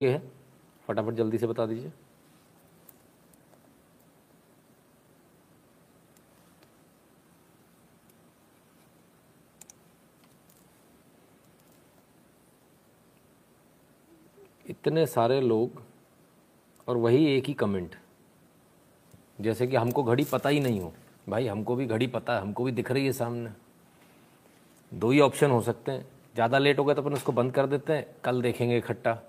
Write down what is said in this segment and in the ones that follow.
ये है? फटाफट जल्दी से बता दीजिए। इतने सारे लोग और वही एक ही कमेंट जैसे कि हमको घड़ी पता ही नहीं हो। भाई, हमको भी घड़ी पता है, हमको भी दिख रही है सामने। दो ही ऑप्शन हो सकते हैं। ज़्यादा लेट हो गया तो अपन उसको बंद कर देते हैं। कल देखेंगे इकट्ठा।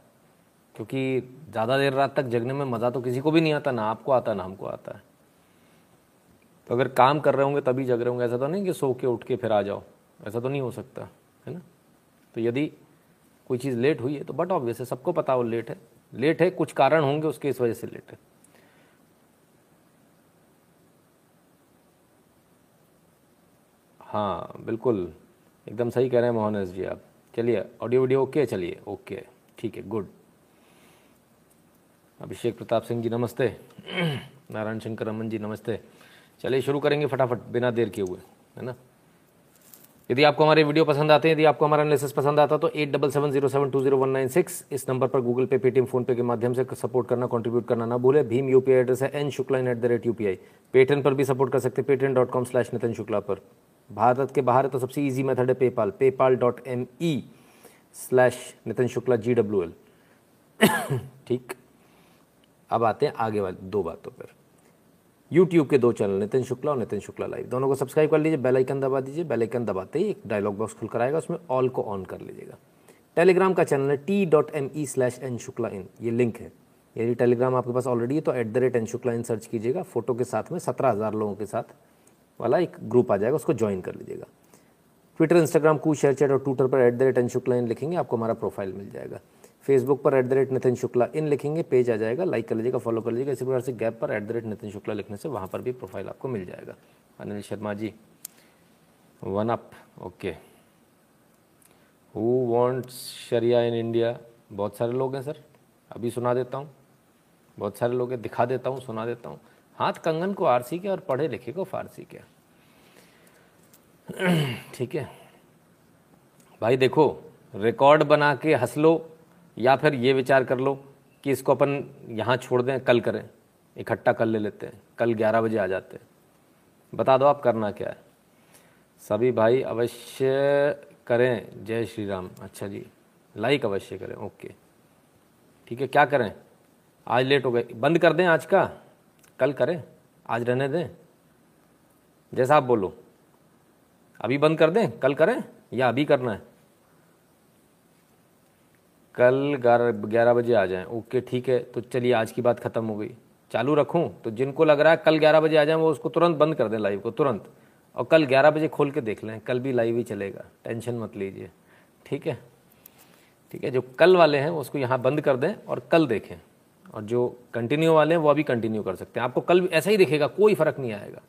क्योंकि ज़्यादा देर रात तक जगने में मज़ा तो किसी को भी नहीं आता, ना आपको आता, ना हमको आता है। तो अगर काम कर रहे होंगे तभी जग रहे होंगे। ऐसा तो नहीं कि सो के उठ के फिर आ जाओ। ऐसा तो नहीं हो सकता, है ना? तो यदि कोई चीज़ लेट हुई है तो बट ऑब्वियस है सबको पता वो लेट है। लेट है, कुछ कारण होंगे उसके इस वजह से लेट है। हाँ बिल्कुल। एकदम सही कह रहे हैं मोहन एस जी आप। चलिए, ऑडियो वीडियो ओके चलिए, ओके। ठीक है, गुड। अभिषेक प्रताप सिंह जी, नमस्ते। नारायण शंकर रमन जी, नमस्ते। चलिए शुरू करेंगे फटाफट, बिना देर किए हुए, है ना? यदि आपको हमारे वीडियो पसंद आते हैं, यदि आपको हमारा एनालिसिस पसंद आता तो at double seven zero seven two zero one nine six इस नंबर पर Google pay Paytm phone pay के माध्यम से सपोर्ट करना कंट्रीब्यूट करना ना भूले। भीम यूपीआई एड्रेस है N Shukla at the rate UPI Paytm पर भी सपोर्ट कर सकते हैं Paytm dot com slash Nitin Shukla पर। भारत के बाहर है तो सबसे ईजी मेथड है PayPal PayPal dot M E slash Nitin Shukla G W L ठीक? अब आते हैं आगे वाले दो बातों पर। यूट्यूब के दो चैनल, नितिन शुक्ला और नितिन शुक्ला लाइव दोनों को सब्सक्राइब कर लीजिए बेल आइकन दबा दीजिए। बेल आइकन दबाते ही एक डायलॉग बॉक्स खुल कर आएगा, उसमें ऑल को ऑन कर लीजिएगा। टेलीग्राम का चैनल है T dot M E slash N Shukla in ये लिंक है। यदि टेलीग्राम आपके पास ऑलरेडी है तो at the rate N Shukla in search कीजिएगा। फ़ोटो के साथ में सत्रह हज़ार लोगों के साथ वाला एक ग्रुप आ जाएगा, उसको ज्वाइन कर लीजिएगा। Twitter Instagram Koo share chat और ट्विटर पर at the rate N Shukla in लिखेंगे, आपको हमारा प्रोफ़ाइल मिल जाएगा। फेसबुक पर at the rate Nitin Shukla in लिखेंगे पेज आ जाएगा लाइक कर लीजिएगा फॉलो कर लीजिएगा, इसी प्रकार से गैप पर at the rate Nitin Shukla लिखने से वहाँ पर भी प्रोफ़ाइल आपको मिल जाएगा। Anil Sharma ji one up okay who wants Shariah in India बहुत सारे लोग हैं सर अभी सुना देता हूँ। बहुत सारे लोग हैं, दिखा देता हूँ, सुना देता हूँ। हाथ कंगन को आरसी के और पढ़े लिखे को फारसी के। ठीक है। भाई देखो रिकॉर्ड बना के हंस लो। या फिर ये विचार कर लो कि इसको अपन यहाँ छोड़ दें, कल करें। इकट्ठा कर ले लेते हैं। कल ग्यारह बजे आ जाते हैं। बता दो आप करना क्या है। सभी भाई अवश्य करें। जय श्री राम। अच्छा जी। लाइक अवश्य करें। ओके। ठीक है, क्या करें? आज लेट हो गए। बंद कर दें आज का? कल करें? आज रहने दें? जैसा आप बोलो। अभी बंद कर दें? कल करें? या अभी करना है? कल ग्यारह ग्यारह बजे आ जाएँ। ओके, ठीक है तो चलिए आज की बात ख़त्म हो गई। चालू रखूँ तो जिनको लग रहा है कल ग्यारह बजे आ जाएँ, वो उसको तुरंत बंद कर दें लाइव को, तुरंत। और कल ग्यारह बजे खोल के देख लें, कल भी लाइव ही चलेगा, टेंशन मत लीजिए। ठीक है? ठीक है, जो कल वाले हैं, उसको यहाँ बंद कर दें और कल देखें। और जो कंटिन्यू वाले हैं, वो अभी कंटिन्यू कर सकते हैं। आपको कल भी ऐसा ही दिखेगा, कोई फ़र्क नहीं आएगा।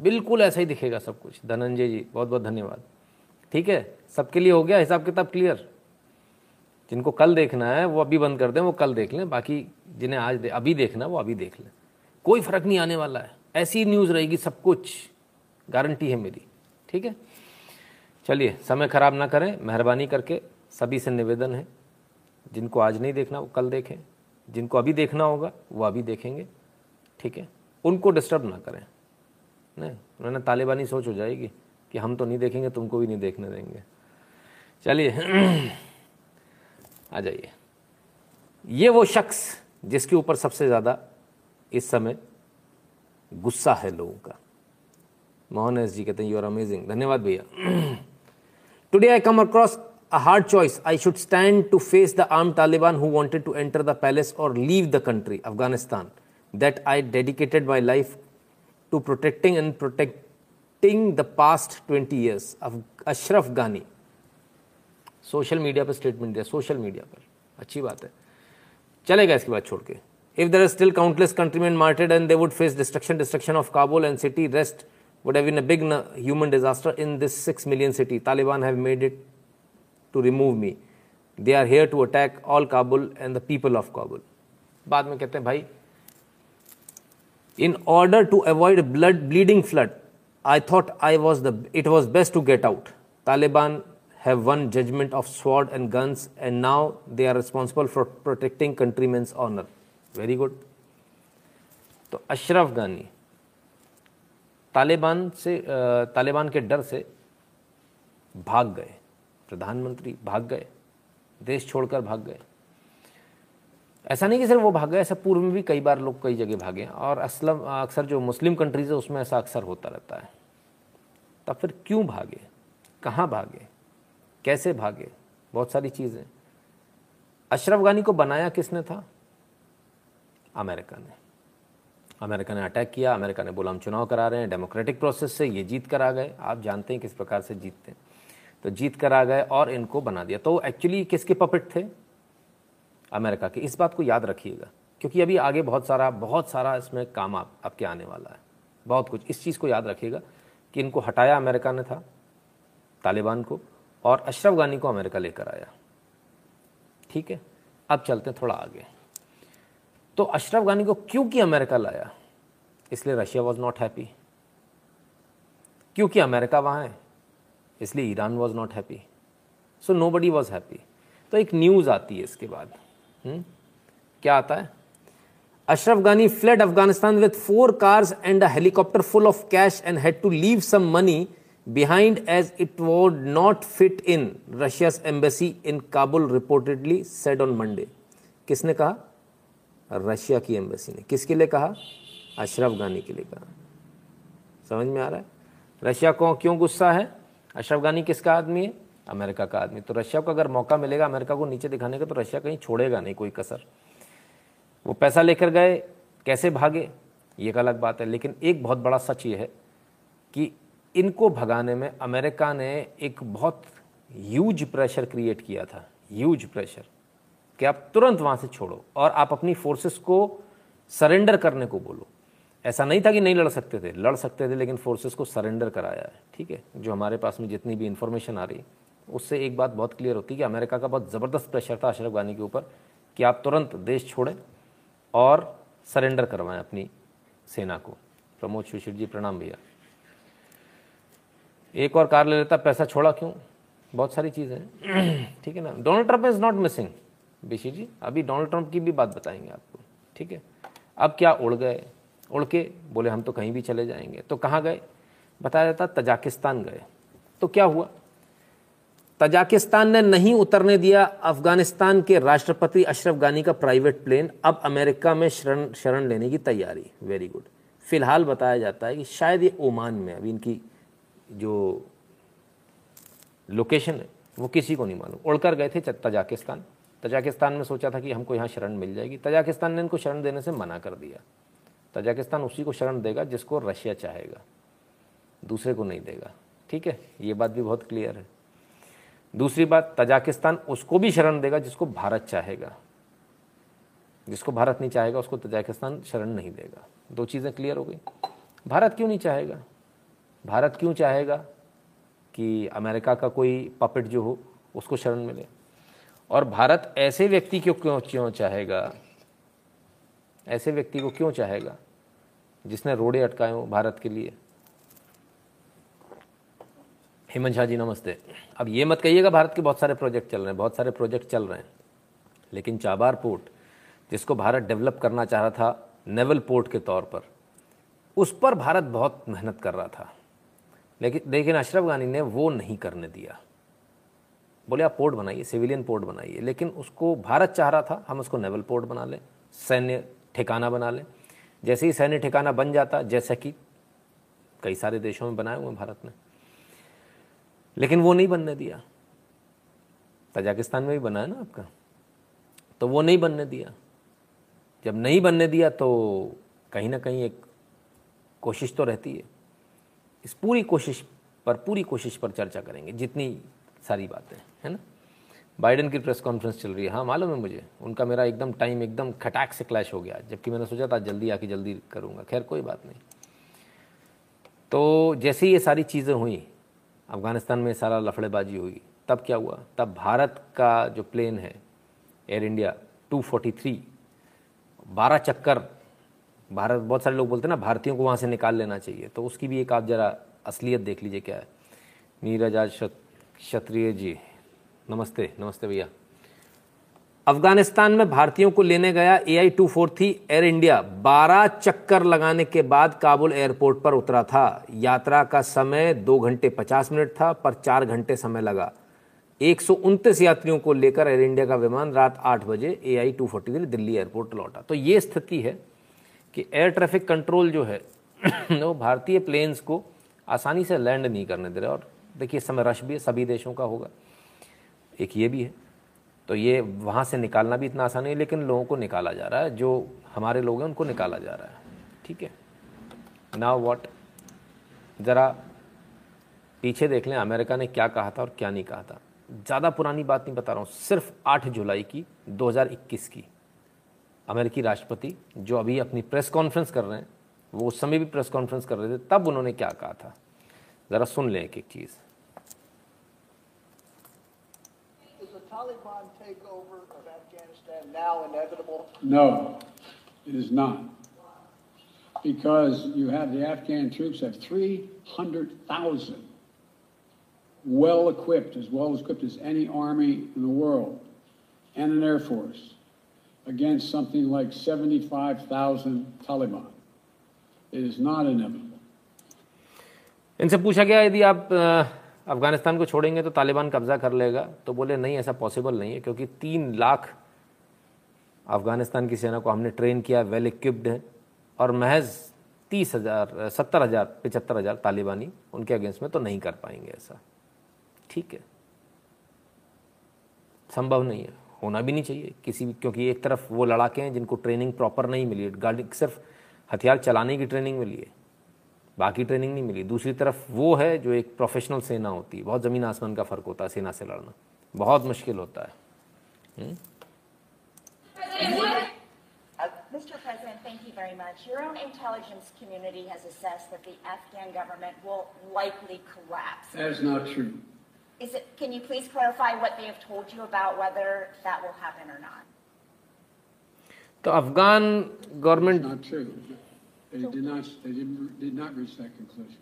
बिल्कुल ऐसा ही दिखेगा सब कुछ। धनंजय जी बहुत बहुत धन्यवाद। ठीक है? सबके लिए हो गया? हिसाब किताब क्लियर जिनको कल देखना है वो अभी बंद कर दें वो कल देख लें बाकी जिन्हें आज दे, अभी देखना है वो अभी देख लें। कोई फ़र्क नहीं आने वाला है। ऐसी न्यूज़ रहेगी सब कुछ गारंटी है मेरी। ठीक है? चलिए समय ख़राब ना करें मेहरबानी करके सभी से निवेदन है। जिनको आज नहीं देखना वो कल देखें। जिनको अभी देखना होगा वो अभी देखेंगे। ठीक है? उनको डिस्टर्ब ना करें। नहीं उन्होंने तालिबानी सोच हो जाएगी कि हम तो नहीं देखेंगे तुमको भी नहीं देखने देंगे। चलिए। आ जाइए। ये वो शख्स जिसके ऊपर सबसे ज़्यादा इस समय गुस्सा है लोगों का। मोहन एस जी कहते हैं यू आर अमेजिंग धन्यवाद भैया। Today I come across a hard choice I should stand to face the arm Taliban who wanted to enter the palace or leave the country Afghanistan that I dedicated my life to protecting and protecting the past twenty years Ashraf Ghani social media पर statement दिया, social media पर। अच्छी बात है। चलेगा इसके बाद छोड़ के। If there are still countless countryman martyred and they would face destruction destruction of Kabul and city rest would have been a human disaster in this six million city Taliban have made it to remove me they are here to attack all Kabul and the people of Kabul बाद में कहते हैं, भाई in order to avoid blood bleeding flood I thought I was the it was best to get out Taliban have won judgment of sword and guns, and now they are responsible for protecting countrymen's honor. Very good. तो अशरफ गानी तालिबान से तालिबान के डर से भाग गए। प्रधानमंत्री भाग गए। देश छोड़कर भाग गए। ऐसा नहीं कि सिर्फ़ वो भाग गए, ऐसा पूर्व में भी कई बार लोग कई जगह भागे और असलम, अक्सर जो मुस्लिम कंट्रीज़ है, उसमें ऐसा अक्सर होता रहता है। तब फिर क्यों भागे? कहाँ भागे? कैसे भागे? बहुत सारी चीज़ें। अशरफ गानी को बनाया किसने था? अमेरिका ने। अमेरिका ने अटैक किया, अमेरिका ने बोला, हम चुनाव करा रहे हैं, डेमोक्रेटिक प्रोसेस से ये जीत कर आ गए। आप जानते हैं किस प्रकार से जीतते हैं। तो जीत कर आ गए और इनको बना दिया। तो एक्चुअली किसके पपेट थे? अमेरिका के। इस बात को याद रखिएगा, क्योंकि अभी आगे बहुत सारा बहुत सारा इसमें काम आप, आपके आने वाला है। बहुत कुछ। इस चीज़ को याद रखिएगा कि इनको हटाया अमेरिका ने था, तालिबान को। और अशरफ गानी को अमेरिका लेकर आया। ठीक है? अब चलते हैं थोड़ा आगे। तो अशरफ गानी को क्योंकि अमेरिका लाया? इसलिए रशिया वॉज़ नॉट हैप्पी क्योंकि अमेरिका वहाँ है? इसलिए Iran was not happy so nobody was happy तो एक न्यूज़ आती है इसके बाद। हुँ? हम्म? क्या आता है? Ashraf Ghani fled Afghanistan with four cars and a helicopter full of cash and had to leave some money behind as it would not fit in Russia's embassy in Kabul reportedly said on Monday किसने कहा? Russia की embassy ने। किसके लिए कहा? अशरफ गानी के लिए कहा। समझ में आ रहा है? रशिया को क्यों गुस्सा है? अशरफ गानी किसका आदमी है? अमेरिका का आदमी। तो रशिया को अगर मौका मिलेगा अमेरिका को नीचे दिखाने का तो रशिया कहीं छोड़ेगा नहीं कोई कसर। वो पैसा लेकर गए, कैसे भागे? ये एक अलग बात है। लेकिन एक बहुत बड़ा सच ये है कि इनको भगाने में अमेरिका ने एक बहुत ह्यूज प्रेशर क्रिएट किया था। ह्यूज प्रेशर कि आप तुरंत वहाँ से छोड़ो और आप अपनी फोर्सेस को सरेंडर करने को बोलो। ऐसा नहीं था कि नहीं लड़ सकते थे। लड़ सकते थे, लेकिन फोर्सेस को सरेंडर कराया है। ठीक है? जो हमारे पास में जितनी भी इंफॉर्मेशन आ रही, उससे एक बात बहुत क्लियर होती है कि अमेरिका का बहुत ज़बरदस्त प्रेशर था अशरफ गानी के ऊपर कि आप तुरंत देश छोड़ें और सरेंडर करवाएँ अपनी सेना को। प्रमोद सुशील जी, प्रणाम भैया। एक और कार ले लेता, पैसा छोड़ा क्यों? बहुत सारी चीज़ें हैं। ठीक है ना? Donald Trump is not missing Beshi ji. अभी डोनाल्ड ट्रंप की भी बात बताएँगे आपको। ठीक है? अब क्या उड़ गए? उड़ के बोले, हम तो कहीं भी चले जाएँगे। तो कहाँ गए? बताया जाता, तजाकिस्तान गए। तो क्या हुआ? तजाकिस्तान ने नहीं उतरने दिया अफ़गानिस्तान के राष्ट्रपति अशरफ गानी का प्राइवेट प्लेन। अब अमेरिका में शरण शरण लेने की तैयारी। वेरी गुड फ़िलहाल बताया जाता है कि शायद ये ओमान में अभी इनकी जो लोकेशन है, वो किसी को नहीं मालूम। उड़कर गए थे तजाकिस्तान। तजाकिस्तान में सोचा था कि हमको यहाँ शरण मिल जाएगी। तजाकिस्तान ने इनको शरण देने से मना कर दिया। तजाकिस्तान उसी को शरण देगा जिसको रशिया चाहेगा। दूसरे को नहीं देगा। ठीक है? ये बात भी बहुत क्लियर है। दूसरी बात, तजाकिस्तान उसको भी शरण देगा जिसको भारत चाहेगा। जिसको भारत नहीं चाहेगा, उसको तजाकिस्तान शरण नहीं देगा। दो चीज़ें क्लियर हो गई। भारत क्यों नहीं चाहेगा? भारत क्यों चाहेगा कि अमेरिका का कोई पपेट जो हो, उसको शरण मिले? और भारत ऐसे व्यक्ति को क्यों क्यों चाहेगा? ऐसे व्यक्ति को क्यों चाहेगा जिसने रोड़े अटकाए हो भारत के लिए? हेमंत शाह जी, नमस्ते। अब ये मत कहिएगा भारत के बहुत सारे प्रोजेक्ट चल रहे हैं, बहुत सारे प्रोजेक्ट चल रहे हैं। लेकिन चाबार पोर्ट, जिसको भारत डेवलप करना चाह रहा था, नेवल पोर्ट के तौर पर, उस पर भारत बहुत मेहनत कर रहा था। लेकिन लेकिन अशरफ गानी ने वो नहीं करने दिया। बोले, आप पोर्ट बनाइए, सिविलियन पोर्ट बनाइए। लेकिन उसको भारत चाह रहा था, हम उसको नेवल पोर्ट बना लें, सैन्य ठिकाना बना लें। जैसे ही सैन्य ठिकाना बन जाता, जैसा कि कई सारे देशों में बनाए हुए भारत ने लेकिन वो नहीं बनने दिया। तजाकिस्तान में भी बना है ना आपका। तो वो नहीं बनने दिया। जब नहीं बनने दिया तो कहीं ना कहीं एक कोशिश तो रहती है। इस पूरी कोशिश पर, पूरी कोशिश पर चर्चा करेंगे, जितनी सारी बातें है ना? बाइडन की प्रेस कॉन्फ्रेंस चल रही है। हाँ मालूम है मुझे, उनका मेरा एकदम टाइम एकदम खटाक से क्लैश हो गया, जबकि मैंने सोचा था जल्दी आके जल्दी करूँगा। खैर, कोई बात नहीं। तो जैसे ही ये सारी चीज़ें हुई, अफ़गानिस्तान में सारा लफड़ेबाजी हुई, तब क्या हुआ? तब भारत का जो प्लेन है, एयर इंडिया 243 बारह चक्कर भारत, बहुत सारे लोग बोलते हैं ना, भारतीयों को वहाँ से निकाल लेना चाहिए। तो उसकी भी एक आप ज़रा असलियत देख लीजिए क्या है। नीरज आज क्षत्रिय जी, नमस्ते नमस्ते भैया। अफ़गानिस्तान में भारतीयों को लेने गया ए आई टू फोर थी एयर इंडिया 12 चक्कर लगाने के बाद काबुल एयरपोर्ट पर उतरा था। यात्रा का समय दो घंटे 50 मिनट था, पर चार घंटे समय लगा। एक सौ उनतीस यात्रियों को लेकर एयर इंडिया का विमान रात आठ बजे A I two forty Delhi airport लौटा। तो ये स्थिति है। कि एयर ट्रैफ़िक कंट्रोल जो है, वो भारतीय प्लेन्स को आसानी से लैंड नहीं करने दे रहे। और देखिए, इस समय रश भी सभी देशों का होगा। एक ये भी है। तो ये वहाँ से निकालना भी इतना आसान नहीं है, लेकिन लोगों को निकाला जा रहा है। जो हमारे लोग हैं, उनको निकाला जा रहा है। ठीक है? नाउ वॉट ज़रा पीछे देख लें, अमेरिका ने क्या कहा था और क्या नहीं कहा था। ज़्यादा पुरानी बात नहीं बता रहा हूँ, सिर्फ़ 8 जुलाई की 2021 की। अमेरिकी राष्ट्रपति जो अभी अपनी प्रेस कॉन्फ्रेंस कर रहे हैं वो उस समय भी प्रेस कॉन्फ्रेंस कर रहे थे तब उन्होंने क्या कहा था ज़रा सुन लें एक एक चीज़ No, it is not. Because you have the Afghan troops have 300,000 well equipped, as well equipped as any army in the world, and an air force against something like 75,000 Taliban. It is not inevitable. इनसे पूछा गया यदि आप अफ़गानिस्तान को छोड़ेंगे तो तालिबान कब्जा कर लेगा तो बोले नहीं ऐसा पॉसिबल नहीं है क्योंकि तीन लाख अफ़गानिस्तान की सेना को हमने ट्रेन किया वेल इक्विप्ड है और महज तीस हज़ार सत्तर हज़ार पचहत्तर हज़ार तालिबानी उनके अगेंस्ट में तो नहीं कर पाएँगे ऐसा ठीक है संभव नहीं है होना भी नहीं चाहिए किसी भी क्योंकि एक तरफ़ वो लड़ाके हैं जिनको ट्रेनिंग प्रॉपर नहीं मिली गाड़ी सिर्फ़ हथियार चलाने की ट्रेनिंग मिली है बाकी ट्रेनिंग नहीं मिली दूसरी तरफ़ वो है जो एक प्रोफेशनल सेना होती है बहुत ज़मीन आसमान का फ़र्क होता है सेना से लड़ना बहुत मुश्किल होता है हुँ? Mr. President, thank you very much. Your own intelligence community has assessed that the Afghan government will likely collapse. That is not true. Is it, can you please clarify what they have told you about whether that will happen or not? The Afghan government. Not true. They so, did not. They did not reach that conclusion.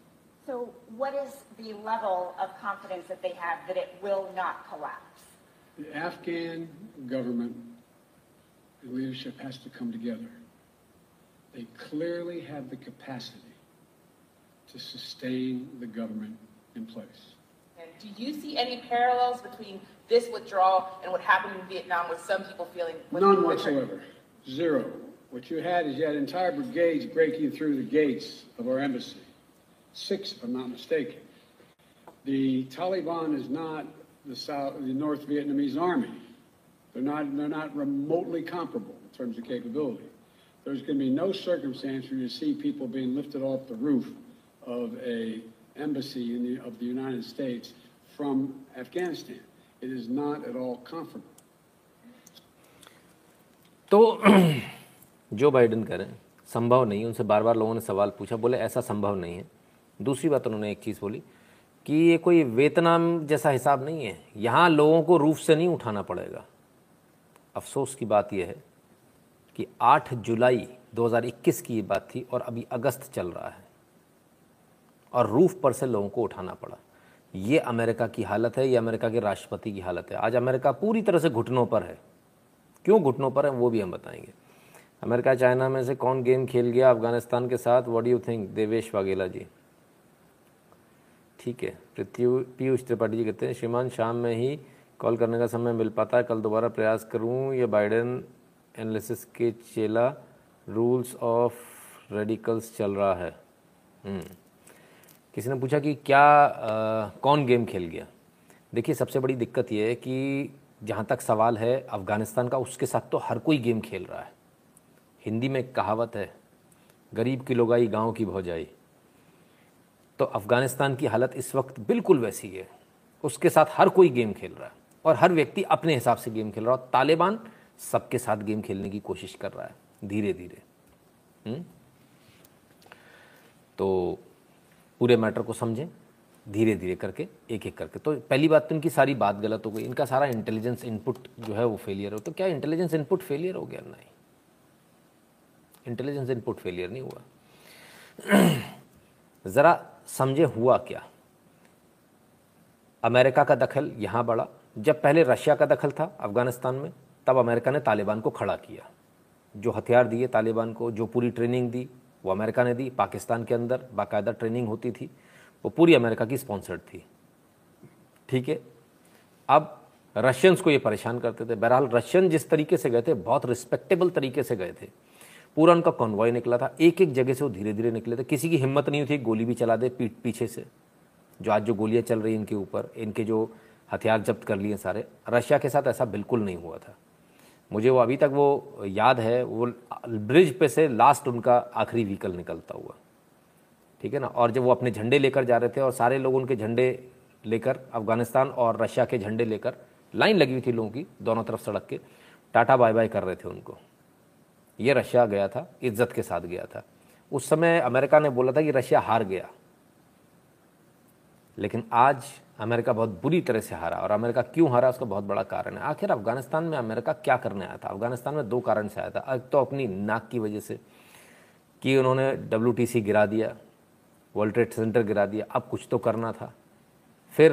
So, what is the level of confidence that they have that it will not collapse? The Afghan government and leadership has to come together. They clearly have the capacity to sustain the government in place. Do you see any parallels between this withdrawal and what happened in Vietnam with some people feeling? None whatsoever. Zero. What you had is you had entire brigades breaking through the gates of our embassy. Six, if I'm not mistaken. The Taliban is not the South, the North Vietnamese army. They're not, they're not remotely comparable in terms of capability. There's going to be no circumstance where you see people being lifted off the roof of a embassy in the, of the United States from Afghanistan. It is not at all comfortable. तो जो Biden कह रहे हैं, संभव नहीं उनसे बार बार लोगों ने सवाल पूछा, बोले ऐसा संभव नहीं है। दूसरी बात उन्होंने एक चीज़ बोली कि ये कोई वेतनाम जैसा हिसाब नहीं है। यहाँ लोगों को रूफ से नहीं उठाना पड़ेगा। अफसोस की बात यह है कि 8 जुलाई 2021 की ये बात थी और अभी अगस्त चल रहा है। और रूफ पर से लोगों को उठाना पड़ा। ये अमेरिका की हालत है, ये अमेरिका के राष्ट्रपति की हालत है। आज अमेरिका पूरी तरह से घुटनों पर है। क्यों घुटनों पर है, वो भी हम बताएँगे। अमेरिका चाइना में से कौन गेम खेल गया अफ़गानिस्तान के साथ? What do you think Devesh Vaghela ji? ठीक है, पृथ्वी, पीयूष त्रिपाठी जी कहते हैं, श्रीमान, शाम में ही कॉल करने का समय मिल पाता है, कल दोबारा प्रयास करूँ? या बाइडेन एनालिसिस के चेला, रूल्स ऑफ़ रेडिकल्स चल रहा है। हम्म। किसी ने पूछा कि क्या आ, कौन गेम खेल गया? देखिए सबसे बड़ी दिक्कत यह है कि जहाँ तक सवाल है अफ़गानिस्तान का उसके साथ तो हर कोई गेम खेल रहा है। हिंदी में एक कहावत है गरीब की लोगाई गाँव की भौजाई। तो अफ़गानिस्तान की हालत इस वक्त बिल्कुल वैसी है। उसके साथ हर कोई गेम खेल रहा है और हर व्यक्ति अपने हिसाब से गेम खेल रहा है और तालिबान सबके साथ गेम खेलने की कोशिश कर रहा है धीरे धीरे हम्म? तो पूरे मैटर को समझें धीरे धीरे करके एक एक करके। तो पहली बात तो इनकी सारी बात गलत हो गई। इनका सारा इंटेलिजेंस इनपुट जो है वो फेलियर हो। तो क्या इंटेलिजेंस इनपुट फेलियर हो गया? नहीं। इंटेलिजेंस इनपुट फेलियर नहीं हुआ। ज़रा समझे हुआ क्या? अमेरिका का दखल यहाँ बढ़ा। जब पहले रशिया का दखल था अफ़गानिस्तान में, तब अमेरिका ने तालिबान को खड़ा किया। जो हथियार दिए तालिबान को, जो पूरी ट्रेनिंग दी वो अमेरिका ने दी, पाकिस्तान के अंदर बाकायदा ट्रेनिंग होती थी, वो पूरी अमेरिका की स्पॉन्सर्ड थी। ठीक है? अब रशियंस को ये परेशान करते थे। बहरहाल, रशियन जिस तरीके से गए थे, बहुत रिस्पेक्टेबल तरीके से गए थे। पूरा उनका कॉन्वॉय निकला था एक एक जगह से वो धीरे धीरे निकले थे। किसी की हिम्मत नहीं थी, गोली भी चला दे पीठ पीछे से। जो आज जो गोलियाँ चल रही इनके ऊपर, इनके जो हथियार जब्त कर लिए सारे, रशिया के साथ ऐसा बिल्कुल नहीं हुआ था। मुझे वो अभी तक वो याद है, वो ब्रिज पे से लास्ट उनका आखिरी व्हीकल निकलता हुआ। ठीक है ना? और जब वो अपने झंडे लेकर जा रहे थे और सारे लोग उनके झंडे लेकर, अफ़गानिस्तान और रशिया के झंडे लेकर, लाइन लगी हुई थी लोगों की दोनों तरफ़ सड़क के, टाटा बाय बाय कर रहे थे उनको। ये रशिया गया था, इज़्ज़त के साथ गया था। उस समय अमेरिका ने बोला था कि रशिया हार गया। लेकिन आज अमेरिका बहुत बुरी तरह से हारा और अमेरिका क्यों हारा, उसका बहुत बड़ा कारण है। आखिर अफ़गानिस्तान में अमेरिका क्या करने आया था? अफ़गानिस्तान में दो कारण से आया था। एक तो अपनी नाक की वजह से कि उन्होंने डब्ल्यूटीसी गिरा दिया वर्ल्ड ट्रेड सेंटर गिरा दिया, अब कुछ तो करना था। फिर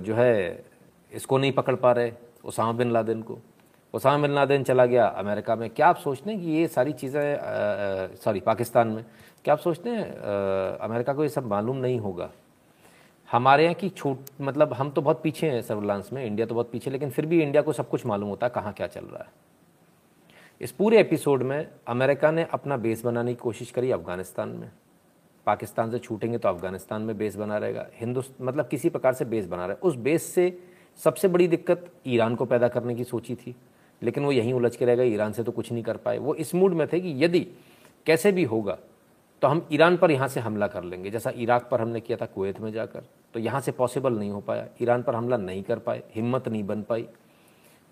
जो है, इसको नहीं पकड़ पा रहे, उसामा बिन लादेन को। उसामा बिन लादेन चला गया अमेरिका में। क्या आप सोचते हैं कि ये सारी चीज़ें सॉरी, पाकिस्तान में, क्या आप सोचते हैं अमेरिका को ये सब मालूम नहीं होगा? हमारे यहाँ की छूट मतलब हम तो बहुत पीछे हैं सर्विलांस में, इंडिया तो बहुत पीछे, लेकिन फिर भी इंडिया को सब कुछ मालूम होता है कहाँ क्या चल रहा है। इस पूरे एपिसोड में अमेरिका ने अपना बेस बनाने की कोशिश करी अफ़गानिस्तान में। पाकिस्तान से छूटेंगे तो अफ़गानिस्तान में बेस बना रहेगा। हिंदुस्तान मतलब किसी प्रकार से बेस बना रहा। है उस बेस से सबसे बड़ी दिक्कत ईरान को पैदा करने की सोची थी, लेकिन वो यहीं उलझ के रह गए। ईरान से तो कुछ नहीं कर पाए। वो इस मूड में थे कि यदि कैसे भी होगा तो हम ईरान पर यहाँ से हमला कर लेंगे। जैसा इराक पर हमने किया था कुवैत में जाकर तो यहाँ से पॉसिबल नहीं हो पाया। ईरान पर हमला नहीं कर पाए, हिम्मत नहीं बन पाई।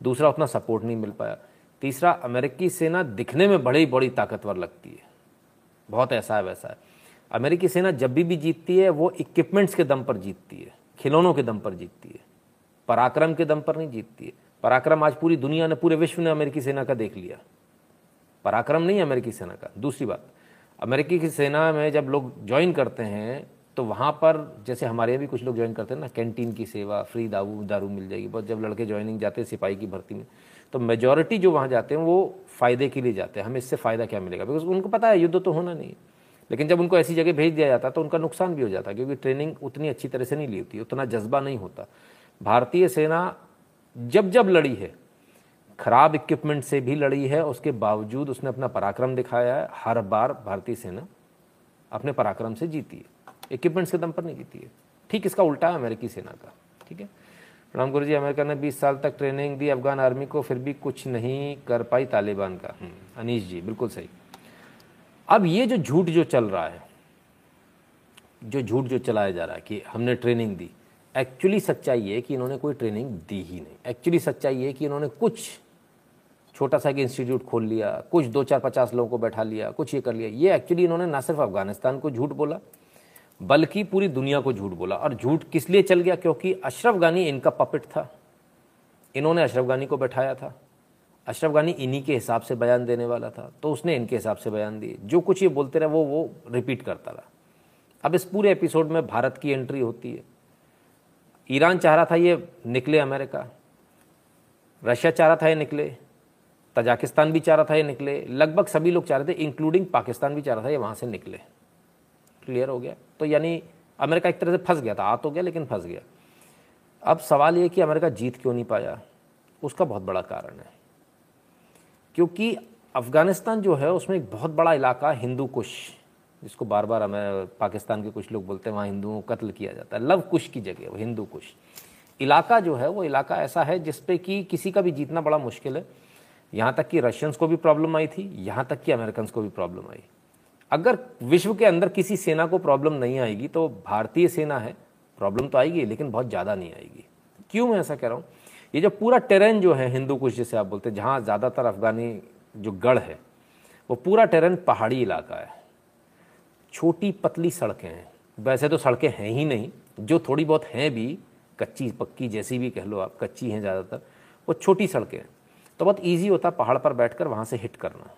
दूसरा उतना सपोर्ट नहीं मिल पाया। तीसरा, अमेरिकी सेना दिखने में बड़ी बड़ी ताकतवर लगती है। बहुत ऐसा है, वैसा है। अमेरिकी सेना जब भी भी जीतती है, वो इक्विपमेंट्स के दम पर जीतती है। खिलौनों के दम पर जीतती है। पराक्रम के दम पर नहीं जीतती है। पराक्रम आज पूरी दुनिया ने, पूरे विश्व ने अमेरिकी सेना का देख लिया। पराक्रम नहीं अमेरिकी सेना का। दूसरी बात अमेरिकी की सेना में जब लोग ज्वाइन करते हैं तो वहाँ पर जैसे हमारे भी कुछ लोग ज्वाइन करते हैं ना कैंटीन की सेवा फ्री दारू दारू मिल जाएगी। बहुत जब लड़के ज्वाइनिंग जाते हैं, सिपाही की भर्ती में तो मेजोरिटी जो वहाँ जाते हैं, वो फ़ायदे के लिए जाते हैं। हमें इससे फ़ायदा क्या मिलेगा? बिकॉज़ उनको पता है, युद्ध तो होना नहीं लेकिन जब उनको ऐसी जगह भेज दिया जाता तो उनका नुकसान भी हो जाता, क्योंकि ट्रेनिंग उतनी अच्छी तरह से नहीं ली होती, उतना जज्बा नहीं होता। भारतीय सेना जब जब लड़ी है खराब इक्विपमेंट से भी लड़ी है उसके बावजूद उसने अपना पराक्रम दिखाया है। हर बार भारतीय सेना अपने पराक्रम से जीती है। इक्विपमेंट्स के दम पर नहीं जीती है। ठीक इसका उल्टा है अमेरिकी सेना का। ठीक है? प्रणाम गुरु जी अमेरिका ने 20 साल तक ट्रेनिंग दी अफगान आर्मी को फिर भी कुछ नहीं कर पाई तालिबान का। हम्म, अनीश जी बिल्कुल सही। अब ये जो झूठ जो चल रहा है जो झूठ जो चलाया जा रहा है कि हमने ट्रेनिंग दी एक्चुअली सच्चाई ये कि इन्होंने कोई ट्रेनिंग दी ही नहीं। एक्चुअली सच्चाई ये कि इन्होंने कुछ छोटा सा एक इंस्टीट्यूट खोल लिया, कुछ दो चार पचास लोगों को बैठा लिया, कुछ ये कर लिया। ये एक्चुअली इन्होंने ना सिर्फ़ अफ़गानिस्तान को झूठ बोला, बल्कि पूरी दुनिया को झूठ बोला। और झूठ किस लिए चल गया? क्योंकि अशरफ गानी इनका पपेट था। इन्होंने अशरफ गानी को बैठाया था। अशरफ गानी इन्हीं के हिसाब से बयान देने वाला था। तो उसने इनके हिसाब से बयान दिए। जो कुछ ये बोलते रहे, वो वो रिपीट करता रहा। अब इस पूरे एपिसोड में भारत की एंट्री होती है। ईरान चाह रहा था ये निकले अमेरिका। रशिया चाह रहा था ये निकले। तजाकिस्तान भी चाह रहा था ये निकले। लगभग सभी लोग चाह रहे थे इंक्लूडिंग पाकिस्तान भी चाह रहा था ये वहाँ से निकले। क्लियर हो गया? तो यानी अमेरिका एक तरह से फंस गया था। आ तो गया लेकिन फंस गया। अब सवाल ये कि अमेरिका जीत क्यों नहीं पाया? उसका बहुत बड़ा कारण है। क्योंकि अफ़गानिस्तान जो है, उसमें एक बहुत बड़ा इलाका हिंदू कुश। जिसको बार बार हमें पाकिस्तान के कुछ लोग बोलते हैं, वहाँ हिंदुओं को कत्ल किया जाता है। लव कुश की जगह, वो हिंदू कुश। इलाका जो है, वो इलाका ऐसा है जिसपे कि किसी का भी जीतना बड़ा मुश्किल है। यहाँ तक कि रशियंस को भी प्रॉब्लम आई थी, यहाँ तक कि अमेरिकन को भी प्रॉब्लम आई। अगर विश्व के अंदर किसी सेना को प्रॉब्लम नहीं आएगी तो भारतीय सेना है प्रॉब्लम तो आएगी, लेकिन बहुत ज़्यादा नहीं आएगी। क्यों मैं ऐसा कह रहा हूँ? ये जो पूरा टेरेन जो है हिंदू कुश, जैसे आप बोलते हैं, जहाँ ज़्यादातर अफगानी जो गढ़ है, वो पूरा टेरेन पहाड़ी इलाका है। छोटी पतली सड़कें हैं। वैसे तो सड़कें हैं ही नहीं, जो थोड़ी बहुत हैं भी, कच्ची पक्की जैसी भी कह लो आप, कच्ची हैं ज़्यादातर, वो छोटी सड़कें हैं। तो बहुत ईजी होता पहाड़ पर बैठ कर वहाँ से हिट करना।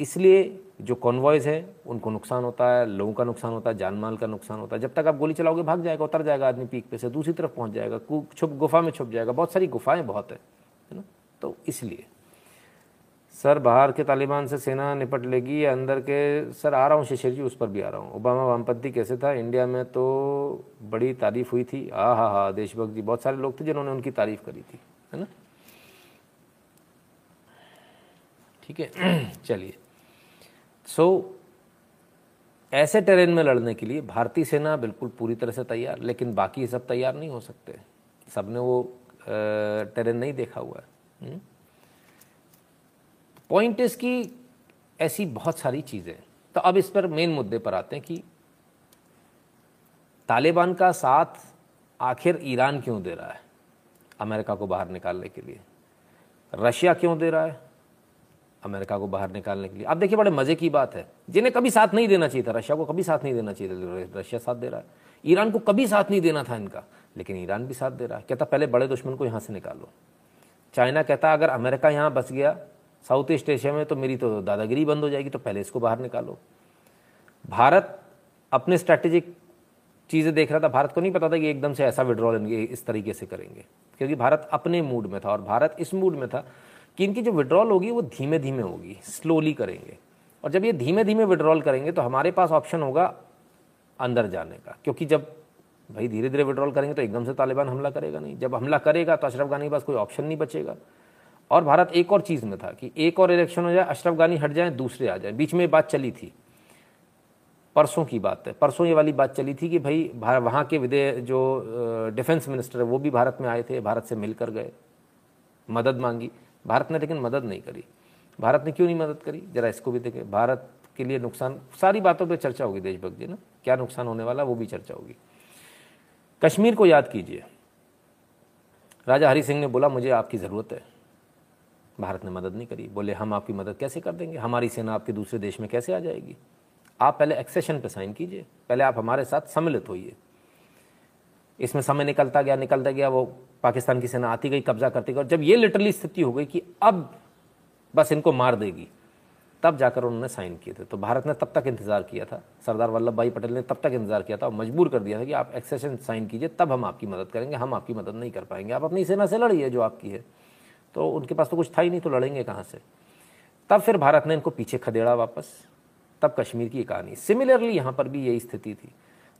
इसलिए जो कॉन्वॉयज़ है, उनको नुकसान होता है, लोगों का नुकसान होता है, जान माल का नुकसान होता है। जब तक आप गोली चलाओगे, भाग जाएगा, उतर जाएगा आदमी पीक पे से, दूसरी तरफ़ पहुँच जाएगा छुप, गुफा में छुप जाएगा। बहुत सारी गुफाएँ बहुत है है ना? तो इसलिए। सर, बाहर के तालिबान से सेना निपट लेगी, या अंदर के? सर, आ रहा हूँ, शिशिर जी, उस पर भी आ रहा हूँ। ओबामा वामपंथी कैसे था? इंडिया में तो बड़ी तारीफ़ हुई थी। आ हा हा देशभक्त जी बहुत सारे लोग थे जिन्होंने उनकी तारीफ़ करी थी, है ना? ठीक है? चलिए। सो ऐसे टेरेन में लड़ने के लिए भारतीय सेना बिल्कुल पूरी तरह से तैयार, लेकिन बाकी सब तैयार नहीं हो सकते। सबने वो टेरेन नहीं देखा हुआ है। पॉइंट इज़ कि ऐसी बहुत सारी चीज़ें। तो अब इस पर मेन मुद्दे पर आते हैं कि तालिबान का साथ आखिर ईरान क्यों दे रहा है? अमेरिका को बाहर निकालने के लिए। रशिया क्यों दे रहा है? अमेरिका को बाहर निकालने के लिए। आप देखिए, बड़े मज़े की बात है। जिन्हें कभी साथ नहीं देना चाहिए था, रशिया को कभी साथ नहीं देना चाहिए रशिया साथ दे रहा है। ईरान को कभी साथ नहीं देना था इनका, लेकिन ईरान भी साथ दे रहा है। कहता, पहले बड़े दुश्मन को यहाँ से निकालो। चाइना कहता, अगर अमेरिका यहाँ बस गया साउथ ईस्ट एशिया में तो मेरी तो दादागिरी बंद हो जाएगी तो पहले इसको बाहर निकालो। भारत अपने स्ट्रैटेजिक चीज़ें देख रहा था। भारत को नहीं पता था कि एकदम से ऐसा विड्रॉल इस तरीके से करेंगे, क्योंकि भारत अपने मूड में था और भारत इस मूड में था कि इनकी जो विड्रॉल होगी वो धीमे धीमे होगी स्लोली करेंगे। और जब ये धीमे धीमे विड्रॉल करेंगे तो हमारे पास ऑप्शन होगा अंदर जाने का, क्योंकि जब भाई धीरे धीरे विड्रॉल करेंगे तो एकदम से तालिबान हमला करेगा नहीं। जब हमला करेगा तो अशरफ गानी के पास कोई ऑप्शन नहीं बचेगा। और भारत एक और चीज़ में था कि एक और इलेक्शन हो जाए, अशरफ गानी हट जाए, दूसरे आ जाए। बीच में बात चली थी। परसों की बात है। परसों ये वाली बात चली थी कि भाई वहाँ के विदेश जो डिफेंस मिनिस्टर है, वो भी भारत में आए थे, भारत से मिलकर गए। मदद मांगी। भारत ने लेकिन मदद नहीं करी। भारत ने क्यों नहीं मदद करी? जरा इसको भी देखें। भारत के लिए नुकसान, सारी बातों पे चर्चा होगी देशभक्त जी ना? क्या नुकसान होने वाला, वो भी चर्चा होगी। कश्मीर को याद कीजिए। राजा हरि सिंह ने बोला, मुझे आपकी ज़रूरत है। भारत ने मदद नहीं करी। बोले, हम आपकी मदद कैसे कर देंगे? हमारी सेना आपके दूसरे देश में कैसे आ जाएगी? आप पहले एक्सेशन पे साइन कीजिए। पहले आप हमारे साथ सम्मिलित होइए। इसमें समय निकलता गया निकलता गया, वो पाकिस्तान की सेना आती गई, कब्जा करती गई, और जब ये लिटरली स्थिति हो गई कि अब बस इनको मार देगी, तब जाकर उन्होंने साइन किए थे। तो भारत ने तब तक इंतज़ार किया था। सरदार वल्लभ भाई पटेल ने तब तक इंतज़ार किया था और मजबूर कर दिया था कि आप एक्सेशन साइन कीजिए, तब हम आपकी मदद करेंगे, हम आपकी मदद नहीं कर पाएँगे। आप अपनी सेना से लड़िए जो आपकी है। तो उनके पास तो कुछ था ही नहीं तो लड़ेंगे कहाँ से? तब फिर भारत ने इनको पीछे खदेड़ा वापस, तब कश्मीर की कहानी। सिमिलरली यहाँ पर भी यही स्थिति थी।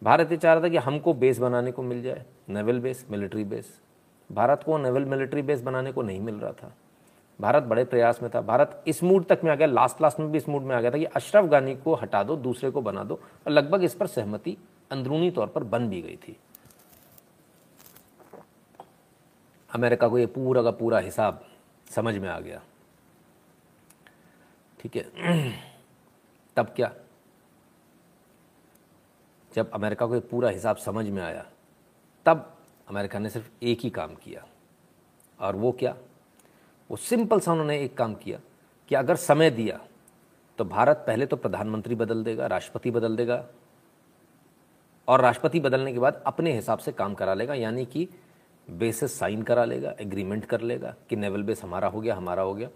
भारत ये चाह रहा था कि हमको बेस बनाने को मिल जाए naval base military base Bharat को नेवल मिलिट्री बेस बनाने को नहीं मिल रहा था। भारत बड़े प्रयास में था। भारत इस मूड तक में आ गया लास्ट लास्ट में भी इस मूड में आ गया था कि अशरफ गानी को हटा दो, दूसरे को बना दो। और लगभग इस पर सहमति अंदरूनी तौर पर बन भी गई थी। अमेरिका को ये पूरा का पूरा हिसाब समझ में आ गया। ठीक है। तब क्या? जब अमेरिका को ये पूरा हिसाब समझ में आया, तब अमेरिका ने सिर्फ़ एक ही काम किया। और वो क्या? वो सिंपल सा उन्होंने एक काम किया कि अगर समय दिया तो भारत पहले तो प्रधानमंत्री बदल देगा, राष्ट्रपति बदल देगा, और राष्ट्रपति बदलने के बाद अपने हिसाब से काम करा लेगा, यानी कि बेसिस साइन करा लेगा एग्रीमेंट कर लेगा कि नेवल बेस हमारा हो गया, हमारा हो गया।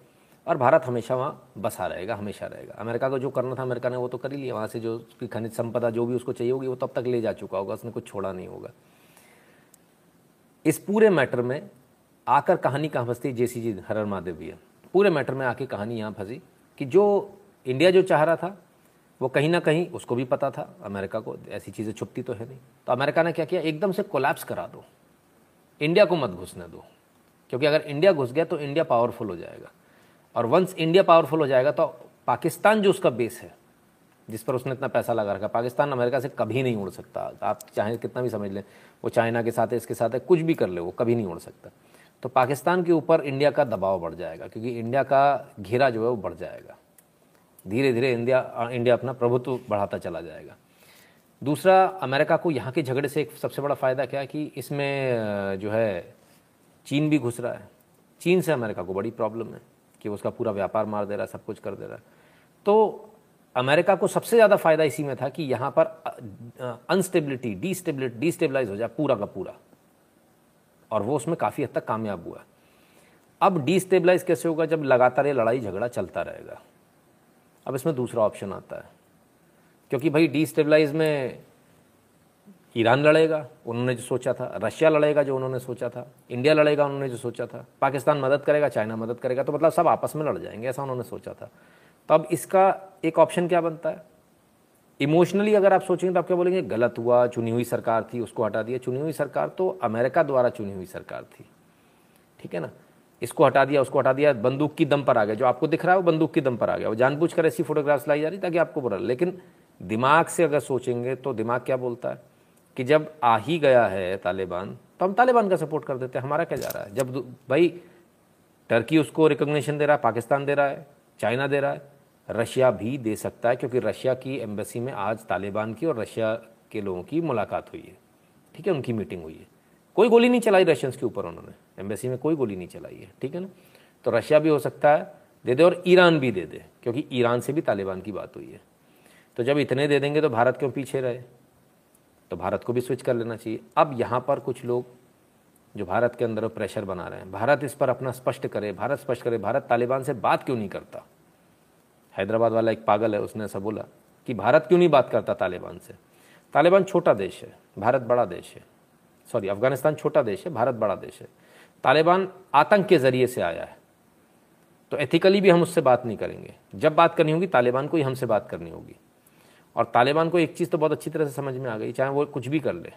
और भारत हमेशा वहाँ बसा रहेगा, हमेशा रहेगा। अमेरिका को जो करना था, अमेरिका ने वो तो कर ही लिया। वहाँ से जो उसकी खनिज संपदा जो भी उसको चाहिए होगी, वो तब तक ले जा चुका होगा, उसने कुछ छोड़ा नहीं होगा। इस पूरे मैटर में आकर कहानी कहाँ फंसती जे सी जी हरर महादेव भैया। पूरे मैटर में आके कहानी यहाँ फंसी कि जो इंडिया जो चाह रहा था, वो कहीं ना कहीं उसको भी पता था, अमेरिका को ऐसी चीज़ें छुपती तो है नहीं। तो अमेरिका ने क्या किया? एकदम से कोलैप्स करा दो। इंडिया को मत घुसने दो। क्योंकि अगर इंडिया घुस गया तो इंडिया पावरफुल हो जाएगा। और वंस इंडिया पावरफुल हो जाएगा तो पाकिस्तान जो उसका बेस है, जिस पर उसने इतना पैसा लगा रखा, पाकिस्तान अमेरिका से कभी नहीं उड़ सकता। आप चाहे कितना भी समझ लें, वो चाइना के साथ है इसके साथ है, कुछ भी कर ले, वो कभी नहीं उड़ सकता। तो पाकिस्तान के ऊपर इंडिया का दबाव बढ़ जाएगा, क्योंकि इंडिया का घेरा जो है वो बढ़ जाएगा। धीरे धीरे इंडिया इंडिया अपना प्रभुत्व बढ़ाता चला जाएगा। दूसरा, अमेरिका को यहाँ के झगड़े से एक सबसे बड़ा फ़ायदा क्या है कि इसमें, जो है, चीन भी घुस रहा है। चीन से अमेरिका को बड़ी प्रॉब्लम है। कि उसका पूरा व्यापार मार दे रहा है सब कुछ कर दे रहा। है तो अमेरिका को सबसे ज़्यादा फ़ायदा इसी में था कि यहाँ पर अनस्टेबिलिटी डीस्टेबिलिटी डीस्टेबलाइज हो जाए पूरा का पूरा। और वो उसमें काफ़ी हद तक कामयाब हुआ। अब डीस्टेबलाइज कैसे होगा? जब लगातार ये लड़ाई झगड़ा चलता रहेगा। अब इसमें दूसरा ऑप्शन आता है। क्योंकि भाई डिस्टेबलाइज में ईरान लड़ेगा, उन्होंने जो सोचा था। रशिया लड़ेगा जो उन्होंने सोचा था। इंडिया लड़ेगा, उन्होंने जो सोचा था। पाकिस्तान मदद करेगा, चाइना मदद करेगा तो मतलब सब आपस में लड़ जाएँगे, ऐसा उन्होंने सोचा था। तो अब इसका एक ऑप्शन क्या बनता है? इमोशनली अगर आप सोचेंगे तो आप क्या बोलेंगे? गलत हुआ, चुनी हुई सरकार थी, उसको हटा दिया। चुनी हुई सरकार तो अमेरिका द्वारा चुनी हुई सरकार थी। ठीक है ना? इसको हटा दिया, उसको हटा दिया, बंदूक की दम पर आ गया। जो आपको दिख रहा है, वो बंदूक की दम पर आ गया। वो जानबूझकर ऐसी फोटोग्राफ्स लाई जा रही ताकि आपको बुरा लेकिन दिमाग से अगर सोचेंगे तो दिमाग क्या बोलता है? कि जब आ ही गया है तालिबान तो हम तालिबान का सपोर्ट कर देते हैं, हमारा क्या जा रहा है? जब भाई, टर्की उसको रिकोगनीशन दे रहा है, पाकिस्तान दे रहा है, चाइना दे रहा है, रशिया भी दे सकता है, क्योंकि रशिया की एम्बेसी में आज तालिबान की और रशिया के लोगों की मुलाकात हुई है। ठीक है, उनकी मीटिंग हुई है। कोई गोली नहीं चलाई रशियंस के ऊपर उन्होंने। एम्बेसी में कोई गोली नहीं चलाई है। ठीक है ना? तो रशिया भी हो सकता है, दे दे और ईरान भी दे दे, क्योंकि ईरान से भी तालिबान की बात हुई है। तो जब इतने दे देंगे तो भारत क्यों पीछे रहे? तो भारत को भी स्विच कर लेना चाहिए। अब यहाँ पर कुछ लोग जो भारत के अंदर प्रेशर बना रहे हैं, भारत इस पर अपना स्पष्ट करे, भारत स्पष्ट करे, भारत तालिबान से बात क्यों नहीं करता? हैदराबाद वाला एक पागल है, उसने ऐसा बोला कि भारत क्यों नहीं बात करता तालिबान से? तालिबान छोटा देश है, भारत बड़ा देश है। सॉरी अफ़गानिस्तान छोटा देश है, भारत बड़ा देश है। तालिबान आतंक के ज़रिए से आया है। तो एथिकली भी हम उससे बात नहीं करेंगे। जब बात करनी होगी, तालिबान को ही हमसे बात करनी होगी। और तालिबान को एक चीज़ तो बहुत अच्छी तरह से समझ में आ गई चाहे वो कुछ भी कर ले।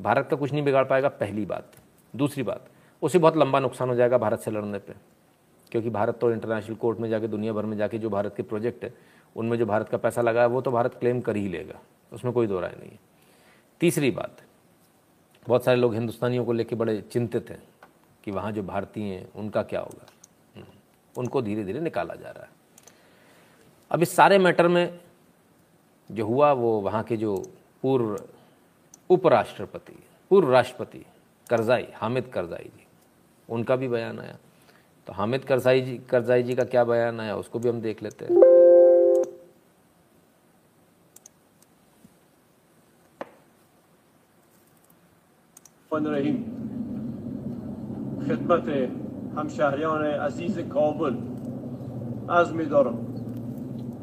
भारत का कुछ नहीं बिगाड़ पाएगा पहली बात। दूसरी बात उसे बहुत लंबा नुकसान हो जाएगा भारत से लड़ने पर क्योंकि भारत तो इंटरनेशनल कोर्ट में जाके दुनिया भर में जाके जो भारत के प्रोजेक्ट है उनमें जो भारत का पैसा लगा है वो तो भारत क्लेम कर ही लेगा। उसमें कोई दो राय नहीं है। तीसरी बात बहुत सारे लोग हिंदुस्तानियों को लेकर बड़े चिंतित हैं कि वहाँ जो भारतीय हैं उनका क्या होगा। हम्म, उनको धीरे धीरे निकाला जा रहा है। अब इस सारे मैटर में जो हुआ वो वहाँ के जो पूर्व उपराष्ट्रपति, पूर्व राष्ट्रपति करजाई, हामिद करजाई जी, उनका भी बयान आया। तो हामिद करजाई जी करजाई जी का क्या बयान आया, उसको भी हम देख लेते हैं। खिदमत हम शहरियों ने अज़ीज़ कौबुल आज़मी दौरम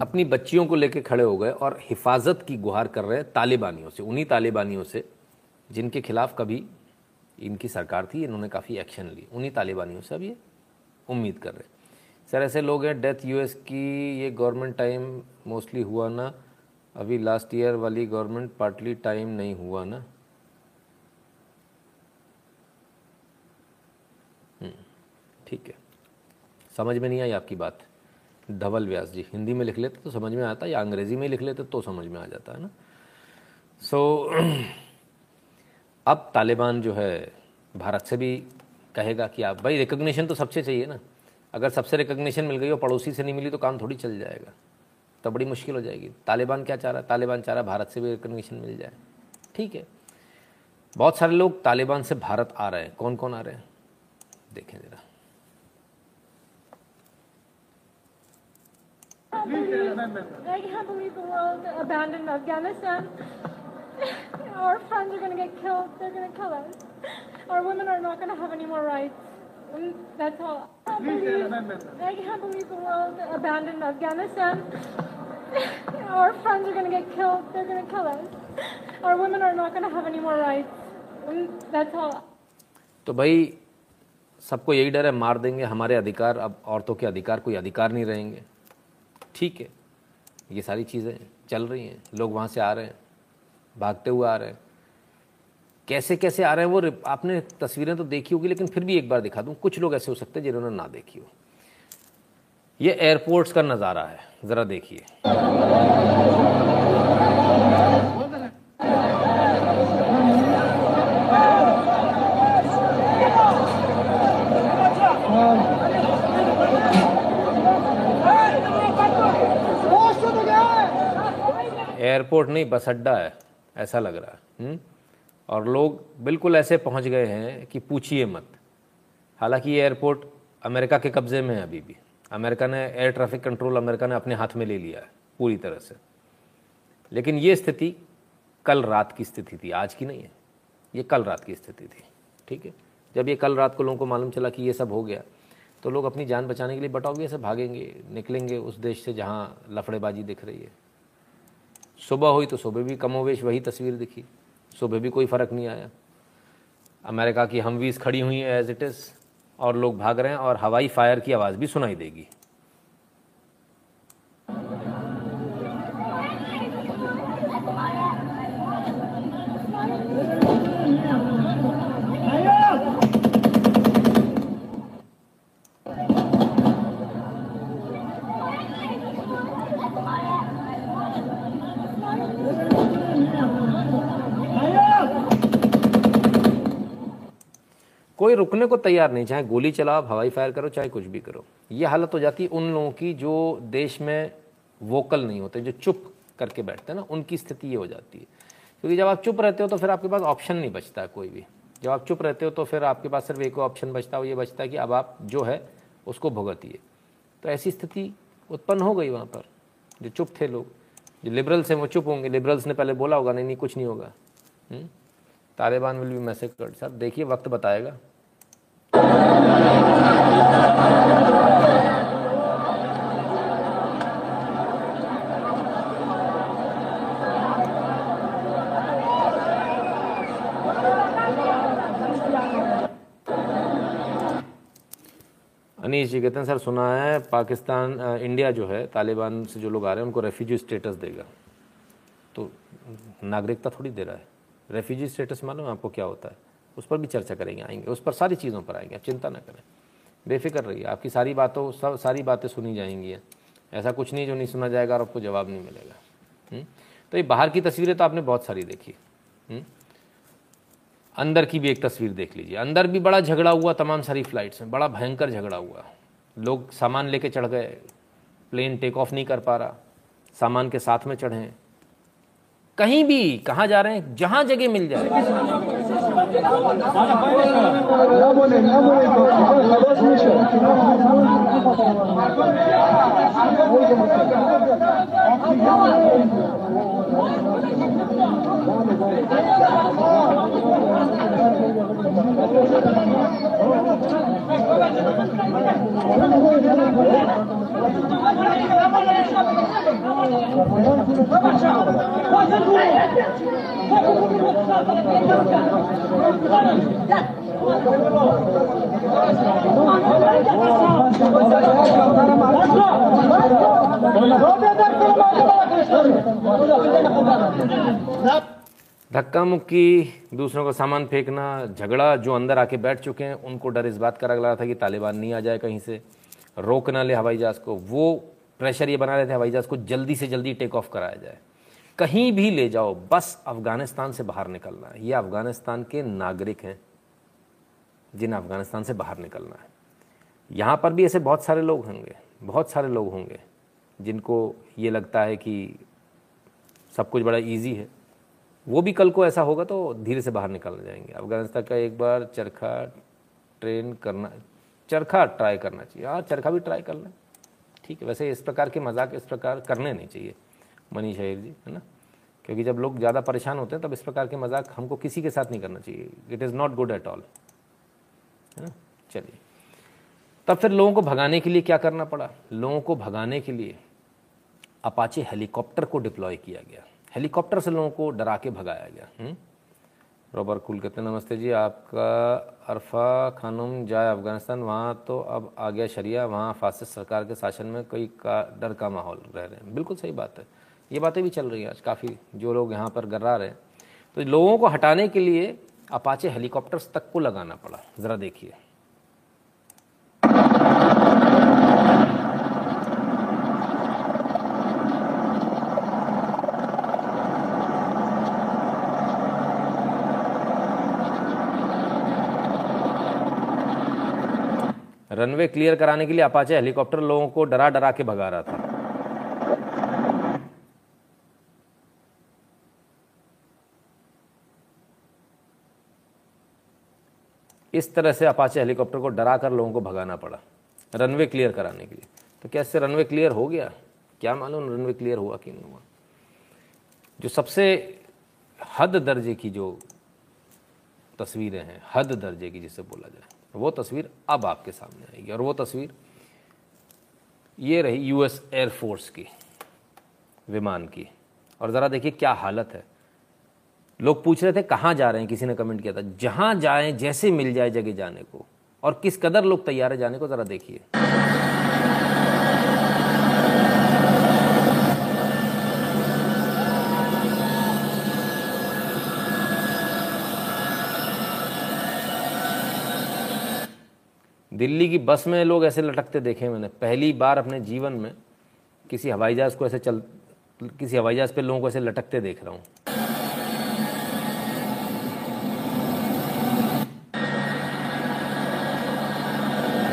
अपनी बच्चियों को लेकर खड़े हो गए और हिफाजत की गुहार कर रहे हैं तालिबानियों से उन्हीं तालिबानियों से जिनके खिलाफ कभी इनकी सरकार थी इन्होंने काफ़ी एक्शन ली उन्हीं तालिबानियों से अब ये उम्मीद कर रहे सर ऐसे लोग हैं डेथ यूएस की ये गवर्नमेंट टाइम मोस्टली हुआ ना अभी लास्ट ईयर वाली गवर्नमेंट पार्टली टाइम नहीं हुआ ना ठीक है। समझ में नहीं आई आपकी बात? धवल व्यास जी हिंदी में लिख लेते तो समझ में आता या अंग्रेज़ी में लिख लेते तो समझ में आ जाता है ना? सो so, अब तालिबान जो है भारत से भी कहेगा कि आप भाई रिकग्निशन तो सबसे चाहिए ना। अगर सबसे रिकग्निशन मिल गई और पड़ोसी से नहीं मिली तो काम थोड़ी चल जाएगा। तो बड़ी मुश्किल हो जाएगी। तालिबान क्या चाह रहा? है तालिबान चाह रहा है भारत से भी रिकग्निशन मिल जाए। ठीक है। बहुत सारे लोग तालिबान से भारत आ रहे हैं। कौन कौन आ रहे हैं? देखें जरा। I can't believe the world abandoned Afghanistan. Our friends are going to get killed. They're going to kill us. Our women are not going to have any more rights. That's all. I can't, believe, I can't believe the world abandoned Afghanistan. Our friends are going to get killed. They're going to kill us. Our women are not going to have any more rights. That's all. तो भाई सबको यही डर है मार देंगे हमारे अधिकार अब औरतों के अधिकार कोई अधिकार नहीं रहेंगे ठीक है, ये सारी चीज़ें चल रही हैं, लोग वहाँ से आ रहे हैं, भागते हुए आ रहे हैं। कैसे कैसे आ रहे हैं वो आपने तस्वीरें तो देखी होगी, लेकिन फिर भी एक बार दिखा दूँ, कुछ लोग ऐसे हो सकते हैं जिन्होंने ना देखी हो। ये एयरपोर्ट्स का नज़ारा है, ज़रा देखिए। एयरपोर्ट नहीं, बस अड्डा है, ऐसा लग रहा है। हुँ? और लोग बिल्कुल ऐसे पहुँच गए हैं कि पूछिए मत। हालाँकि ये एयरपोर्ट अमेरिका के कब्ज़े में है अभी भी। अमेरिका ने एयर ट्रैफ़िक कंट्रोल अमेरिका ने अपने हाथ में ले लिया है, पूरी तरह से। लेकिन ये स्थिति कल रात की स्थिति थी, आज की नहीं है। ये कल रात की स्थिति थी, ठीक है? जब ये कल रात को लोगों को मालूम चला कि ये सब हो गया तो लोग अपनी जान बचाने के लिए बटौगे से भागेंगे, निकलेंगे उस देश से जहाँ लफड़ेबाजी दिख रही है। सुबह हुई तो सुबह भी कमोवेश वही तस्वीर दिखी। सुबह भी कोई फ़र्क नहीं आया। अमेरिका की हमवीज खड़ी हुई है एज इट इज़ और लोग भाग रहे हैं, और हवाई फायर की आवाज़ भी सुनाई देगी। कोई रुकने को तैयार नहीं, चाहे गोली चलाओ, हवाई फायर करो, चाहे कुछ भी करो। ये हालत हो जाती है उन लोगों की जो देश में वोकल नहीं होते, जो चुप करके बैठते हैं ना, उनकी स्थिति ये हो जाती है। क्योंकि जब आप चुप रहते हो तो फिर आपके पास ऑप्शन नहीं बचता कोई भी। जब आप चुप रहते हो तो फिर आपके पास सिर्फ़ एक ऑप्शन बचता है ये बचता है कि अब आप जो है, उसको भुगतिए। तो ऐसी स्थिति उत्पन्न हो गई वहाँ पर, जो चुप थे लोग। जो लिबरल्स हैं वो चुप होंगे। लिबरल्स ने पहले बोला होगा, नहीं नहीं, कुछ नहीं होगा। हम्म? Taliban will be massacred. Sir देखिए, वक्त बताएगा। अनीश जी कहते हैं, सर, सुना है पाकिस्तान इंडिया जो है, तालिबान से जो लोग आ रहे हैं, उनको रेफ्यूजी स्टेटस देगा। तो नागरिकता थोड़ी दे रहा है। रेफ्यूजी स्टेटस मालूम आपको क्या होता है? उस पर भी चर्चा करेंगे, आएँगे, उस पर सारी चीज़ों पर आएँगे। आप चिंता ना करें। बेफिक्र रहिए। आपकी सारी बातों, सब, सारी बातें सुनी जाएँगी। ऐसा कुछ नहीं जो नहीं सुना जाएगा और आपको जवाब नहीं मिलेगा। हम्म? तो ये बाहर की तस्वीरें तो आपने बहुत सारी देखी। हम्म? अंदर की भी एक तस्वीर देख लीजिए। अंदर भी बड़ा झगड़ा हुआ तमाम सारी फ्लाइट्स में। बड़ा भयंकर झगड़ा हुआ। लोग सामान लेके चढ़ गए। प्लेन टेक ऑफ़ नहीं कर पा रहा। सामान के साथ में चढ़े। कहीं भी, कहाँ जा रहे हैं? जहाँ जगह मिल जाए। Neabune, neabune, havaş mı işe? Stop. धक्का मुक्की दूसरों का सामान फेंकना, झगड़ा जो अंदर आके बैठ चुके हैं, उनको डर इस बात का लग रहा था कि तालिबान नहीं आ जाए कहीं से, रोक ना ले हवाई जहाज़ को। वो प्रेशर ये बना रहे थे, हवाई जहाज़ को जल्दी से जल्दी टेक ऑफ़ कराया जाए। कहीं भी ले जाओ, बस अफ़गानिस्तान से बाहर निकलना है। ये अफ़गानिस्तान के नागरिक हैं, जिन्हें अफ़गानिस्तान से बाहर निकलना है। यहाँ पर भी ऐसे बहुत सारे लोग होंगे, बहुत सारे लोग होंगे, जिनको ये लगता है कि सब कुछ बड़ा ईजी है। वो भी कल को ऐसा होगा तो धीरे से बाहर निकल जाएँगे। अफ़गानिस्तान का एक बार चरखा ट्रेन करना, चरखा ट्राई करना चाहिए। हाँ चरखा भी ट्राई कर लें। ठीक है, वैसे इस प्रकार के मज़ाक इस प्रकार करने नहीं चाहिए, मनीष अय्यर जी, है ना? क्योंकि जब लोग ज़्यादा परेशान होते हैं, तब इस प्रकार के मज़ाक हमको किसी के साथ नहीं करना चाहिए। It is not good at all है ना? चलिए। तब फिर लोगों को भगाने के लिए क्या करना पड़ा? लोगों को भगाने के लिए अपाचे हेलीकॉप्टर को डिप्लॉय किया गया। हेलीकॉप्टर से लोगों को डरा के भगाया गया। हम्म? रॉबर कुल कहते हैं, नमस्ते जी, आपका अरफा खानुम जाए अफ़गानिस्तान, वहाँ तो अब आ गया शरिया, वहाँ फासिस्ट सरकार के शासन में कोई का डर का माहौल रह रहे हैं। बिल्कुल सही बात है। ये बातें भी चल रही हैं आज काफ़ी, जो लोग यहाँ पर गर्रा रहे हैं। तो लोगों को हटाने के लिए अपाचे हेलीकॉप्टर्स तक को लगाना पड़ा। ज़रा देखिए। रनवे क्लियर कराने के लिए अपाचे हेलीकॉप्टर लोगों को डरा डरा के भगा रहा था। इस तरह से अपाचे हेलीकॉप्टर को डरा कर लोगों को भगाना पड़ा, रनवे क्लियर कराने के लिए। तो क्या इससे रनवे क्लियर हो गया? क्या मालूम रनवे क्लियर हुआ कि नहीं हुआ? जो सबसे हद दर्जे की जो तस्वीरें हैं, हद दर्जे की जिसे बोला जाए वो तस्वीर अब आपके सामने आएगी। और वो तस्वीर ये रही यूएस एयरफोर्स की, विमान की। और ज़रा देखिए क्या हालत है। लोग पूछ रहे थे, कहाँ जा रहे हैं? किसी ने कमेंट किया था, जहाँ जाएँ, जैसे मिल जाए जगह जाने को। और किस कदर लोग तैयार है जाने को, ज़रा देखिए। दिल्ली की बस में लोग ऐसे लटकते देखे मैंने। पहली बार अपने जीवन में किसी हवाई जहाज़ को ऐसे चल, किसी हवाई जहाज़ पे लोगों को ऐसे लटकते देख रहा हूँ।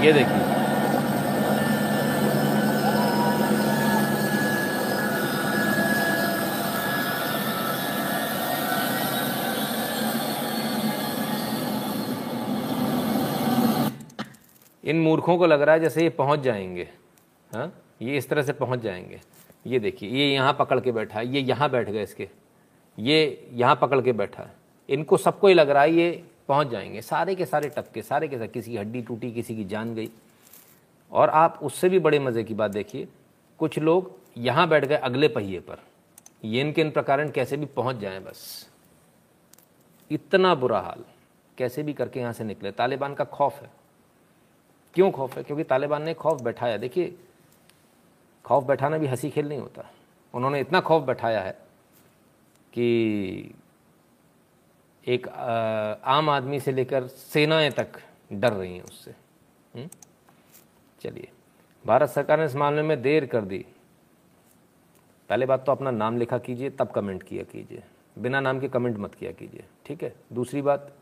ये देखिए। इन मूर्खों को लग रहा है जैसे ये पहुँच जाएँगे। हाँ? ये इस तरह से पहुँच जाएँगे। ये देखिए, ये यहाँ पकड़ के बैठा है, ये यहाँ बैठ गए इसके। ये यहाँ पकड़ के बैठा है। इनको सबको ही लग रहा है ये पहुँच जाएँगे। सारे के सारे टपके, सारे के सारे, किसी की हड्डी टूटी, किसी की जान गई। और आप उससे भी बड़े मज़े की बात देखिए, कुछ लोग यहाँ बैठ गए अगले पहिए पर। ये इनके इन प्रकार कैसे भी पहुँच जाएँ बस। इतना बुरा हाल। कैसे भी करके यहाँ से निकले। तालिबान का खौफ है। क्यों खौफ है? क्योंकि तालिबान ने खौफ बैठाया। देखिए, खौफ बैठाना भी हँसी खेल नहीं होता। उन्होंने इतना खौफ बैठाया है कि एक आम आदमी से लेकर सेनाएँ तक डर रही हैं उससे। हम्म? चलिए, भारत सरकार ने इस मामले में देर कर दी। पहले बात तो अपना नाम लिखा कीजिए, तब कमेंट किया कीजिए। बिना नाम के कमेंट मत किया कीजिए। ठीक है? दूसरी बात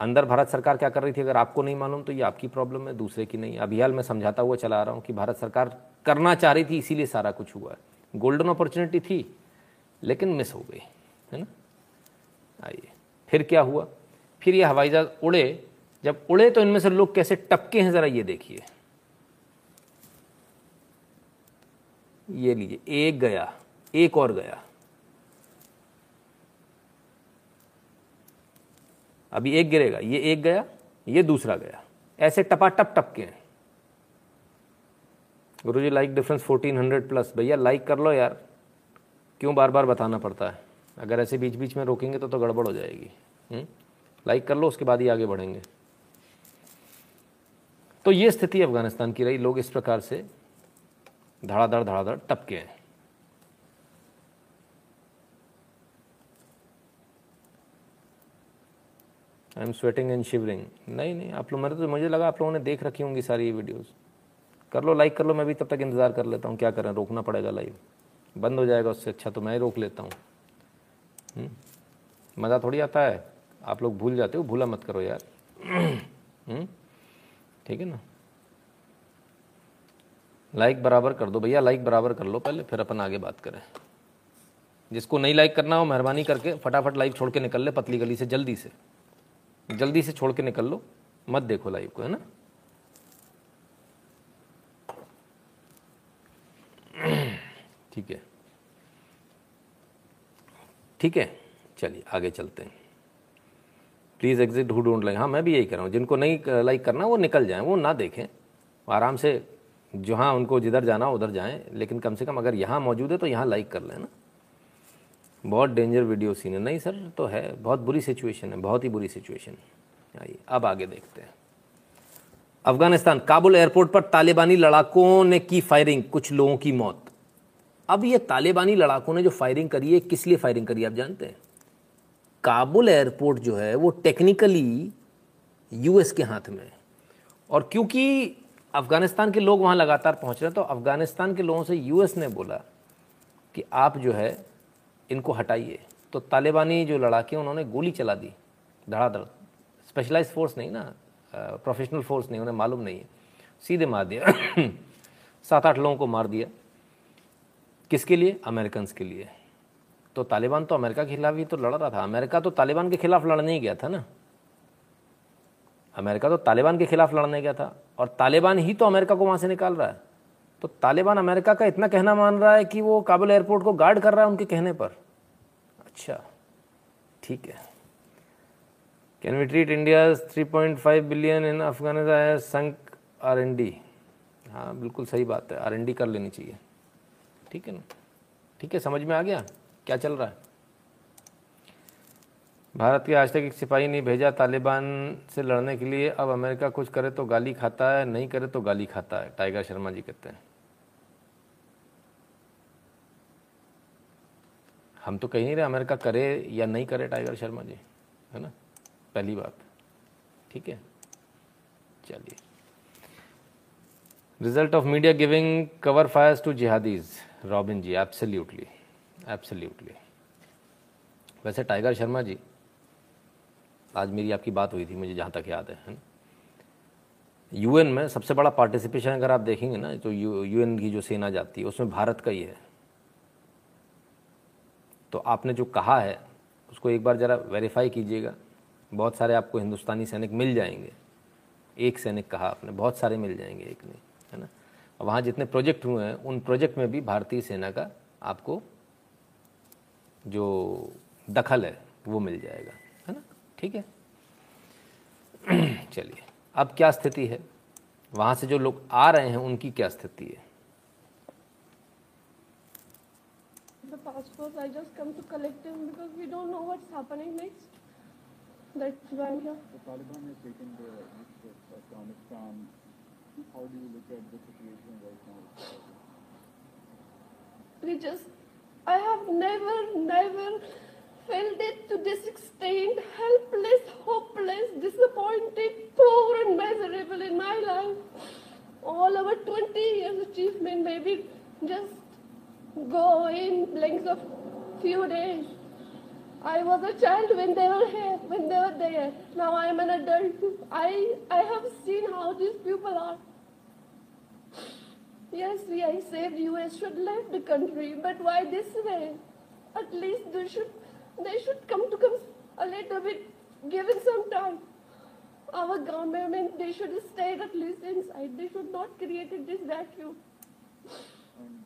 अंदर भारत सरकार क्या कर रही थी? अगर आपको नहीं मालूम तो ये आपकी प्रॉब्लम है, दूसरे की नहीं। अभी हाल मैं समझाता हुआ चला आ रहा हूँ कि भारत सरकार करना चाह रही थी, इसीलिए सारा कुछ हुआ है। गोल्डन अपॉर्चुनिटी थी, लेकिन मिस हो गई, है ना? आइए, फिर क्या हुआ? फिर ये हवाई जहाज़ उड़े। जब उड़े तो इनमें से लोग कैसे टपके हैं, ज़रा ये देखिए। ये लीजिए, एक गया, एक और गया। अभी एक गिरेगा, ये एक गया, ये दूसरा गया। ऐसे टपा टप टप के हैं। Guru ji like difference fourteen hundred plus भैया लाइक कर लो यार। क्यों बार बार बताना पड़ता है? अगर ऐसे बीच बीच में रोकेंगे तो तो गड़बड़ हो जाएगी। लाइक कर लो, उसके बाद ही आगे बढ़ेंगे। तो ये स्थिति अफ़गानिस्तान की रही। लोग इस प्रकार से धड़ाधड़ धड़ाधड़ टपके हैं। I am sweating and shivering नहीं नहीं, आप लोग, मेरे तो मुझे लगा आप लोगों ने देख रखी होंगी सारी ये वीडियोस कर लो लाइक कर लो, मैं भी तब तक इंतज़ार कर लेता हूँ, क्या करें, रोकना पड़ेगा लाइव बंद हो जाएगा उससे अच्छा तो मैं ही रोक लेता हूँ। हम्म? मज़ा थोड़ी आता है। आप लोग भूल जाते हो, भूला मत करो यार। हम्म? ठीक है ना? लाइक बराबर कर दो भैया लाइक बराबर कर लो पहले, फिर अपन आगे बात करें। जिसको नहीं लाइक करना हो, मेहरबानी करके फटाफट लाइव छोड़ के निकल ले पतली गली से, जल्दी से। जल्दी से छोड़ के निकल लो, मत देखो लाइव को, है ना? ठीक है। ठीक है? चलिए, आगे चलते हैं। Please exit who don't like हाँ मैं भी यही कर रहा हूँ, जिनको नहीं लाइक करना, वो निकल जाएँ, वो ना देखें। आराम से जहाँ उनको जिधर जाना, उधर जाएँ, लेकिन कम से कम अगर यहाँ मौजूद है तो यहाँ लाइक कर लें ना? बहुत डेंजर वीडियो सीन है। नहीं सर तो है। बहुत बुरी सिचुएशन है। बहुत ही बुरी सिचुएशन आइए, अब आगे देखते हैं। अफ़गानिस्तान, काबुल एयरपोर्ट पर तालिबानी लड़ाकों ने की फायरिंग कुछ लोगों की मौत। अब ये तालिबानी लड़ाकों ने जो फायरिंग करी है, किस लिए फायरिंग करी आप जानते हैं? काबुल एयरपोर्ट जो है, वो टेक्निकली यूएस के हाथ में है। और क्योंकि अफ़गानिस्तान के लोग वहाँ लगातार पहुँच रहे हैं तो अफ़गानिस्तान के लोगों से यूएस ने बोला कि आप जो है इनको हटाइए। तो तालिबानी जो लड़ाके उन्होंने गोली चला दी। धड़ाधड़। स्पेशलाइज फोर्स नहीं ना प्रोफेशनल फोर्स नहीं, उन्हें मालूम नहीं है। सीधे मार दिया। सात आठ लोगों को मार दिया। किसके लिए? अमेरिकन के लिए। तो तालिबान तो अमेरिका के खिलाफ ही तो लड़ रहा था। अमेरिका तो तालिबान के खिलाफ लड़ने ही गया था ना। अमेरिका तो तालिबान के खिलाफ लड़ने गया था। और तालिबान ही तो अमेरिका को वहाँ से निकाल रहा है। तो तालिबान अमेरिका का इतना कहना मान रहा है कि वो काबुल एयरपोर्ट को गार्ड कर रहा है उनके कहने पर। अच्छा ठीक है। Can we treat India 3.5 billion in Afghanistan sunk R N D हाँ बिल्कुल सही बात है। आर एन डी कर लेनी चाहिए। ठीक है ना? ठीक है, समझ में आ गया? क्या चल रहा है? भारत के आज तक एक सिपाही नहीं भेजा। तालिबान से लड़ने के लिए अब अमेरिका कुछ करे तो गाली खाता है, नहीं करे तो गाली खाता है। टाइगर शर्मा जी कहते हैं। हम तो कह नहीं रहे, अमेरिका करे या नहीं करे टाइगर शर्मा जी, है ना? पहली बात। ठीक है? चलिए। Result of media giving cover fires to jihadis Robin ji absolutely absolutely वैसे टाइगर शर्मा जी, आज मेरी आपकी बात हुई थी, मुझे जहाँ तक याद है है ना? यूएन में सबसे बड़ा पार्टिसिपेशन अगर आप देखेंगे ना तो यू यूएन की जो सेना जाती है, उसमें भारत का ही है। तो आपने जो कहा है, उसको एक बार ज़रा वेरीफाई कीजिएगा। बहुत सारे आपको हिंदुस्तानी सैनिक मिल जाएँगे। एक सैनिक कहा आपने, बहुत सारे मिल जाएँगे एक नहीं है ना? वहाँ जितने प्रोजेक्ट हुए हैं, उन प्रोजेक्ट में भी भारतीय सेना का आपको जो दखल है, वो मिल जाएगा, है ना? ठीक है? चलिए, अब क्या स्थिति है? वहाँ से जो लोग आ रहे हैं, उनकी क्या स्थिति है? The passports. I just come to collect him because we don't know what's happening next. That's why I'm here. The Taliban has taken the east of Afghanistan. How do you look at the situation right now? We just, I have never, never felt it to this extent, helpless, hopeless, disappointed, poor and miserable in my life. All our 20 years achievement maybe just go in blinks of few days. I was a child when they were here, when they were there. Now I am an adult. I, I have seen how these people are. Yes, we I saved US should leave the country, but why this way? At least they should they should come to come a little bit given some time. Our government they should stay at least inside. They should not created this vacuum. Um,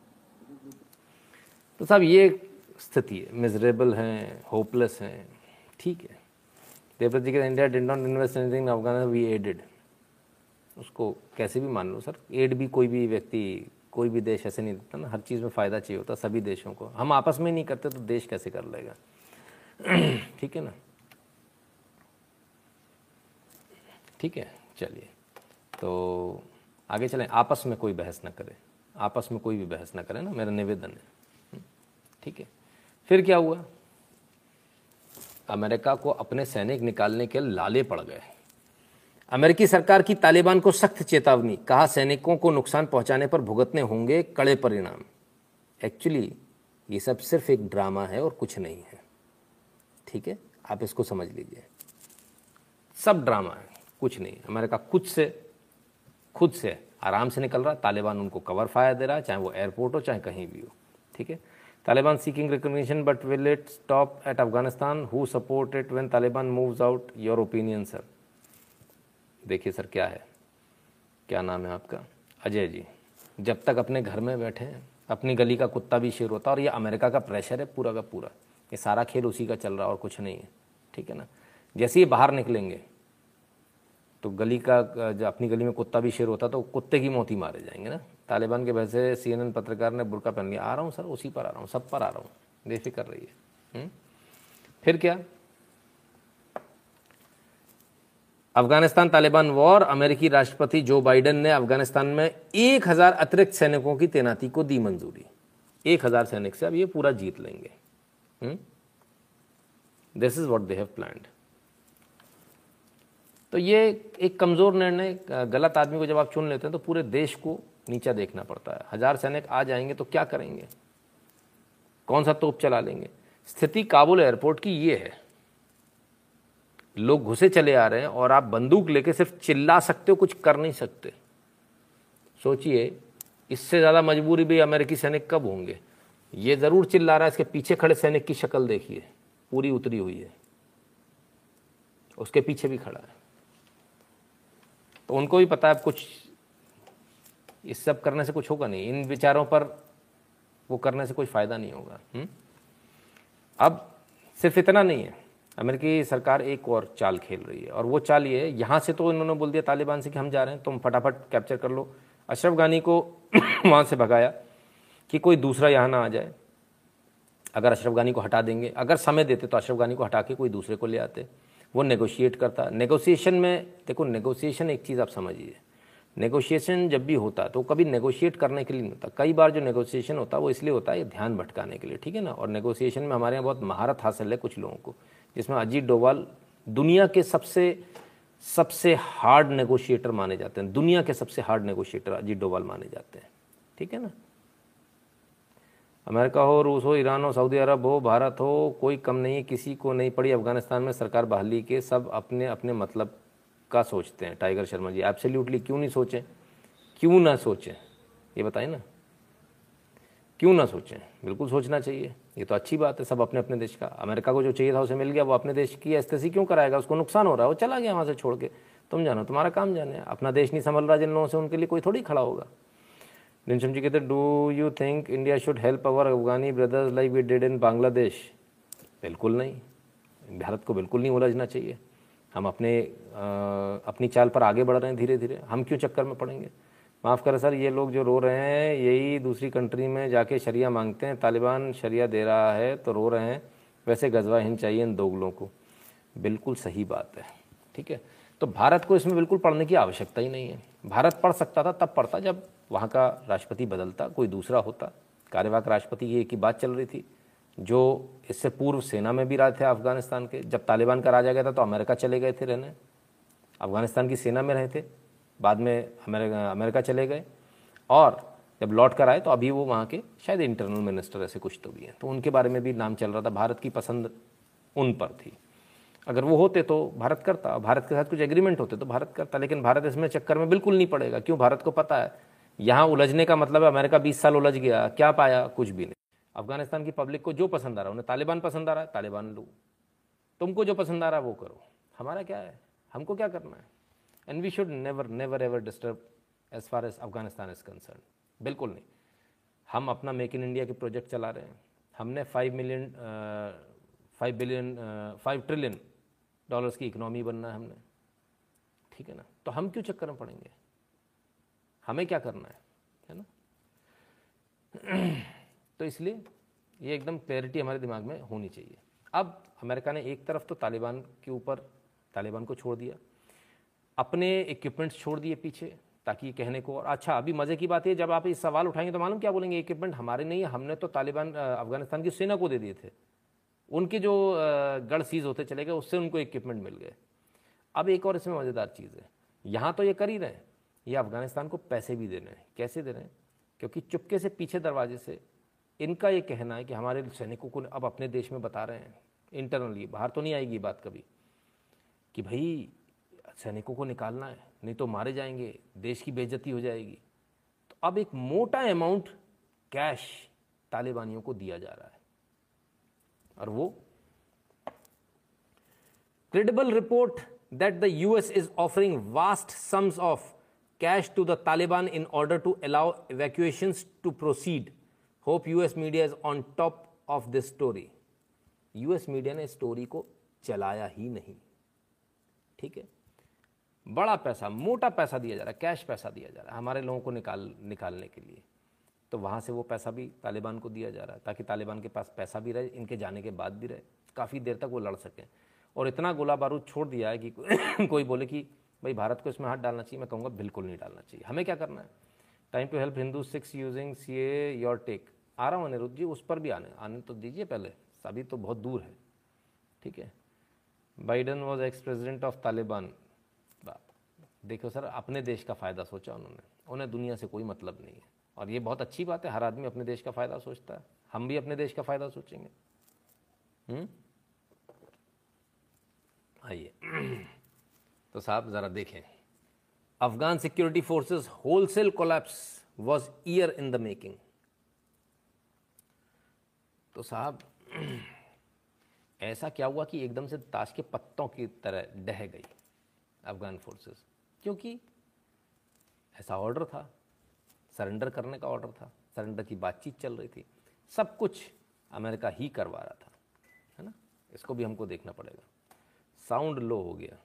तो साहब, ये स्थिति है। Miserable हैं hopeless हैं। ठीक है। देवव्रत जी के India did not invest anything Afghanistan we aided उसको कैसे भी मान लो, सर एड भी कोई भी व्यक्ति, कोई भी देश ऐसे नहीं देता ना। हर चीज़ में फ़ायदा चाहिए होता सभी देशों को। हम आपस में ही नहीं करते तो देश कैसे कर लेगा? ठीक है ना? ठीक है, चलिए। तो आगे चलें। आपस में कोई बहस ना करें। आपस में कोई भी बहस ना करें ना। मेरा निवेदन है। ठीक है। फिर क्या हुआ? अमेरिका को अपने सैनिक निकालने के लाले पड़ गए। अमेरिकी सरकार की तालिबान को सख्त चेतावनी, कहा सैनिकों को नुकसान पहुँचाने पर भुगतने होंगे कड़े परिणाम। एक्चुअली ये सब सिर्फ़ एक ड्रामा है और कुछ नहीं है। ठीक है? आप इसको समझ लीजिए। सब ड्रामा है, कुछ नहीं। अमेरिका खुद से खुद से आराम से निकल रहा तालिबान उनको कवर फायर दे रहा है, चाहे वो एयरपोर्ट हो, चाहे कहीं भी हो। ठीक है? Taliban seeking recognition but will it stop at Afghanistan who support it when Taliban moves out your opinion sir देखिए सर क्या है? क्या नाम है आपका? अजय जी, जब तक अपने घर में बैठे हैं, अपनी गली का कुत्ता भी शेर होता है और ये अमेरिका का प्रेशर है पूरा का पूरा। ये सारा खेल उसी का चल रहा है और कुछ नहीं है, ठीक है ना? जैसे ही बाहर निकलेंगे तो गली का जब अपनी गली में कुत्ता भी शेर होता तो कुत्ते की मौत मारे जाएँगे ना? तालिबान के वैसे सी पत्रकार ने बुरका पहन लिया। आ रहा हूँ सर, उसी पर आ रहा हूँ, सब पर आ रहा हूँ। बेफिक्र रही है फिर क्या? अफ़गानिस्तान तालिबान वॉर, अमेरिकी राष्ट्रपति जो बाइडेन ने अफ़गानिस्तान में एक हज़ार अतिरिक्त सैनिकों की तैनाती को दी मंजूरी। एक हज़ार सैनिक से अब ये पूरा जीत लेंगे। This is what they have planned तो ये एक कमज़ोर निर्णय, गलत आदमी को जब आप चुन लेते हैं तो पूरे देश को नीचा देखना पड़ता है। हज़ार सैनिक आ जाएँगे तो क्या करेंगे? कौन सा तोप चला लेंगे? स्थिति काबुल एयरपोर्ट की ये है। लोग घुसे चले आ रहे हैं और आप बंदूक लेके सिर्फ़ चिल्ला सकते हो, कुछ कर नहीं सकते। सोचिए, इससे ज़्यादा मजबूरी भी अमेरिकी सैनिक कब होंगे? ये ज़रूर चिल्ला रहा है, इसके पीछे खड़े सैनिक की शक्ल देखिए। पूरी उतरी हुई है। उसके पीछे भी खड़ा है। तो उनको भी पता है कुछ इस सब करने से कुछ होगा नहीं। इन विचारों पर वो करने से कोई फ़ायदा नहीं होगा हुँ? अब सिर्फ़ इतना नहीं है। अमेरिकी सरकार एक और चाल खेल रही है और वो चाल ये यहाँ से तो इन्होंने बोल दिया तालिबान से कि हम जा रहे हैं, तुम फटाफट कैप्चर कर लो। अशरफ गानी को वहाँ से भगाया कि कोई दूसरा यहाँ ना आ जाए। अगर अशरफ गानी को हटा देंगे, अगर समय देते तो अशरफ गानी को हटा के कोई दूसरे को ले आते। वो नेगोशिएट करता। नेगोशिएशन में, देखो नेगोशिएशन एक चीज़ आप समझिए। नेगोशिएशन जब भी होता तो कभी नेगोशिएट करने के लिए नहीं होता। कई बार जो नेगोशिएशन होता है, वो इसलिए होता है ध्यान भटकाने के लिए, ठीक है ना? और नेगोशिएशन में हमारे यहाँ बहुत महारत हासिल है कुछ लोगों को, जिसमें अजीत डोवाल दुनिया के सबसे सबसे हार्ड नेगोशिएटर माने जाते हैं। दुनिया के सबसे हार्ड नेगोशिएटर अजीत डोवाल माने जाते हैं, ठीक है ना? अमेरिका हो, रूस हो, ईरान हो, सऊदी अरब हो, भारत हो, कोई कम नहीं है, किसी को नहीं, पड़ी अफ़गानिस्तान में सरकार बहाली के सब अपने अपने मतलब का सोचते हैं? टाइगर शर्मा जी एब्सोल्युटली क्यों नहीं सोचें? क्यों ना सोचें? ये बताएँ ना। क्यों ना सोचें? बिल्कुल सोचना चाहिए। ये तो अच्छी बात है, सब अपने अपने देश का। अमेरिका को जो चाहिए था, उसे मिल गया। वो अपने देश की एस्तेसी क्यों कराएगा? उसको नुकसान हो रहा है। वो चला गया वहाँ से छोड़ के। तुम जानो, तुम्हारा काम जाने। अपना देश नहीं संभल रहा जिन लोगों से, उनके लिए कोई थोड़ी खड़ा होगा। निशम जी कहते do you think India should help our Afghani brothers like we did in Bangladesh बिल्कुल नहीं। भारत को बिल्कुल नहीं उलझना चाहिए। हम अपने आ, अपनी चाल पर आगे बढ़ रहे हैं धीरे धीरे हम क्यों चक्कर में पड़ेंगे? माफ़ करें सर ये लोग जो रो रहे हैं यही दूसरी कंट्री में जाके शरिया मांगते हैं। तालिबान शरिया दे रहा है तो रो रहे हैं। वैसे गजवा हिंद चाहिए इन दोगलों को। बिल्कुल सही बात है। ठीक है? तो भारत को इसमें बिल्कुल पढ़ने की आवश्यकता ही नहीं है। भारत पढ़ सकता था तब पढ़ता जब वहाँ का राष्ट्रपति बदलता कोई दूसरा होता। कार्यवाहक राष्ट्रपति ये की बात चल रही थी। जो इससे पूर्व सेना में भी रहे थे अफ़गानिस्तान के, जब तालिबान का राजा गया था तो अमेरिका चले गए थे रहने। अफ़गानिस्तान की सेना में रहे थे, बाद में अमेरिका अमेरिका चले गए। और जब लौट कर आए तो अभी वो वहाँ के शायद इंटरनल मिनिस्टर ऐसे कुछ तो भी हैं। तो उनके बारे में भी नाम चल रहा था, भारत की पसंद उन पर थी। अगर वो होते तो भारत करता, भारत के साथ कुछ एग्रीमेंट होते तो भारत करता, लेकिन भारत इसमें चक्कर में बिल्कुल नहीं पड़ेगा। क्यों? भारत को पता है, यहाँ उलझने का मतलब है अमेरिका बीस साल उलझ गया, क्या पाया? कुछ भी नहीं। अफ़गानिस्तान की पब्लिक को जो पसंद आ रहा है, उन्हें तालिबान पसंद आ रहा है, तालिबान लो। तुमको जो पसंद आ रहा है, वो करो। हमारा क्या है? हमको क्या करना है? And we should never never ever disturb as far as Afghanistan is concern बिल्कुल नहीं। हम अपना मेक इन इंडिया के प्रोजेक्ट चला रहे हैं। हमने five million five billion five trillion dollars की इकोनॉमी बनना है हमने। ठीक है ना? तो हम क्यों चक्कर में पड़ेंगे? हमें क्या करना है? है ना? तो इसलिए ये एकदम क्लैरिटी हमारे दिमाग में होनी चाहिए। अब अमेरिका ने एक तरफ़ तो तालिबान के ऊपर, तालिबान को छोड़ दिया, अपने इक्विपमेंट्स छोड़ दिए पीछे, ताकि कहने को, और अच्छा अभी मज़े की बात है जब आप ये सवाल उठाएँगे तो मालूम क्या बोलेंगे इक्विपमेंट हमारे नहीं हमने तो तालिबान अफ़गानिस्तान की सेना को दे दिए थे। उनके जो गढ़ सीज होते चले गए, उससे उनको इक्विपमेंट मिल गए। अब एक और इसमें मज़ेदार चीज़ है, यहाँ तो ये कर ही रहे हैं, ये अफ़गानिस्तान को पैसे भी दे रहे हैं। कैसे दे रहे हैं? क्योंकि चुपके से पीछे दरवाजे से इनका ये कहना है कि हमारे सैनिकों को अब अपने देश में बता रहे हैं इंटरनली बाहर तो नहीं आएगी बात कभी, कि भाई, सैनिकों को निकालना है, नहीं तो मारे जाएँगे, देश की बेजती हो जाएगी तो अब एक मोटा अमाउंट कैश तालिबानियों को दिया जा रहा है और वो credible report that the US is offering vast sums of cash to the Taliban in order to allow evacuations to proceed. Hope US media is on top of this story. US media ने story को चलाया ही नहीं। ठीक है? बड़ा पैसा, मोटा पैसा दिया जा रहा है कैश पैसा दिया जा रहा है हमारे लोगों को निकाल, निकालने के लिए। तो वहाँ से वो पैसा भी तालिबान को दिया जा रहा है, ताकि तालिबान के पास पैसा भी रहे, इनके जाने के बाद भी रहे। काफ़ी देर तक वो लड़ सकें। और इतना गोला बारूद छोड़ दिया है कि कोई बोले कि, भाई, भारत को इसमें हाथ डालना चाहिए, मैं कहूँगा बिल्कुल नहीं डालना चाहिए। हमें क्या करना है? Time to help Hindu Sikhs using C A your take आ रहा हूँ अनिरुद्ध जी उस पर भी आने आने तो दीजिए पहले। अभी तो बहुत दूर है। ठीक है? Biden was ex president of Taliban देखो सर, अपने देश का फ़ायदा सोचा उन्होंने। उन्हें दुनिया से कोई मतलब नहीं है। और ये बहुत अच्छी बात है, हर आदमी अपने देश का फ़ायदा सोचता है। हम भी अपने देश का फ़ायदा सोचेंगे। हम्म? आइए। तो साहब, ज़रा देखें। Afghan security forces wholesale collapse was year in the making तो साहब, ऐसा क्या हुआ कि एकदम से ताश के पत्तों की तरह डह गई अफगान फोर्सेस क्योंकि ऐसा ऑर्डर था सरेंडर करने का ऑर्डर था सरेंडर की बातचीत चल रही थी। सब कुछ अमेरिका ही करवा रहा था, है ना? इसको भी हमको देखना पड़ेगा। साउंड लो हो गया।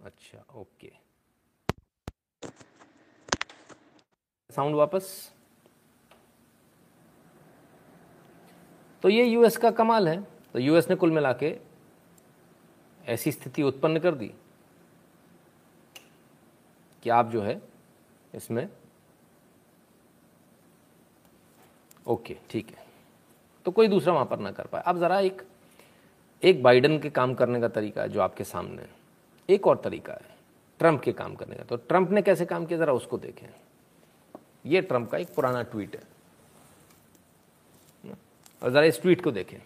अच्छा ओके साउंड वापस? तो ये यूएस का कमाल है। तो यूएस ने कुल मिला के ऐसी स्थिति उत्पन्न कर दी कि आप जो है इसमें ओके, ठीक है। तो कोई दूसरा वहाँ पर ना कर पाए। अब ज़रा एक एक बाइडन के काम करने का तरीका है जो आपके सामने है। एक और तरीका है ट्रंप के काम करने का। तो ट्रंप ने कैसे काम किया, ज़रा उसको देखें। ये ट्रंप का एक पुराना ट्वीट है। और ज़रा इस ट्वीट को देखें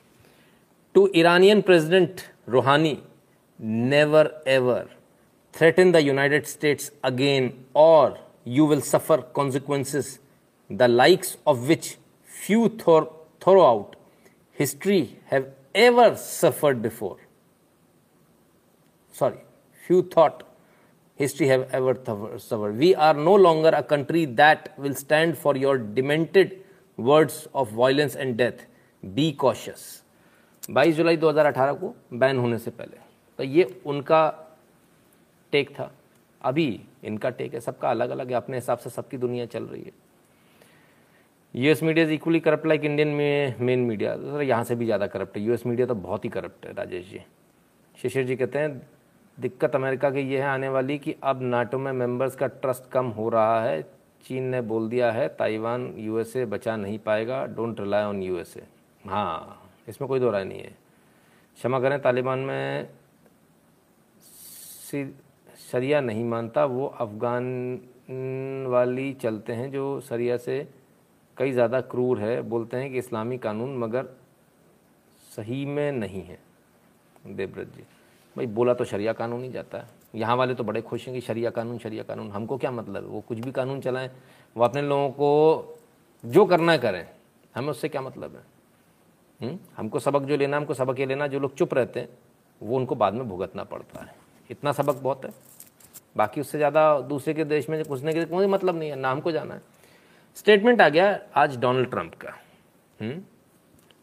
to Iranian president Rouhani never ever threaten the United States again, or you will suffer consequences, the likes of which few thor- throughout history have ever suffered before. Sorry, few thought history have ever th- suffered. We are no longer a country that will stand for your demented words of violence and death. Be cautious. 22 जुलाई 2018 को ban होने से पहले। तो ये उनका take था। अभी इनका टेक है। सबका अलग अलग है। अपने हिसाब से सबकी दुनिया चल रही है। US media is equally corrupt like Indian में मेन मीडिया सर यहाँ से भी ज़्यादा करप्ट है। यूएस मीडिया तो बहुत ही करप्ट है, राजेश जी। शिशिर जी कहते हैं, दिक्कत अमेरिका की ये है आने वाली कि अब नाटो में मेंबर्स का ट्रस्ट कम हो रहा है। चीन ने बोल दिया है, ताइवान यूएसए बचा नहीं पाएगा। डोंट रिलाई ऑन यूएसए हाँ इसमें कोई दो राय नहीं है। क्षमा करें, तालिबान में सरिया नहीं मानता, वो अफ़गान वाली चलते हैं जो सरिया से कई ज़्यादा क्रूर है, बोलते हैं कि इस्लामी कानून मगर सही में नहीं है। देवव्रत जी, भाई बोला तो शरिया कानून ही जाता है। यहाँ वाले तो बड़े खुश हैं कि शरिया कानून शरिया कानून, हमको क्या मतलब? वो कुछ भी कानून चलाएँ, वो अपने लोगों को जो करना करें, हमें उससे क्या मतलब है? हुँ? हमको सबक जो लेना, हमको सबक ये लेना, जो लोग चुप रहते हैं, वो उनको बाद में भुगतना पड़ता है। इतना सबक बहुत है। बाकी उससे ज़्यादा दूसरे के देश में घुसने के कोई मतलब नहीं है, ना हमको जाना है। स्टेटमेंट आ गया आज डोनाल्ड ट्रंप का। हुँ?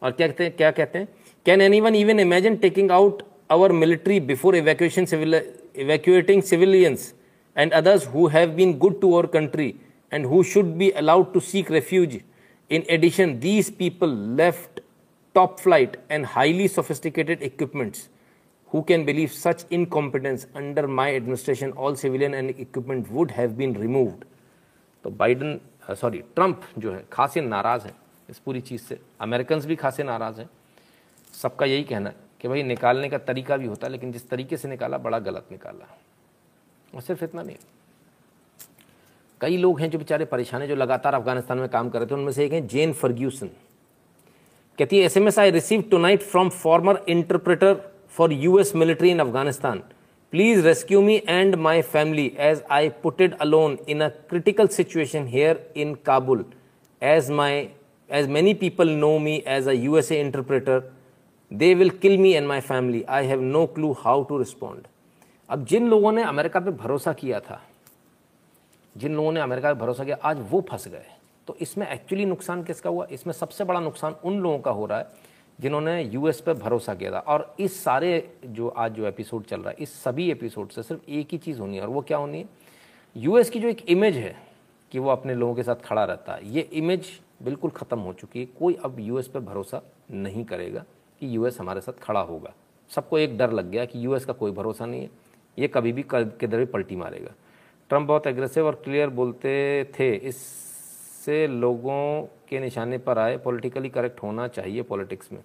और क्या कहते हैं, क्या कहते हैं? Can anyone even imagine taking out our military before evacuation civil evacuating civilians and others who have been good to our country and who should be allowed to seek refuge in addition these people left top flight and highly sophisticated equipments. Who can believe such incompetence under my administration? All civilian and equipment would have been removed. तो Biden sorry Trump जो है, खासे नाराज़ हैं इस पूरी चीज़ से American भी खासे नाराज़ हैं सबका यही कहना है कि भाई निकालने का तरीका भी होता है लेकिन जिस तरीके से निकाला, बड़ा गलत निकाला और सिर्फ़ इतना नहीं कई लोग हैं जो बेचारे परेशान हैं, जो लगातार अफ़गानिस्तान में काम कर रहे थे, उनमें से एक हैं जेन फर्ग्यूसन कहती है S M S I receive tonight from former interpreter for U S military in Afghanistan please rescue me and my family as I putted alone in a critical situation here in Kabul as my as many people know me as a USA interpreter they will kill me and my family I have no clue how to respond अब जिन लोगों ने America पे भरोसा किया था, जिन लोगों ने अमेरिका पे भरोसा किया, आज वो फंस गए। तो इसमें एक्चुअली नुकसान किसका हुआ? इसमें सबसे बड़ा नुकसान उन लोगों का हो रहा है जिन्होंने यूएस पे भरोसा किया था। और इस सारे जो आज जो एपिसोड चल रहा है, इस सभी एपिसोड से सिर्फ़ एक ही चीज़ होनी है, और वो क्या होनी है? यूएस की जो एक इमेज है कि वो अपने लोगों के साथ खड़ा रहता है, ये इमेज बिल्कुल ख़त्म हो चुकी है। कोई अब यूएस पे भरोसा नहीं करेगा कि यूएस हमारे साथ खड़ा होगा। सबको एक डर लग गया कि यूएस का कोई भरोसा नहीं है। ये कभी भी किधर भी पलटी मारेगा। ट्रंप बहुत एग्रेसिव और क्लियर बोलते थे इस से लोगों के निशाने पर आए पॉलिटिकली करेक्ट होना चाहिए पॉलिटिक्स में।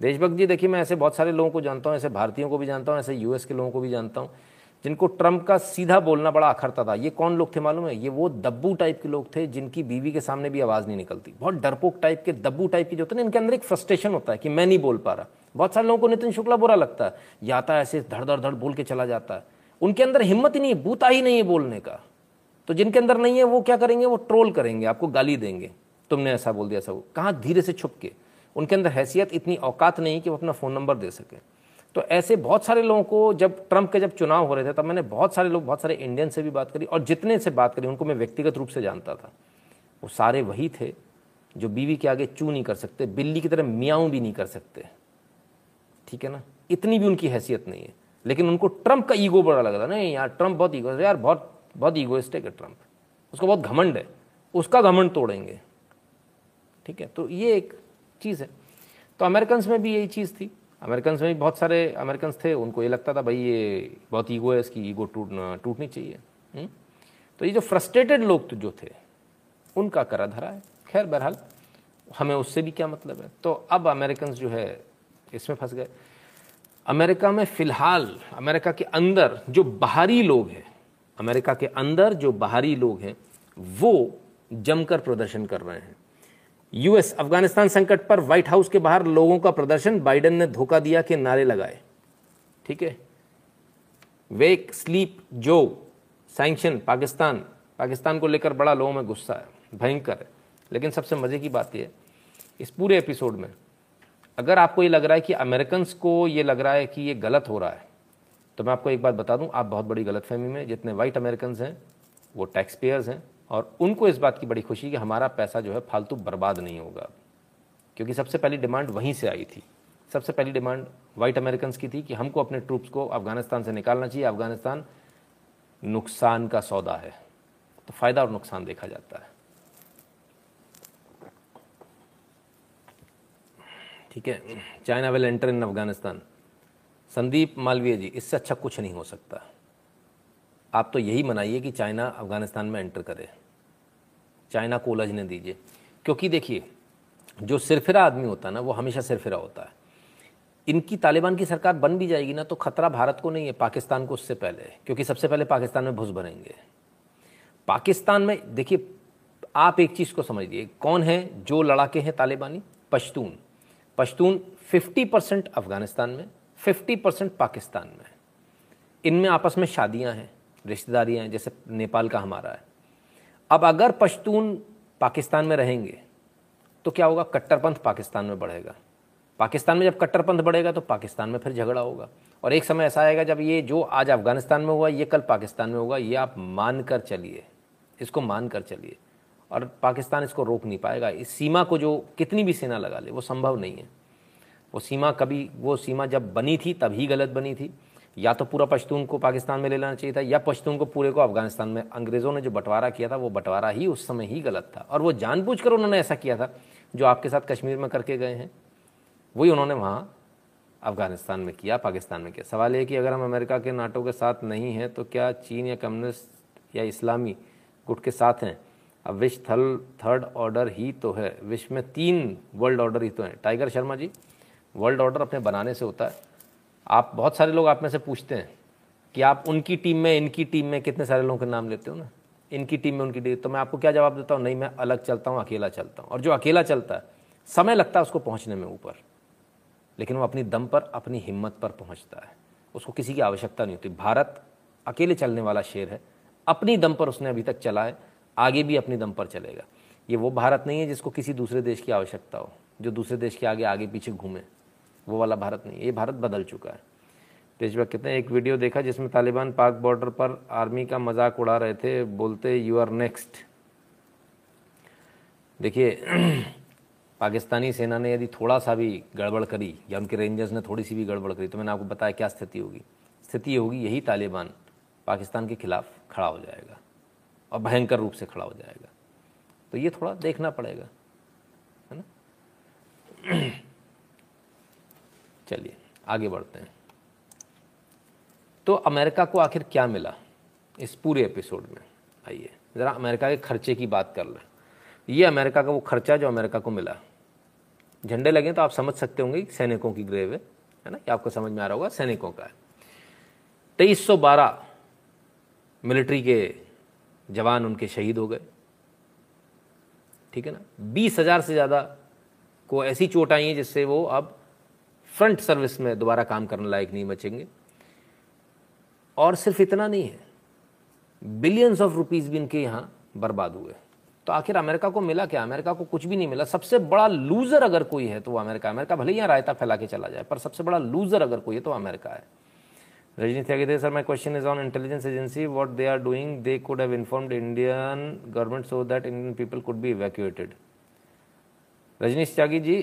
देशभक्त जी, देखिए, मैं ऐसे बहुत सारे लोगों को जानता हूँ, ऐसे भारतीयों को भी जानता हूँ, ऐसे यूएस के लोगों को भी जानता हूँ, जिनको ट्रंप का सीधा बोलना बड़ा अखरता था। ये कौन लोग थे मालूम है? ये वो दब्बू टाइप के लोग थे, जिनकी बीवी के सामने भी आवाज़ नहीं निकलती। बहुत डरपोक टाइप के दब्बू टाइप के जो होते हैं इनके अंदर एक फ्रस्ट्रेशन होता है कि मैं नहीं बोल पा रहा। बहुत सारे लोगों को नितिन शुक्ला बुरा लगता है। ये आता ऐसे धड़ धड़ धड़ बोल के चला जाता है। उनके अंदर हिम्मत ही नहीं है, बूता ही नहीं है बोलने का। तो जिनके अंदर नहीं है, वो क्या करेंगे? वो ट्रोल करेंगे, आपको गाली देंगे। तुमने ऐसा बोल दिया सब कहाँ धीरे से छुप के उनके अंदर हैसियत इतनी औकात नहीं कि वो अपना फ़ोन नंबर दे सके। तो ऐसे बहुत सारे लोगों को जब ट्रंप के जब चुनाव हो रहे थे, तब मैंने बहुत सारे लोग, बहुत सारे इंडियन से भी बात करी और जितने से बात करी, उनको मैं व्यक्तिगत रूप से जानता था। वो सारे वही थे जो बीवी के आगे चू नहीं कर सकते, बिल्ली की तरह मियाऊं भी नहीं कर सकते। ठीक है ना? इतनी भी उनकी हैसियत नहीं है। लेकिन उनको ट्रंप का ईगो बड़ा लग रहा नहीं, यार ट्रंप बहुत ईगो यार, बहुत बहुत ईगोइस्टिक है ट्रंप उसको बहुत घमंड है। उसका घमंड तोड़ेंगे। ठीक है? तो ये एक चीज़ है। तो अमेरिकन में भी यही चीज़ थी। अमेरिकन में भी बहुत सारे अमेरिकन थे। उनको ये लगता था, भाई, ये बहुत ईगो है, इसकी ईगो टूट टूटनी चाहिए। हुँ? तो ये जो फ्रस्ट्रेटेड लोग तो जो थे, उनका करा धरा है। खैर, बहरहाल, हमें उससे भी क्या मतलब है? तो अब अमेरिकन जो है, इसमें फंस गए। अमेरिका में फ़िलहाल अमेरिका के अंदर जो बाहरी लोग हैं अमेरिका के अंदर जो बाहरी लोग हैं, वो जमकर प्रदर्शन कर रहे हैं। यूएस अफ़गानिस्तान संकट पर व्हाइट हाउस के बाहर लोगों का प्रदर्शन, बाइडेन ने धोखा दिया के नारे लगाए। ठीक है? वेक स्लीप जो सैंक्शन पाकिस्तान पाकिस्तान को लेकर बड़ा लोगों में गुस्सा है, भयंकर है। लेकिन सबसे मज़े की बात यह इस पूरे एपिसोड में अगर आपको ये लग रहा है कि अमेरिकन को ये लग रहा है कि ये गलत हो रहा है तो मैं आपको एक बात बता दूँ, आप बहुत बड़ी गलत फहमी में जितने वाइट अमेरिकन हैं, वो टैक्स पेयर्स हैं और उनको इस बात की बड़ी खुशी कि हमारा पैसा जो है फालतू बर्बाद नहीं होगा। क्योंकि सबसे पहली डिमांड वहीं से आई थी। सबसे पहली डिमांड वाइट अमेरिकन की थी कि हमको अपने ट्रूप्स को अफ़गानिस्तान से निकालना चाहिए। अफ़गानिस्तान नुकसान का सौदा है। तो फ़ायदा और नुकसान देखा जाता है। ठीक है? China will enter in Afghanistan Sandeep Malviya ji, इससे अच्छा कुछ नहीं हो सकता। आप तो यही मनाइए कि चाइना अफ़गानिस्तान में एंटर करे। चाइना को उलझने दीजिए। क्योंकि देखिए, जो सिरफिरा आदमी होता है ना, वो हमेशा सिरफिरा होता है। इनकी तालिबान की सरकार बन भी जाएगी ना तो खतरा भारत को नहीं है, पाकिस्तान को उससे पहले। क्योंकि सबसे पहले पाकिस्तान में भुस भरेंगे पाकिस्तान में, देखिए, आप एक चीज़ को समझिए, कौन है जो लड़ाके हैं तालिबानी? पश्तून। पश्तून 50 परसेंट अफ़गानिस्तान में 50 परसेंट पाकिस्तान में इनमें आपस में शादियाँ हैं, रिश्तेदारियाँ हैं, जैसे नेपाल का हमारा है। अब अगर पश्तून पाकिस्तान में रहेंगे तो क्या होगा? कट्टरपंथ पाकिस्तान में बढ़ेगा। पाकिस्तान में जब कट्टरपंथ बढ़ेगा तो पाकिस्तान में फिर झगड़ा होगा। और एक समय ऐसा आएगा, जब ये जो आज अफ़गानिस्तान में हुआ, ये कल पाकिस्तान में होगा, ये आप मान कर चलिए। इसको मान कर चलिए। और पाकिस्तान इसको रोक नहीं पाएगा। इस सीमा को जो कितनी भी सेना लगा ले, वो संभव नहीं है। वो सीमा कभी, वो सीमा जब बनी थी, तभी गलत बनी थी। या तो पूरा पश्तून को पाकिस्तान में ले लेना चाहिए था, या पश्तून को पूरे को अफ़गानिस्तान में। अंग्रेज़ों ने जो बंटवारा किया था, वो बंटवारा ही उस समय ही गलत था। और वो जानबूझकर उन्होंने ऐसा किया था, जो आपके साथ कश्मीर में करके गए हैं। वही उन्होंने वहाँ अफ़गानिस्तान में किया, पाकिस्तान में किया। सवाल ये कि अगर हम अमेरिका के, नाटो के साथ नहीं हैं तो क्या चीन या कम्युनिस्ट या इस्लामी गुट के साथ हैं? अब विश्व थल, थर्ड ऑर्डर ही तो है। विश्व में तीन वर्ल्ड ऑर्डर ही तो हैं। Tiger Sharma ji? World order अपने बनाने से होता है। आप, बहुत सारे लोग आप में से पूछते हैं कि आप उनकी टीम में, इनकी टीम में कितने सारे लोगों के नाम लेते हो ना? इनकी टीम में उनकी टीम। तो मैं आपको क्या जवाब देता हूँ? नहीं, मैं अलग चलता हूँ, अकेला चलता हूँ। और जो अकेला चलता है, समय लगता है उसको पहुँचने में ऊपर। लेकिन वो अपनी दम पर, अपनी हिम्मत पर पहुँचता है। उसको किसी की आवश्यकता नहीं होती। भारत अकेले चलने वाला शेर है। अपनी दम पर उसने अभी तक चला है। आगे भी अपनी दम पर चलेगा। ये वो भारत नहीं है जिसको किसी दूसरे देश की आवश्यकता हो, जो दूसरे देश के आगे आगे पीछे घूमे। वो वाला भारत नहीं, ये भारत बदल चुका है। तेजबा कहते हैं एक वीडियो देखा जिसमें तालिबान पाक बॉर्डर पर आर्मी का मज़ाक उड़ा रहे थे, बोलते यू आर नेक्स्ट देखिए, पाकिस्तानी सेना ने यदि थोड़ा सा भी गड़बड़ करी, या उनके रेंजर्स ने थोड़ी सी भी गड़बड़ करी तो मैंने आपको बताया क्या स्थिति होगी। स्थिति होगी यही, तालिबान पाकिस्तान के खिलाफ खड़ा हो जाएगा और भयंकर रूप से खड़ा हो जाएगा। तो ये थोड़ा देखना पड़ेगा, है ना? चलिए, आगे बढ़ते हैं। तो अमेरिका को आखिर क्या मिला इस पूरे एपिसोड में? आइए, ज़रा अमेरिका के खर्चे की बात कर लें। ये अमेरिका का वो खर्चा जो अमेरिका को मिला। झंडे लगे तो आप समझ सकते होंगे सैनिकों की ग्रेव है है ना? ये आपको समझ में आ रहा होगा, सैनिकों का है। तेईस मिलिट्री के जवान उनके शहीद हो गए। ठीक है ना? बीस हज़ार से ज़्यादा को ऐसी चोट आई है जिससे वो अब फ्रंट सर्विस में दोबारा काम करने लायक नहीं बचेंगे। और सिर्फ़ इतना नहीं है बिलियंस ऑफ़ रुपीज़ भी इनके यहाँ बर्बाद हुए। तो आखिर अमेरिका को मिला क्या? अमेरिका को कुछ भी नहीं मिला। सबसे बड़ा लूजर अगर कोई है तो वो अमेरिका अमेरिका भले यहाँ रायता फैला के चला जाए, पर सबसे बड़ा लूजर अगर कोई है तो अमेरिका है। Rajni Tyagi sir my question is on intelligence agency what they are doing they could have informed Indian government so that Indian people could be evacuated Rajnish Tyagi ji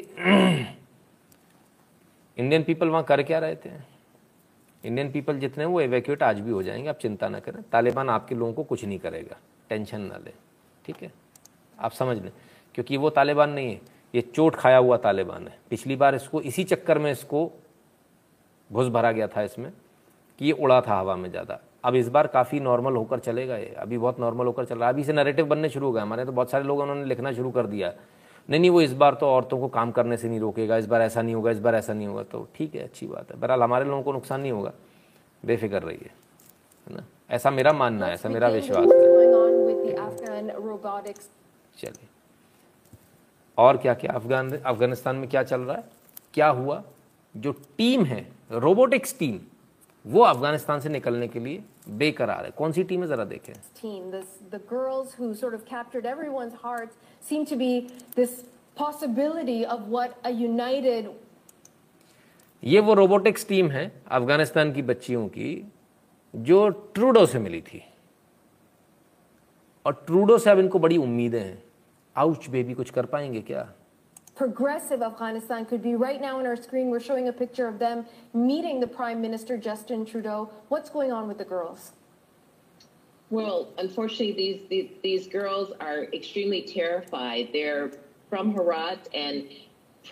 Indian people वहाँ कर क्या रहे थे? Indian people जितने वो evacuate आज भी हो जाएँगे, आप चिंता ना करें। तालिबान आपके लोगों को कुछ नहीं करेगा टेंशन ना लें, ठीक है? आप समझ लें, क्योंकि वो तालिबान नहीं है, ये चोट खाया हुआ तालिबान है। पिछली बार इसको, इसी चक्कर में इसको घुस भरा गया था इसमें, कि ये उड़ा था हवा में ज़्यादा। अब इस बार काफ़ी नॉर्मल होकर चलेगा ये, अभी बहुत नॉर्मल होकर चल रहा है। अभी से नैरेटिव बनने शुरू हो गए हमारे तो बहुत सारे लोगों ने लिखना शुरू कर दिया। नहीं नहीं वो इस बार तो औरतों को काम करने से नहीं रोकेगा इस बार ऐसा नहीं होगा इस बार ऐसा नहीं होगा। तो ठीक है अच्छी बात है। बहरहाल हमारे लोगों को नुकसान नहीं होगा। बेफिक्र रहिए है ना? ऐसा मेरा मानना है ऐसा मेरा विश्वास है। चलिए। और क्या क्या? अफगान अफ़गानिस्तान में क्या चल रहा है? क्या हुआ? जो टीम है रोबोटिक्स टीम वो अफ़गानिस्तान से निकलने के लिए बेकरार है। कौन सी टीम है? जरा देखें। Team this the girls who sort of captured everyone's hearts seem to be this possibility of what a united ये वो रोबोटिक्स टीम है अफ़गानिस्तान की बच्चियों की जो ट्रूडो से मिली थी। और ट्रूडो से अब इनको बड़ी उम्मीदें हैं। आउच बेबी कुछ कर पाएँगे क्या? Progressive Afghanistan could be right now on our screen. We're showing a picture of them meeting the Prime Minister Justin Trudeau. What's going on with the girls? Well, unfortunately, these, these these girls are extremely terrified. They're from Herat, and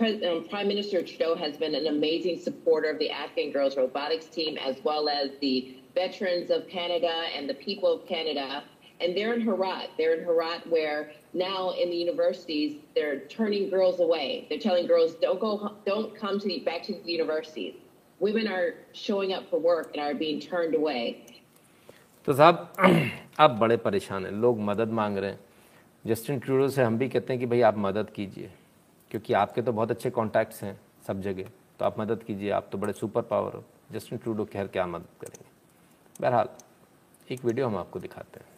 um, Prime Minister Trudeau has been an amazing supporter of the Afghan girls robotics team, as well as the veterans of Canada and the people of Canada. And they're in Herat. They're in Herat, where now in the universities they're turning girls away. They're telling girls, "Don't go, don't come to the, back to the universities." Women are showing up for work and are being turned away. तो साहब आप बड़े परेशान हैं लोग मदद मांग रहे हैं जस्टिन ट्रूडो से हम भी कहते हैं कि भाई आप मदद कीजिए क्योंकि आपके तो बहुत अच्छे कॉन्टैक्ट्स हैं सब जगह तो आप मदद कीजिए आप तो बड़े सुपर पावर हो जस्टिन ट्रूडो खैर क्या मदद करेंगे बहरहाल एक वीडियो हम आपको दिखाते हैं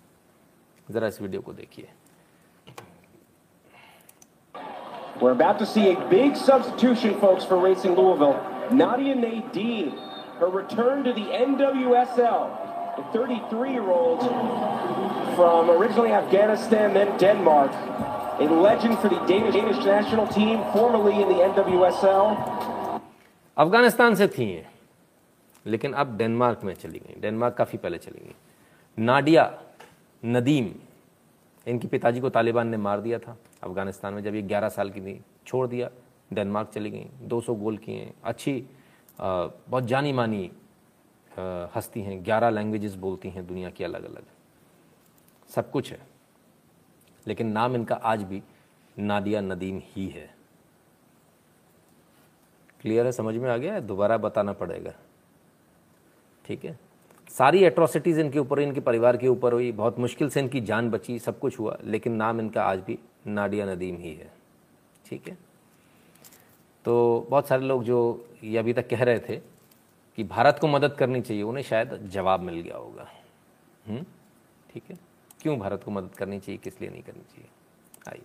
ज़रा इस वीडियो को देखिए We're about to see a big substitution, folks, for Racing Louisville. Nadia Nadine, her return to the NWSL. The 33 year old from originally Afghanistan, then Denmark. A legend for the Danish, Danish national team, formerly in the NWSL. Afghanistan से थी लेकिन अब Denmark में चली गई Denmark काफ़ी पहले चली गई नाडिया नदीम इनके पिताजी को तालिबान ने मार दिया था। अफ़गानिस्तान में जब ये 11 साल की थी छोड़ दिया। डेनमार्क चली गई 200 गोल किए। अच्छी अ, बहुत जानी मानी हस्ती हैं। 11 लैंग्वेजेस बोलती हैं दुनिया की अलग अलग सब कुछ है। लेकिन नाम इनका आज भी नादिया नदीम ही है। क्लियर है? समझ में आ गया? दोबारा बताना पड़ेगा। ठीक है? सारी एट्रोसिटीज़ इनके ऊपर इनके परिवार के ऊपर हुई, बहुत मुश्किल से इनकी जान बची, सब कुछ हुआ, लेकिन नाम इनका आज भी नाडिया नदीम ही है। ठीक है? तो बहुत सारे लोग जो ये अभी तक कह रहे थे कि भारत को मदद करनी चाहिए, उन्हें शायद जवाब मिल गया होगा। हम्म? ठीक है? क्यों भारत को मदद करनी चाहिए, किस लिए नहीं करनी चाहिए? आइए।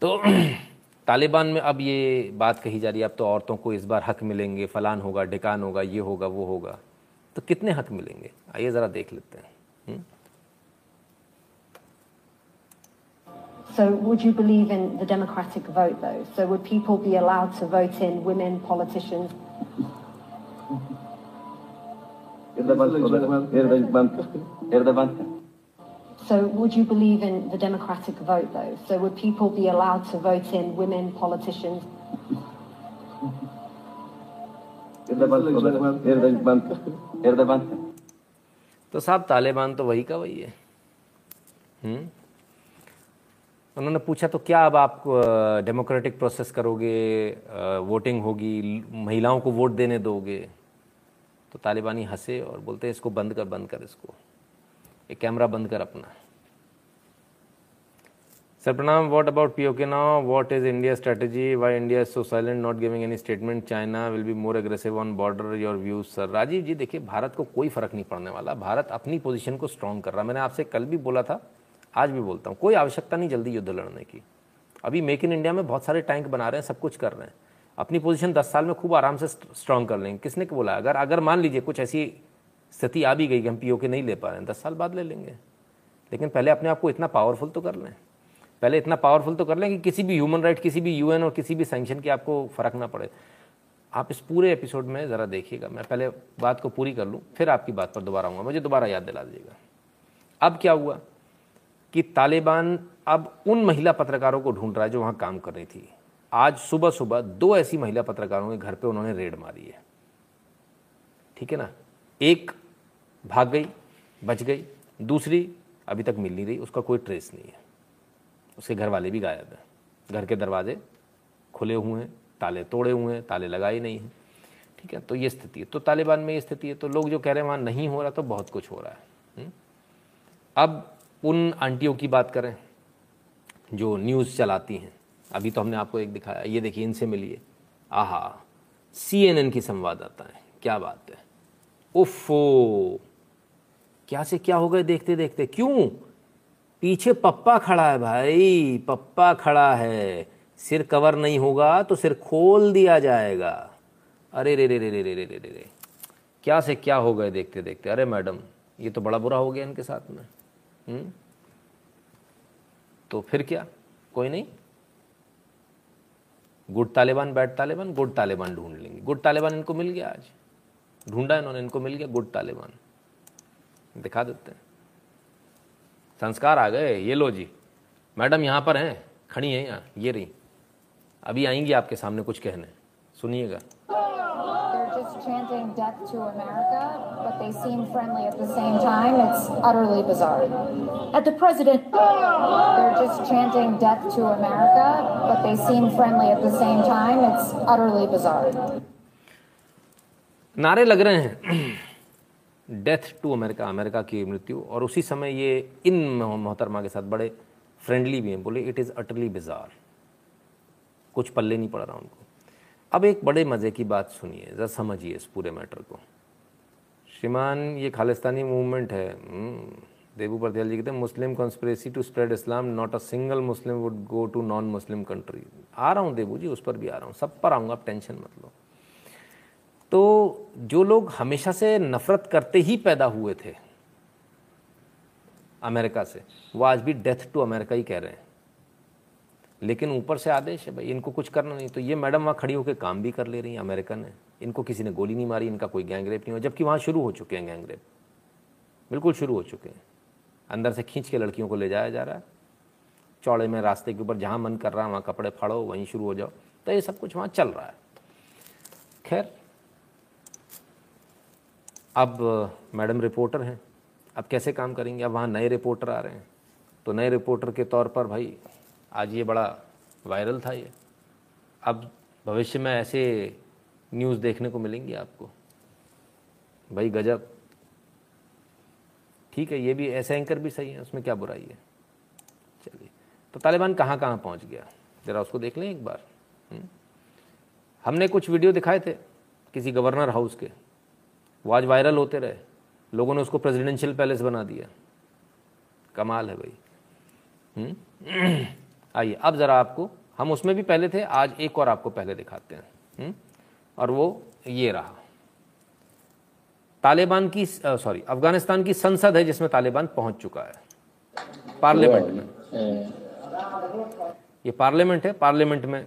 तो तालिबान में अब ये बात कही जा रही है, अब तो औरतों को इस बार हक मिलेंगे, फलान होगा ढिकान होगा, ये होगा, वो होगा। तो कितने हक मिलेंगे आइए ज़रा देख लेते हैं हम्म? So would you believe in the democratic vote though? So would people be allowed to vote in women politicians? So would you believe in the democratic vote though? So would people be allowed to vote in women politicians? तो साहब, तालिबान तो वही का वही है। हम्म? उन्होंने पूछा तो क्या अब आप डेमोक्रेटिक प्रोसेस करोगे? वोटिंग होगी, महिलाओं को वोट देने दोगे? तो तालिबानी हंसे और बोलते हैं इसको बंद कर बंद कर इसको। ये कैमरा बंद कर अपना। सर प्रणाम what about PoK now what is India strategy why India is so silent not giving any statement China will be more aggressive on border your views sir Rajiv ji देखिए, भारत को कोई फ़र्क नहीं पड़ने वाला। भारत अपनी पोजीशन को स्ट्रांग कर रहा मैंने आपसे कल भी बोला था, आज भी बोलता हूँ, कोई आवश्यकता नहीं जल्दी युद्ध लड़ने की। अभी मेक इन इंडिया में बहुत सारे टैंक बना रहे हैं, सब कुछ कर रहे हैं। अपनी पोजीशन दस साल में खूब आराम से स्ट्रांग कर लेंगे। किसने बोला? अगर अगर मान लीजिए कुछ ऐसी स्थिति आ भी गई कि हम पीओके नहीं ले पा रहे हैं, दस साल बाद ले लेंगे। लेकिन पहले अपने आप को इतना पावरफुल तो कर लें। पहले इतना पावरफुल तो कर लें कि किसी भी ह्यूमन राइट किसी भी यूएन और किसी भी सैंक्शन की आपको फ़र्क ना पड़े। आप इस पूरे एपिसोड में ज़रा देखिएगा। मैं पहले बात को पूरी कर लूँ, फिर आपकी बात पर दोबारा आऊँगा। मुझे दोबारा याद दिला दीजिएगा। अब क्या हुआ कि तालिबान अब उन महिला पत्रकारों को ढूंढ रहा है जो वहाँ काम कर रही थी। आज सुबह सुबह दो ऐसी महिला पत्रकारों के घर पे उन्होंने रेड मारी है। ठीक है ना? एक भाग गई, बच गई। दूसरी अभी तक मिल नहीं रही, उसका कोई ट्रेस नहीं है। उसके घर वाले भी गायब हैं। घर के दरवाजे खुले हुए हैं, ताले तोड़े हुए हैं, ताले लगाए नहीं हैं। ठीक है तो ये स्थिति है। तो तालिबान में ये स्थिति है तो लोग जो कह रहे हैं वहाँ नहीं हो रहा तो बहुत कुछ हो रहा है। हुँ? अब उन आंटियों की बात करें, जो न्यूज़ चलाती हैं। अभी तो हमने आपको एक दिखाया, ये देखिए, इनसे मिलिए। आहा सी एन एन की संवाददाता है। क्या बात है। उफ़ो क्या से क्या हो गए देखते देखते क्यों? पीछे पप्पा खड़ा है भाई, पप्पा खड़ा है। सिर कवर नहीं होगा तो सिर खोल दिया जाएगा। अरे रे रे रे रे रे रे रे रे। क्या से क्या हो गए देखते देखते। अरे मैडम, ये तो बड़ा बुरा हो गया इनके साथ में। हुँ? तो फिर क्या? कोई नहीं। Good Taliban, bad Taliban, good Taliban ढूंढ लेंगे। गुड तालिबान इनको मिल गया आज। ढूंढा इन्होंने, इनको मिल गया गुड तालिबान। दिखा देते हैं। संस्कार आ गए ये लो जी। मैडम यहाँ पर हैं खड़ी हैं यहाँ ये रही। अभी आएँगी आपके सामने कुछ कहने। सुनिएगा। नारे लग रहे हैं। डेथ टू अमेरिका अमेरिका की मृत्यु और उसी समय ये इन मोहतरमा के साथ बड़े फ्रेंडली भी हैं। बोले इट इज़ अटरली बिजार कुछ पल्ले नहीं पड़ रहा उनको। अब एक बड़े मज़े की बात सुनिए ज़रा समझिए इस पूरे मैटर को। श्रीमान ये खालिस्तानी मूवमेंट है। हम्म, देबू परदयाल जी कहते हैं Muslim conspiracy to spread Islam not a single Muslim would go to non Muslim country आ रहा हूँ देबू जी उस पर भी आ रहा हूँ। सब पर आऊँगा आप टेंशन मत लो। तो जो लोग हमेशा से नफरत करते ही पैदा हुए थे, अमेरिका से, वो आज भी डेथ टू अमेरिका ही कह रहे हैं। लेकिन ऊपर से आदेश है, भाई, इनको कुछ करना नहीं। तो ये मैडम वहाँ खड़ी होकर काम भी कर ले रही हैं, अमेरिकन है। इनको किसी ने गोली नहीं मारी, इनका कोई गैंग रेप नहीं हुआ, जबकि वहाँ शुरू हो चुके हैं गैंग रेप बिल्कुल शुरू हो चुके हैं। अंदर से खींच के लड़कियों को ले जाया जा रहा है। चौड़े में रास्ते के ऊपर जहाँ मन कर रहा है, वहाँ कपड़े फाड़ो, वहीं शुरू हो जाओ। तो ये सब कुछ वहाँ चल रहा है। खैर अब मैडम रिपोर्टर हैं। अब कैसे काम करेंगे? अब वहाँ नए रिपोर्टर आ रहे हैं। तो नए रिपोर्टर के तौर पर भाई, आज ये बड़ा वायरल था ये। अब भविष्य में ऐसे न्यूज़ देखने को मिलेंगी आपको। भाई, गजब। ठीक है, ये भी, ऐसे एंकर भी सही है, उसमें क्या बुराई है? चलिए तो तालिबान कहाँ कहाँ पहुँच गया? ज़रा उसको देख लें एक बार। हुँ? हमने कुछ वीडियो दिखाए थे किसी गवर्नर हाउस के। वो आज वायरल होते रहे। लोगों ने उसको प्रेसिडेंशियल पैलेस बना दिया। कमाल है भाई। आइए अब ज़रा आपको हम उसमें भी पहले थे आज एक और आपको पहले दिखाते हैं। हुँ? और वो ये रहा। तालिबान की सॉरी अफ़गानिस्तान की संसद है जिसमें तालिबान पहुँच चुका है। पार्लियामेंट में। ये पार्लियामेंट है पार्लियामेंट में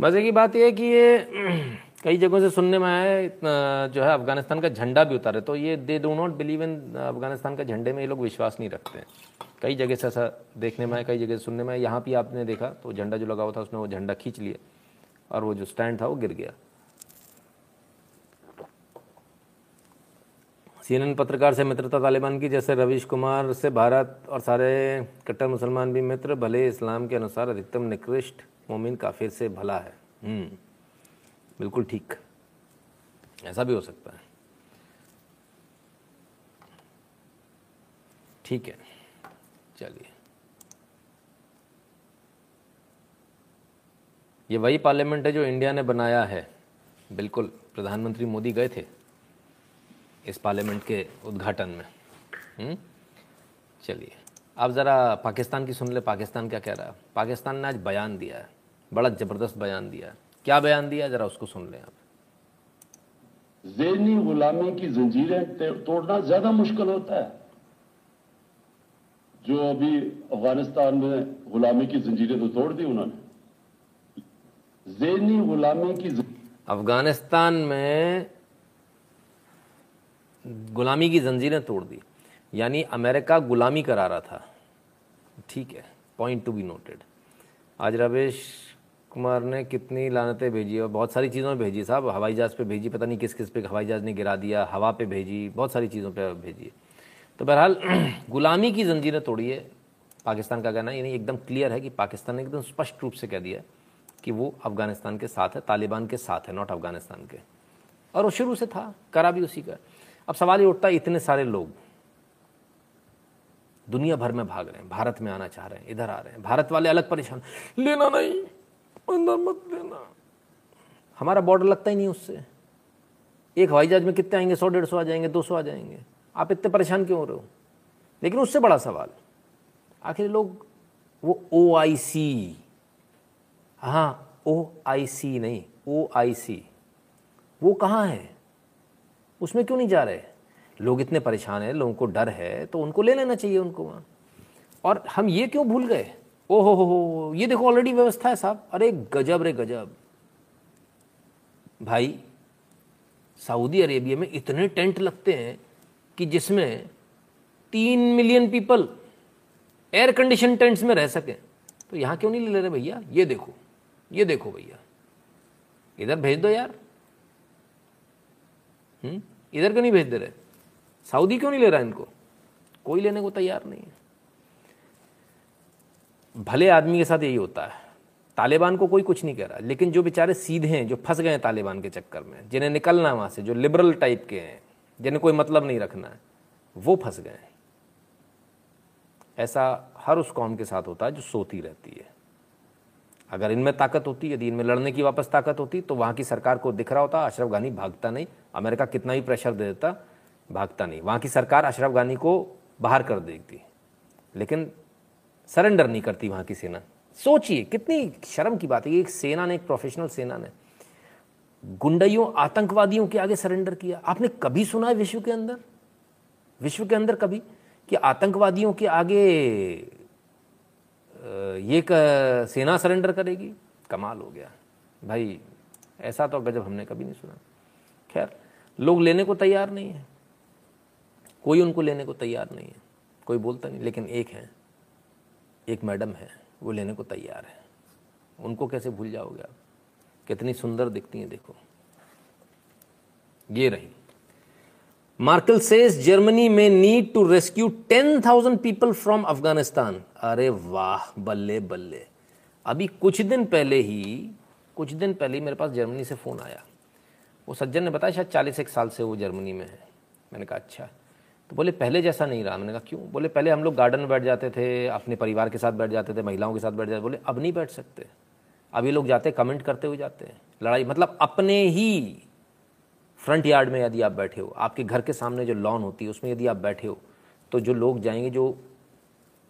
मज़े की बात यह है कि ये कई जगहों से सुनने में आया जो है अफ़गानिस्तान का झंडा भी उतारे तो ये they do not believe in Afghanistan का झंडे में ये लोग विश्वास नहीं रखते हैं। कई जगह से ऐसा देखने में आया, कई जगह से सुनने में आया, यहाँ भी आपने देखा तो झंडा जो लगा हुआ था, उसने वो झंडा खींच लिया और वो जो स्टैंड था, वो गिर गया। सीएनएन पत्रकार से मित्रता तालिबान की, जैसे रवीश कुमार से भारत और सारे कट्टर मुसलमान भी मित्र, भले इस्लाम के अनुसार अधिकतम निकृष्ट मोमिन काफिर से भला है। बिल्कुल ठीक। ऐसा भी हो सकता है। ठीक है, चलिए। ये वही पार्लियामेंट है जो इंडिया ने बनाया है। बिल्कुल, प्रधानमंत्री मोदी गए थे। इस पार्लियामेंट के उद्घाटन में। हम्म? चलिए आप ज़रा पाकिस्तान की सुन ले पाकिस्तान क्या कह रहा? है पाकिस्तान ने आज बयान दिया है बड़ा ज़बरदस्त बयान दिया है। क्या बयान दिया ज़रा उसको सुन लें आप। जहनी गुलामी की जंजीरें तोड़ना ज़्यादा मुश्किल होता है। जो अभी अफ़गानिस्तान में गुलामी की जंजीरें तो तोड़ दी उन्होंने। जहनी गुलामी की अफ़गानिस्तान में गुलामी की जंजीरें तोड़ दी। यानी अमेरिका गुलामी करा रहा था। ठीक है पॉइंट टू बी नोटेड आज रवेश कुमार ने कितनी लानतें भेजी और बहुत सारी चीज़ों में भेजी। साहब, हवाई जहाज़ पे भेजी, पता नहीं किस किस पे हवाई जहाज़ ने गिरा दिया, हवा पे भेजी, बहुत सारी चीज़ों पे भेजी। तो बहरहाल, गुलामी की जंजीरें तोड़ी है। पाकिस्तान का कहना यानी एकदम क्लियर है कि पाकिस्तान ने एकदम स्पष्ट रूप से कह दिया कि वो अफ़गानिस्तान के साथ है, तालिबान के साथ है नॉट अफ़गानिस्तान के। और वो शुरू से था, करा भी उसी का। अब सवाल ये उठता है, इतने सारे लोग दुनिया भर में भाग रहे हैं, भारत में आना चाह रहे हैं, इधर आ रहे हैं, भारत वाले अलग परेशान। लेना नहीं अंदर मत लेना हमारा बॉर्डर लगता ही नहीं उससे। एक हवाई जहाज़ में कितने आएँगे? सौ, डेढ़ सौ आ जाएँगे, दो सौ आ जाएँगे। आप इतने परेशान क्यों हो रहे हो? लेकिन उससे बड़ा सवाल, आखिर लोग, वो ओ आई सी हाँ ओ आई सी नहीं ओ आई सी वो कहाँ है? उसमें क्यों नहीं जा रहे? लोग इतने परेशान हैं, लोगों को डर है तो उनको ले लेना चाहिए उनको वहाँ। और हम ये क्यों भूल गए? ओ हो हो हो ये देखो ऑलरेडी व्यवस्था है साहब। अरे गजब रे गजब। भाई, सऊदी अरेबिया में इतने टेंट लगते हैं कि जिसमें तीन million people air condition tents में रह सकें। तो यहाँ क्यों नहीं ले ले रहे भैया? ये देखो ये देखो भैया। इधर भेज दो यार। हम्म? इधर क्यों नहीं भेज दे रहे? सऊदी क्यों नहीं ले रहा इनको? कोई लेने को तैयार नहीं है। भले आदमी के साथ यही होता है। तालिबान को कोई कुछ नहीं कह रहा। लेकिन जो बेचारे सीधे हैं, जो फंस गए हैं तालिबान के चक्कर में, जिन्हें निकलना वहाँ से, जो लिबरल टाइप के हैं, जिन्हें कोई मतलब नहीं रखना है, वो फंस गए हैं। ऐसा हर उस कौम के साथ होता है जो सोती रहती है। अगर इनमें ताकत होती, यदि इनमें लड़ने की वापस ताकत होती तो वहाँ की सरकार को दिख रहा होता, अशरफ गानी भागता नहीं। अमेरिका कितना ही प्रेशर दे देता, भागता नहीं। वहाँ की सरकार अशरफ गानी को बाहर कर देती। लेकिन सरेंडर नहीं करती वहाँ की सेना। सोचिए, कितनी शर्म की बात है। एक सेना ने, एक प्रोफेशनल सेना ने गुंडइयों आतंकवादियों के आगे सरेंडर किया। आपने कभी सुना है विश्व के अंदर? विश्व के अंदर कभी? कि आतंकवादियों के आगे ये सेना सरेंडर करेगी? कमाल हो गया। भाई, ऐसा तो गजब हमने कभी नहीं सुना। खैर, लोग लेने को तैयार नहीं है। कोई उनको लेने को तैयार नहीं है। कोई बोलता नहीं, लेकिन एक है। एक मैडम है। वो लेने को तैयार है। उनको कैसे भूल जाओगे आप? कितनी सुंदर दिखती हैं, देखो। ये रही। मार्कल सेज जर्मनी में need to rescue ten thousand people from Afghanistan. अरे वाह, बल्ले बल्ले। अभी कुछ दिन पहले ही, कुछ दिन पहले ही मेरे पास जर्मनी से फ़ोन आया। वो सज्जन ने बताया, शायद चालीस एक साल से वो जर्मनी में है। मैंने कहा अच्छा। तो बोले, पहले जैसा नहीं रहा। मैंने कहा, क्यों? बोले, पहले हम लोग गार्डन में बैठ जाते थे, अपने परिवार के साथ बैठ जाते थे, महिलाओं के साथ बैठ जाते बोले, अब नहीं बैठ सकते। अब ये लोग जाते कमेंट करते हुए जाते हैं। लड़ाई मतलब अपने ही फ्रंट यार्ड में यदि आप बैठे हो, आपके घर के सामने जो लॉन होती है, उसमें यदि आप बैठे हो तो जो लोग जाएँगे, जो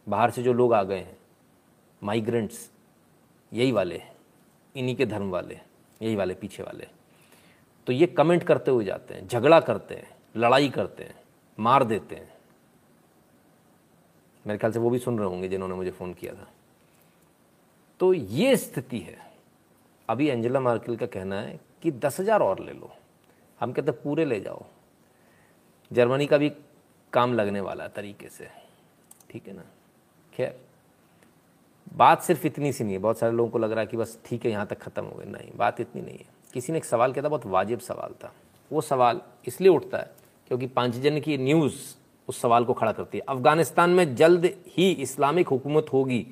बाहर से जो लोग आ गए हैं माइग्रेंट्स यही वाले हैं, इन्हीं के धर्म वाले यही वाले पीछे वाले तो ये कमेंट करते हुए जाते हैं, झगड़ा करते हैं, लड़ाई करते हैं, मार देते हैं। मेरे ख्याल से वो भी सुन रहे होंगे जिन्होंने मुझे फ़ोन किया था। तो ये स्थिति है। अभी एंजेला मार्केल का कहना है कि दस हज़ार और ले लो। हम कहते पूरे ले जाओ। जर्मनी का भी काम लगने वाला तरीके से। ठीक है ना? खैर, बात सिर्फ़ इतनी सी नहीं है। बहुत सारे लोगों को लग रहा है कि बस ठीक है, यहाँ तक ख़त्म हो गए। नहीं, बात इतनी नहीं है। किसी ने एक सवाल किया था, बहुत वाजिब सवाल था। वो सवाल इसलिए उठता है क्योंकि पांचजन की न्यूज़ उस सवाल को खड़ा करती है। अफ़गानिस्तान में जल्द ही इस्लामिक हुकूमत होगी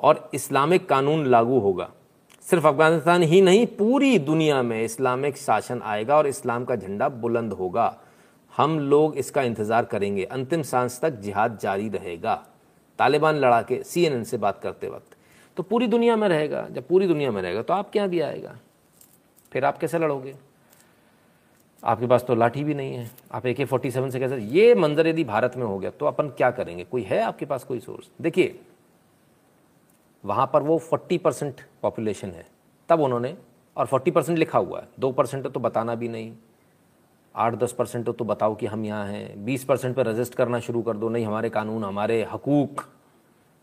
और इस्लामिक कानून लागू होगा। सिर्फ़ अफ़गानिस्तान ही नहीं, पूरी दुनिया में इस्लामिक शासन आएगा और इस्लाम का झंडा बुलंद होगा। हम लोग इसका इंतज़ार करेंगे। अंतिम सांस तक जिहाद जारी रहेगा। तालिबान लड़ा के सी से बात करते वक्त। तो पूरी दुनिया में रहेगा। जब पूरी दुनिया में रहेगा तो आप क्या भी आएगा। फिर आप कैसे लड़ोगे? आपके पास तो लाठी भी नहीं है। आप ए के फोर्टी सेवन से कैसे? ये मंजर यदि भारत में हो गया तो अपन क्या करेंगे? कोई है आपके पास कोई सोर्स देखिए वहाँ पर वो फोर्टी परसेंट पॉपुलेशन है। तब उन्होंने, और फोर्टी परसेंट लिखा हुआ है। दो परसेंट तो बताना भी नहीं। आठ दस परसेंट तो बताओ कि हम यहाँ हैं। बीस परसेंट पर रजिस्ट करना शुरू कर दो। नहीं, हमारे कानून, हमारे हकूक।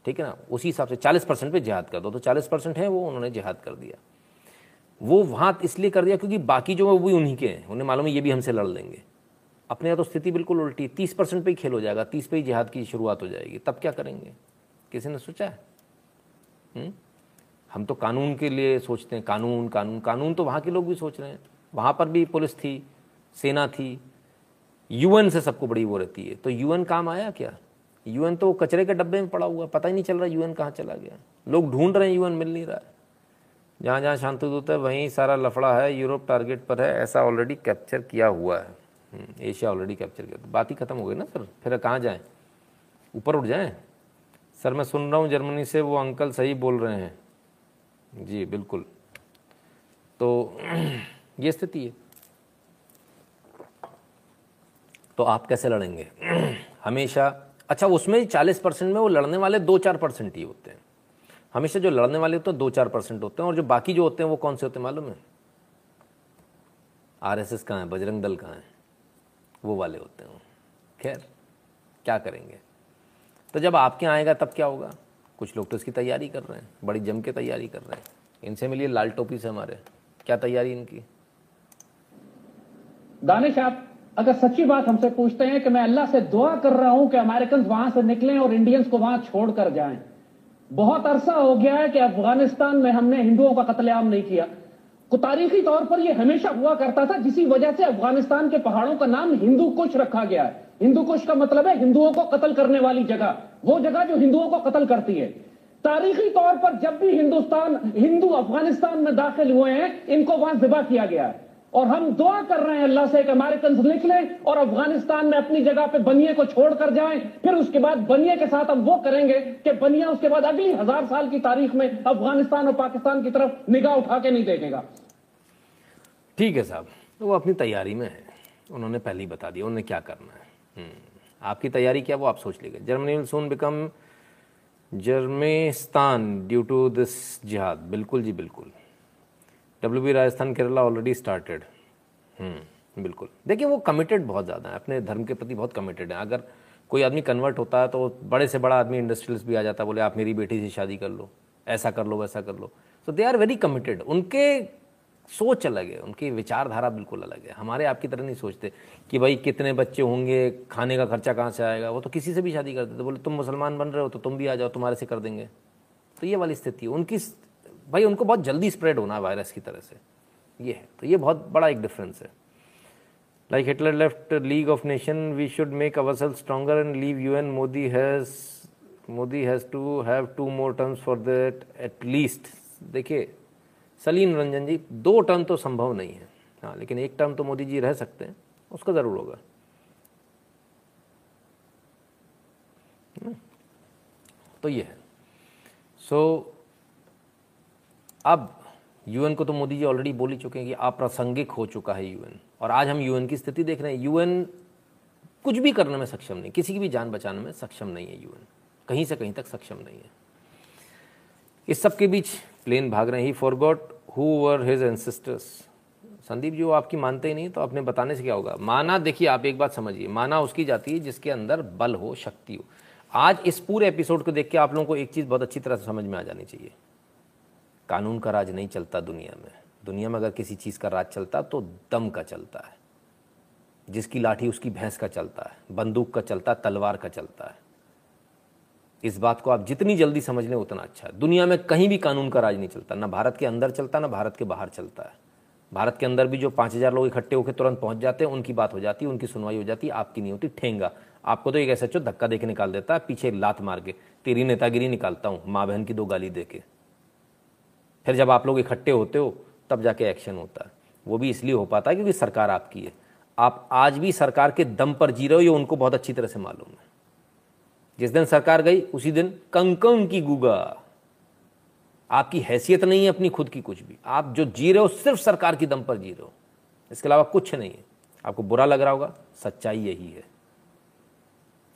ठीक है ना? उसी हिसाब से चालीस परसेंट पर जिहाद कर दो। तो चालीस परसेंट है, वो उन्होंने जिहाद कर दिया। वो वहाँ इसलिए कर दिया क्योंकि बाकी जो है, वो भी उन्हीं के हैं। उन्हें मालूम है ये भी हमसे लड़ लेंगे। अपने यहाँ तो स्थिति बिल्कुल उल्टी तीस परसेंट पर ही खेल हो जाएगा। तीस पर ही जिहाद की शुरुआत हो जाएगी। तब क्या करेंगे? किसी ने सोचा है? हुँ? हम तो कानून के लिए सोचते हैं कानून कानून कानून तो वहाँ के लोग भी सोच रहे हैं। वहाँ पर भी पुलिस थी सेना थी यूएन से सबको बड़ी वो रहती है। तो यूएन काम आया क्या? यूएन तो कचरे के डब्बे में पड़ा हुआ पता ही नहीं चल रहा यूएन कहाँ चला गया। लोग ढूंढ रहे हैं यूएन मिल नहीं रहा है। जहाँ जहाँ शांतिदूत है वहीं सारा लफड़ा है यूरोप टारगेट पर है ऐसा ऑलरेडी कैप्चर किया हुआ है। हम्म, एशिया ऑलरेडी कैप्चर किया। बात ही खत्म हो गई ना सर फिर कहाँ जाएँ? ऊपर उठ जाएँ? सर, मैं सुन रहा हूँ जर्मनी से, वो अंकल सही बोल रहे हैं। जी, बिल्कुल। तो ये स्थिति है। तो आप कैसे लड़ेंगे? हमेशा अच्छा उसमें चालीस परसेंट में वो लड़ने वाले दो चार परसेंट ही होते हैं। हमेशा जो लड़ने वाले होते हैं, दो चार परसेंट होते हैं, और जो बाकी जो होते हैं, वो कौन से होते हैं मालूम है? आरएसएस कहाँ है? बजरंग दल कहाँ है? वो वाले होते हैं। खैर, क्या करेंगे? तो जब आपके आएगा, तब क्या होगा? कुछ लोग तो इसकी तैयारी कर रहे हैं, बड़ी जम के तैयारी कर रहे हैं। इनसे मिलिए लाल टोपी से हमारे। क्या तैयारी इनकी? दानिश, आप अगर सच्ची बात हमसे पूछते हैं कि मैं अल्लाह से दुआ कर रहा हूँ कि अमेरिकन वहाँ से निकलें और इंडियंस को वहाँ छोड़कर जाएँ। बहुत अरसा हो गया है कि अफ़गानिस्तान में हमने हिंदुओं का कत्लेआम नहीं किया। तारीखी तौर पर यह हमेशा हुआ करता था, जिसी वजह से अफ़गानिस्तान के पहाड़ों का नाम हिंदू कुछ रखा गया है। हिंदू कुश का मतलब है हिंदुओं को कत्ल करने वाली जगह। वो जगह जो हिंदुओं को कत्ल करती है। तारीखी तौर पर जब भी हिंदुस्तान, हिंदू अफ़गानिस्तान में दाखिल हुए हैं, इनको वहाँ जिबा किया गया। है और हम दुआ कर रहे हैं अल्लाह से अमेरिकन निकलें और अफ़गानिस्तान में अपनी जगह पे बनिए को छोड़कर जाएँ। फिर उसके बाद बनिए के साथ हम वो करेंगे कि बनिया उसके बाद अगली हज़ार साल की तारीख में अफ़गानिस्तान और पाकिस्तान की तरफ़ निगाह उठा के नहीं देखेगा। ठीक है साहब तो वो अपनी तैयारी में है। उन्होंने पहले ही बता दिया उन्हें क्या करना है। आपकी तैयारी क्या वो आप सोच लीजिए। Germany will soon become जर्मेस्तान due to this जिहाद। बिल्कुल जी बिल्कुल। W B Rajasthan Kerala already started बिल्कुल। देखिए वो कमिटेड बहुत ज़्यादा है। अपने धर्म के प्रति बहुत कमिटेड है। अगर कोई आदमी कन्वर्ट होता है तो बड़े से बड़ा आदमी इंडस्ट्रियलिस्ट भी आ जाता है, बोले, आप मेरी बेटी से शादी कर लो। ऐसा कर लो, वैसा कर लो। So they are very committed उनके सोच अलग है, उनकी विचारधारा बिल्कुल अलग है। हमारे आपकी तरह नहीं सोचते कि भाई कितने बच्चे होंगे, खाने का खर्चा कहाँ से आएगा? वो तो किसी से भी शादी कर देते, बोले, तुम मुसलमान बन रहे हो तो तुम भी आ जाओ, तुम्हारे से कर देंगे। तो ये वाली स्थिति उनकी भाई, उनको बहुत जल्दी स्प्रेड होना है वायरस की तरह से। ये है। तो ये बहुत बड़ा एक डिफरेंस है। Like Hitler left League of nation we should make our self stronger and leave U N Modi has Modi has to have two more terms for that at least देखिए सलीम रंजन जी दो टर्म तो संभव नहीं है। हाँ लेकिन एक टर्म तो मोदी जी रह सकते हैं उसका ज़रूर होगा। तो ये है। सो so, अब यूएन को तो मोदी जी ऑलरेडी बोल ही चुके हैं कि अप्रासंगिक हो चुका है यूएन और आज हम यूएन की स्थिति देख रहे हैं। यूएन कुछ भी करने में सक्षम नहीं किसी की भी जान बचाने में सक्षम नहीं है यूएन कहीं से कहीं तक सक्षम नहीं है। इस सब के बीच प्लेन भाग रहे हैं। He forgot who were his ancestors Sandeep ji, वो आपकी मानते ही नहीं तो अपने बताने से क्या होगा? माना, देखिए, आप एक बात समझिए। माना उसकी जाती है जिसके अंदर बल हो, शक्ति हो। आज इस पूरे एपिसोड को देख के आप लोगों को एक चीज़ बहुत अच्छी तरह से समझ में आ जानी चाहिए। कानून का राज नहीं चलता दुनिया में। दुनिया में अगर किसी चीज़ का राज चलता तो दम का चलता है। जिसकी लाठी, उसकी भैंस का चलता है। बंदूक का चलता है तलवार का चलता है। इस बात को आप जितनी जल्दी समझ लें, उतना अच्छा दुनिया में कहीं भी कानून का राज नहीं चलता। ना भारत के अंदर चलता, ना भारत के बाहर चलता है। भारत के अंदर भी जो पाँच हज़ार लोग इकट्ठे होकर तुरंत पहुँच जाते हैं, उनकी बात हो जाती है, उनकी सुनवाई हो जाती है, आपकी नहीं होती, ठेंगा। आपको तो एक ऐसा चो धक्का दे के निकाल देता है, पीछे लात मार के, तेरी नेतागिरी निकालता हूँ, माँ बहन की दो गाली दे के फिर जब आप लोग इकट्ठे होते हो, तब जाके एक्शन होता है। वो भी इसलिए हो पाता है क्योंकि सरकार आपकी है। आप आज भी सरकार के दम पर जी रहे हो, ये उनको बहुत अच्छी तरह से मालूम है। जिस दिन सरकार गई, उसी दिन कंकं की गुगा। आपकी हैसियत नहीं है अपनी, खुद की कुछ भी। आप जो जी रहे हो, सिर्फ़ सरकार की दम पर जी रहे हो। इसके अलावा कुछ नहीं है। आपको बुरा लग रहा होगा, सच्चाई यही है।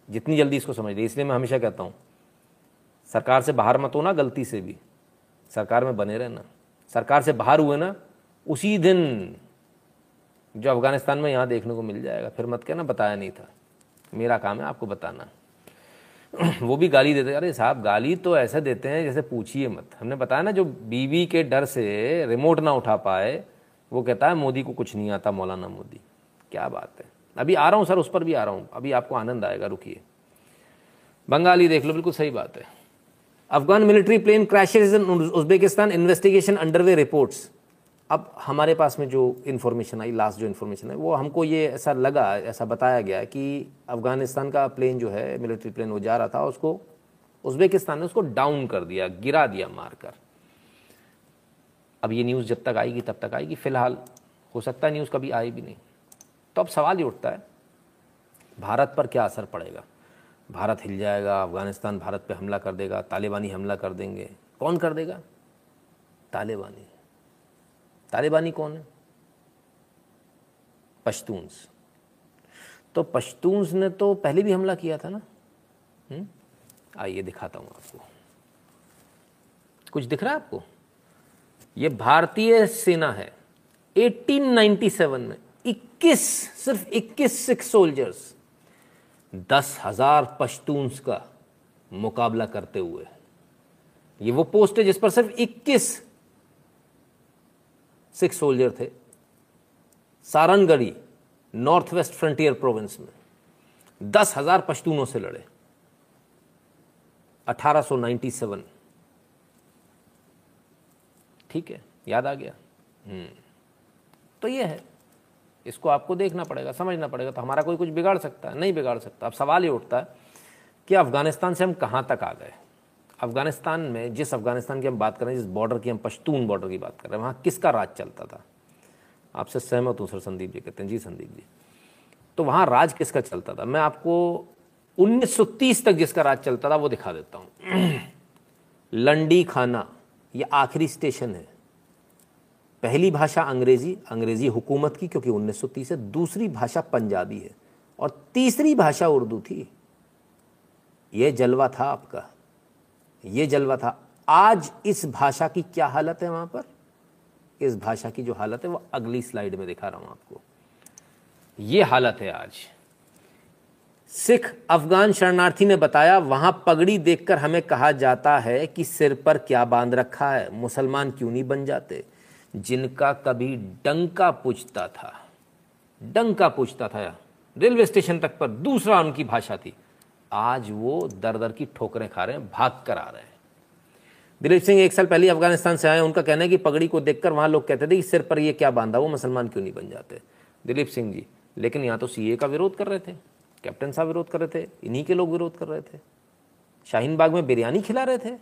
जितनी जल्दी इसको समझ लीजिए। इसलिए मैं हमेशा कहता हूँ, सरकार से बाहर मत होना, गलती से भी। सरकार में बने रहना। सरकार से बाहर हुए ना, उसी दिन जो अफ़गानिस्तान में यहाँ देखने को मिल जाएगा। फिर मत कहना, बताया नहीं था। मेरा काम है आपको बताना। वो भी गाली देते अरे साहब, गाली तो ऐसे देते हैं जैसे पूछिए मत। हमने बताया ना, जो बीवी के डर से रिमोट ना उठा पाए, वो कहता है, मोदी को कुछ नहीं आता, मौलाना मोदी। क्या बात है। अभी आ रहा हूँ सर, उस पर भी आ रहा हूँ। अभी आपको आनंद आएगा, रुकिए। बंगाली देख लो, बिल्कुल सही बात है। Afghan military plane crashes in Uzbekistan investigation underway reports. अब हमारे पास में जो इन्फॉर्मेशन आई लास्ट जो इन्फॉर्मेशन है, वो हमको ये ऐसा लगा, ऐसा बताया गया कि अफ़गानिस्तान का प्लेन जो है मिलिट्री प्लेन वो जा रहा था, उसको उज्बेकिस्तान ने उसको डाउन कर दिया, गिरा दिया मारकर। अब ये न्यूज़ जब तक आएगी, तब तक आएगी। फ़िलहाल हो सकता है न्यूज़ कभी आए भी नहीं। तो अब सवाल ये उठता है, भारत पर क्या असर पड़ेगा? भारत हिल जाएगा, अफ़गानिस्तान भारत पे हमला कर देगा, तालिबानी हमला कर देंगे। कौन कर देगा? तालिबानी। तालिबानी कौन है? पश्तून्स। तो पश्तून्स ने तो पहले भी हमला किया था ना? हम्म? आइए दिखाता हूँ आपको। कुछ दिख रहा है आपको? ये भारतीय सेना है। 1897 में 21 सिर्फ़ 21 सिख सोल्जर्स दस हज़ार पश्तून्स का मुकाबला करते हुए। ये वो पोस्ट है जिस पर सिर्फ़ 21 सिख सोल्जर थे। Saragarhi North West Frontier Province में। दस हज़ार पश्तूनों से लड़े। 1897 ठीक है, याद आ गया। हम्म। तो ये है। इसको आपको देखना पड़ेगा, समझना पड़ेगा। तो हमारा कोई कुछ बिगाड़ सकता है, नहीं बिगाड़ सकता। अब सवाल ये उठता है कि अफ़गानिस्तान से हम कहाँ तक आ गए? अफ़गानिस्तान में, जिस अफ़गानिस्तान की हम बात कर रहे हैं, जिस बॉर्डर की हम, पश्तून बॉर्डर की बात कर रहे हैं, वहाँ किसका राज चलता था? आपसे सहमत हूँ, सर संदीप जी कहते हैं जी संदीप जी। तो वहाँ राज किसका चलता था? मैं आपको 1930 तक जिसका राज चलता था, वो दिखा देता हूँ। लंडी खाना ये आखिरी स्टेशन है। पहली भाषा अंग्रेज़ी अंग्रेज़ी हुकूमत की, क्योंकि 1930 से दूसरी भाषा पंजाबी है। और तीसरी भाषा उर्दू थी। यह जलवा था आपका। ये जलवा था। आज इस भाषा की क्या हालत है वहाँ पर? इस भाषा की जो हालत है, वो अगली स्लाइड में दिखा रहा हूँ आपको। ये हालत है आज। सिख अफगान शरणार्थी ने बताया, वहाँ पगड़ी देखकर हमें कहा जाता है कि सिर पर क्या बाँध रखा है? मुसलमान क्यों नहीं बन जाते? जिनका कभी डंका पूछता था, डंका पूछता था। रेलवे स्टेशन तक पर दूसरा उनकी भाषा थी। आज वो दर दर की ठोकरें खा रहे हैं, भाग कर आ रहे हैं। दिलीप सिंह एक साल पहले अफ़गानिस्तान से आए उनका कहना है कि पगड़ी को देखकर वहाँ लोग कहते थे कि सिर पर ये क्या बांधा, वो मुसलमान क्यों नहीं बन जाते? दिलीप सिंह जी, लेकिन यहाँ तो सीए का विरोध कर रहे थे, कैप्टन साहब विरोध कर रहे थे, इन्हीं के लोग विरोध कर रहे थे। शाहीन बाग में बिरयानी खिला रहे थे।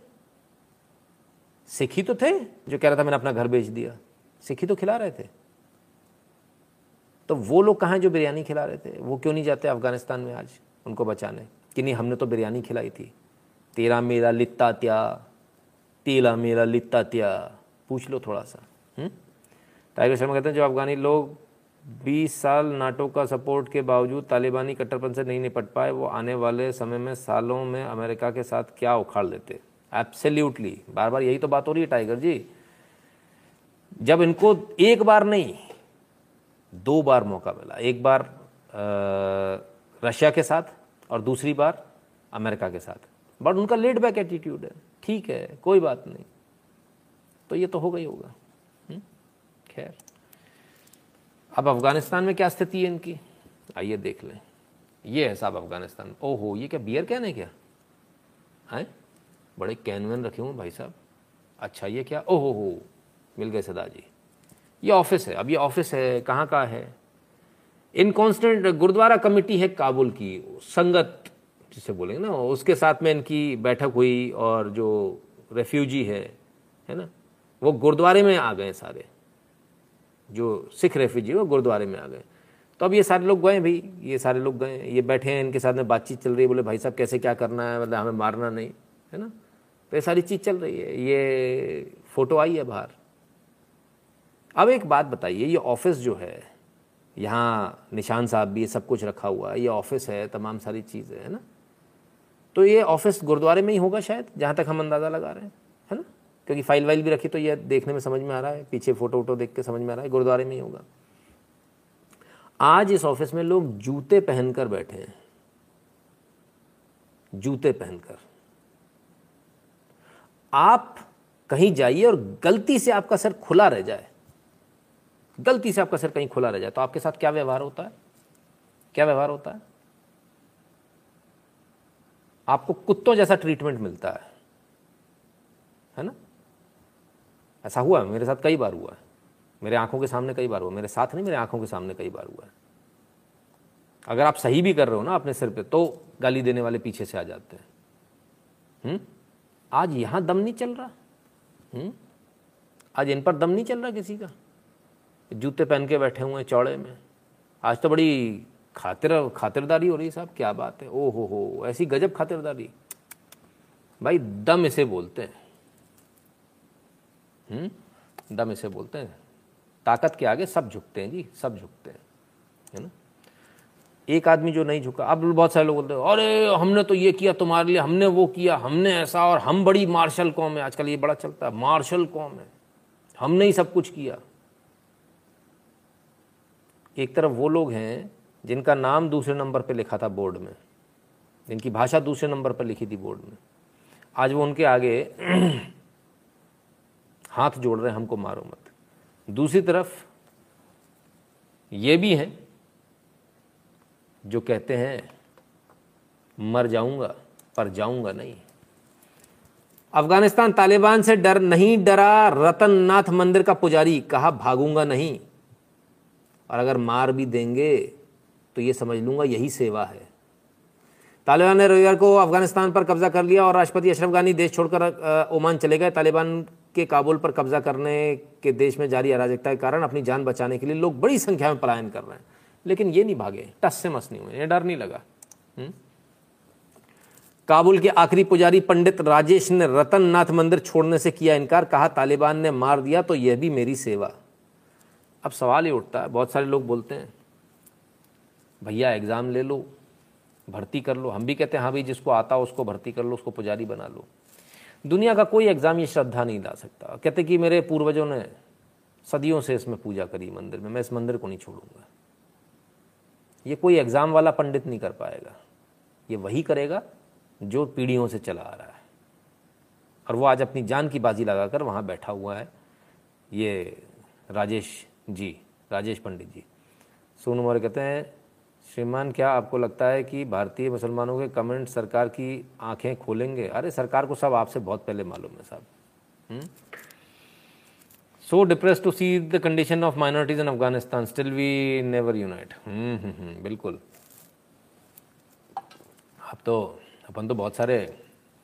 सिख ही तो थे, जो कह रहा था मैंने अपना घर बेच दिया, सिख ही तो खिला रहे थे। तो वो लोग कहाँ जो बिरयानी खिला रहे थे? वो क्यों नहीं जाते अफ़गानिस्तान में आज, उनको बचाने? कि नहीं, हमने तो बिरयानी खिलाई थी। तेरा मेरा लित्ता त्या, तेला मेरा लित्ता त्या। पूछ लो थोड़ा सा हम्म? टाइगर शर्मा कहते हैं जो अफगानी लोग 20 साल नाटो का सपोर्ट के बावजूद तालिबानी कट्टरपन से नहीं निपट पाए, वो आने वाले समय में सालों में अमेरिका के साथ क्या उखाड़ लेते? एब्सोल्युटली बार बार यही तो बात हो रही है, टाइगर जी। जब इनको एक बार नहीं, दो बार मौका मिला। एक बार रशिया के साथ और दूसरी बार अमेरिका के साथ। बट उनका लेट बैक एटीट्यूड है। ठीक है, कोई बात नहीं। तो ये तो होगा ही होगा। हम्म? खैर। अब अफ़गानिस्तान में क्या स्थिति है इनकी? आइए देख लें। ये है साहब अफ़गानिस्तान। ओहो, ये क्या बियर कैन है क्या? है? बड़े कैन वैन रखे हुए भाई साहब। अच्छा ये क्या? ओहो, हो। मिल गए सदा जी ये ऑफ़िस है। अब ये ऑफ़िस है। कहाँ का है? इनकॉन्स्टेंट गुरुद्वारा कमेटी है काबुल की, संगत जिसे बोलेंगे ना, उसके साथ में इनकी बैठक हुई और जो रेफ्यूजी है है ना, वो गुरुद्वारे में आ गए सारे। जो सिख रेफ्यूजी, वो गुरुद्वारे में आ गए। तो अब ये सारे लोग गए भाई, ये सारे लोग गए, ये बैठे हैं, इनके साथ में बातचीत चल रही है, बोले, भाई साहब, कैसे क्या करना है? मतलब हमें मारना नहीं, है ना? तो ये सारी चीज़ चल रही है। ये फ़ोटो आई है बाहर। अब एक बात बताइए, ये ऑफ़िस जो है यहाँ निशान साहब भी सब कुछ रखा हुआ है, ये ऑफ़िस है, तमाम सारी चीज़ें है ना। तो ये ऑफ़िस गुरुद्वारे में ही होगा शायद, जहाँ तक हम अंदाज़ा लगा रहे हैं, है ना? क्योंकि फ़ाइल वाइल भी रखी तो ये देखने में समझ में आ रहा है, पीछे फ़ोटो वोटो देख के समझ में आ रहा है, गुरुद्वारे में ही होगा। आज इस ऑफ़िस में लोग जूते पहनकर बैठे हैं। जूते पहनकर। आप कहीं जाइए और गलती से आपका सर खुला रह जाए। गलती से आपका सर कहीं खुला रह जाए तो आपके साथ क्या व्यवहार होता है? क्या व्यवहार होता है? आपको कुत्तों जैसा ट्रीटमेंट मिलता है। है ना? ऐसा हुआ है, मेरे साथ कई बार हुआ है। मेरे आँखों के सामने कई बार हुआ मेरे साथ नहीं, मेरे आँखों के सामने कई बार हुआ है। अगर आप सही भी कर रहे हो ना अपने सिर पे तो गाली देने वाले पीछे से आ जाते हैं। हुँ? आज यहाँ दम नहीं चल रहा? हुँ? आज इन पर दम नहीं चल रहा किसी का? जूते पहन के बैठे हुए हैं चौड़े में। आज तो बड़ी खातिर, खातिरदारी हो रही है साहब, क्या बात है। ओ हो हो ऐसी गजब खातिरदारी। भाई, दम इसे बोलते हैं। हुँ? दम इसे बोलते हैं। ताकत के आगे सब झुकते हैं जी, सब झुकते हैं, है ना? एक आदमी जो नहीं झुका, अब बहुत सारे लोग बोलते हैं, अरे, हमने तो ये किया तुम्हारे लिए, हमने वो किया, हमने ऐसा, और हम बड़ी मार्शल कौम है। आजकल ये बड़ा चलता है, मार्शल कौम है। हमने ही सब कुछ किया। एक तरफ़ वो लोग हैं जिनका नाम दूसरे नंबर पर लिखा था बोर्ड में, जिनकी भाषा दूसरे नंबर पर लिखी थी बोर्ड में। आज वो उनके आगे हाथ जोड़ रहे हैं, हमको मारो मत। दूसरी तरफ़ ये भी हैं जो कहते हैं, मर जाऊँगा, पर जाऊँगा नहीं। अफ़गानिस्तान तालिबान से डर नहीं डरा रतन नाथ मंदिर का पुजारी कहा, भागूँगा नहीं। और अगर मार भी देंगे तो ये समझ लूँगा यही सेवा है। तालिबान ने रविवार को अफ़गानिस्तान पर कब्जा कर लिया और राष्ट्रपति अशरफ गानी देश छोड़कर ओमान चले गए। तालिबान के काबुल पर कब्जा करने के देश में जारी अराजकता के कारण अपनी जान बचाने के लिए लोग बड़ी संख्या में पलायन कर रहे हैं। लेकिन ये नहीं भागे, टस से मस नहीं हुए, ये डर नहीं लगा। हुँ? काबुल के आखिरी पुजारी पंडित राजेश ने रतन नाथ मंदिर छोड़ने से किया इनकार, कहा, तालिबान ने मार दिया तो यह भी मेरी सेवा। अब सवाल ये उठता है, बहुत सारे लोग बोलते हैं, भैया एग्ज़ाम ले लो, भर्ती कर लो। हम भी कहते हैं हाँ भाई, जिसको आता हो उसको भर्ती कर लो, उसको पुजारी बना लो। दुनिया का कोई एग्ज़ाम ये श्रद्धा नहीं ला सकता। कहते कि मेरे पूर्वजों ने सदियों से इसमें पूजा करी मंदिर में, मैं इस मंदिर को नहीं छोड़ूँगा। ये कोई एग्ज़ाम वाला पंडित नहीं कर पाएगा। ये वही करेगा जो पीढ़ियों से चला आ रहा है। और वो आज अपनी जान की बाजी लगाकर वहाँ बैठा हुआ है। ये राजेश जी, राजेश पंडित जी। सोनू मौर्य कहते हैं, श्रीमान, क्या आपको लगता है कि भारतीय मुसलमानों के कमेंट सरकार की आँखें खोलेंगे? अरे, सरकार को सब आपसे बहुत पहले मालूम है साहब। So depress to see the condition of minorities in Afghanistan still we never unite बिल्कुल। अब तो अपन तो बहुत सारे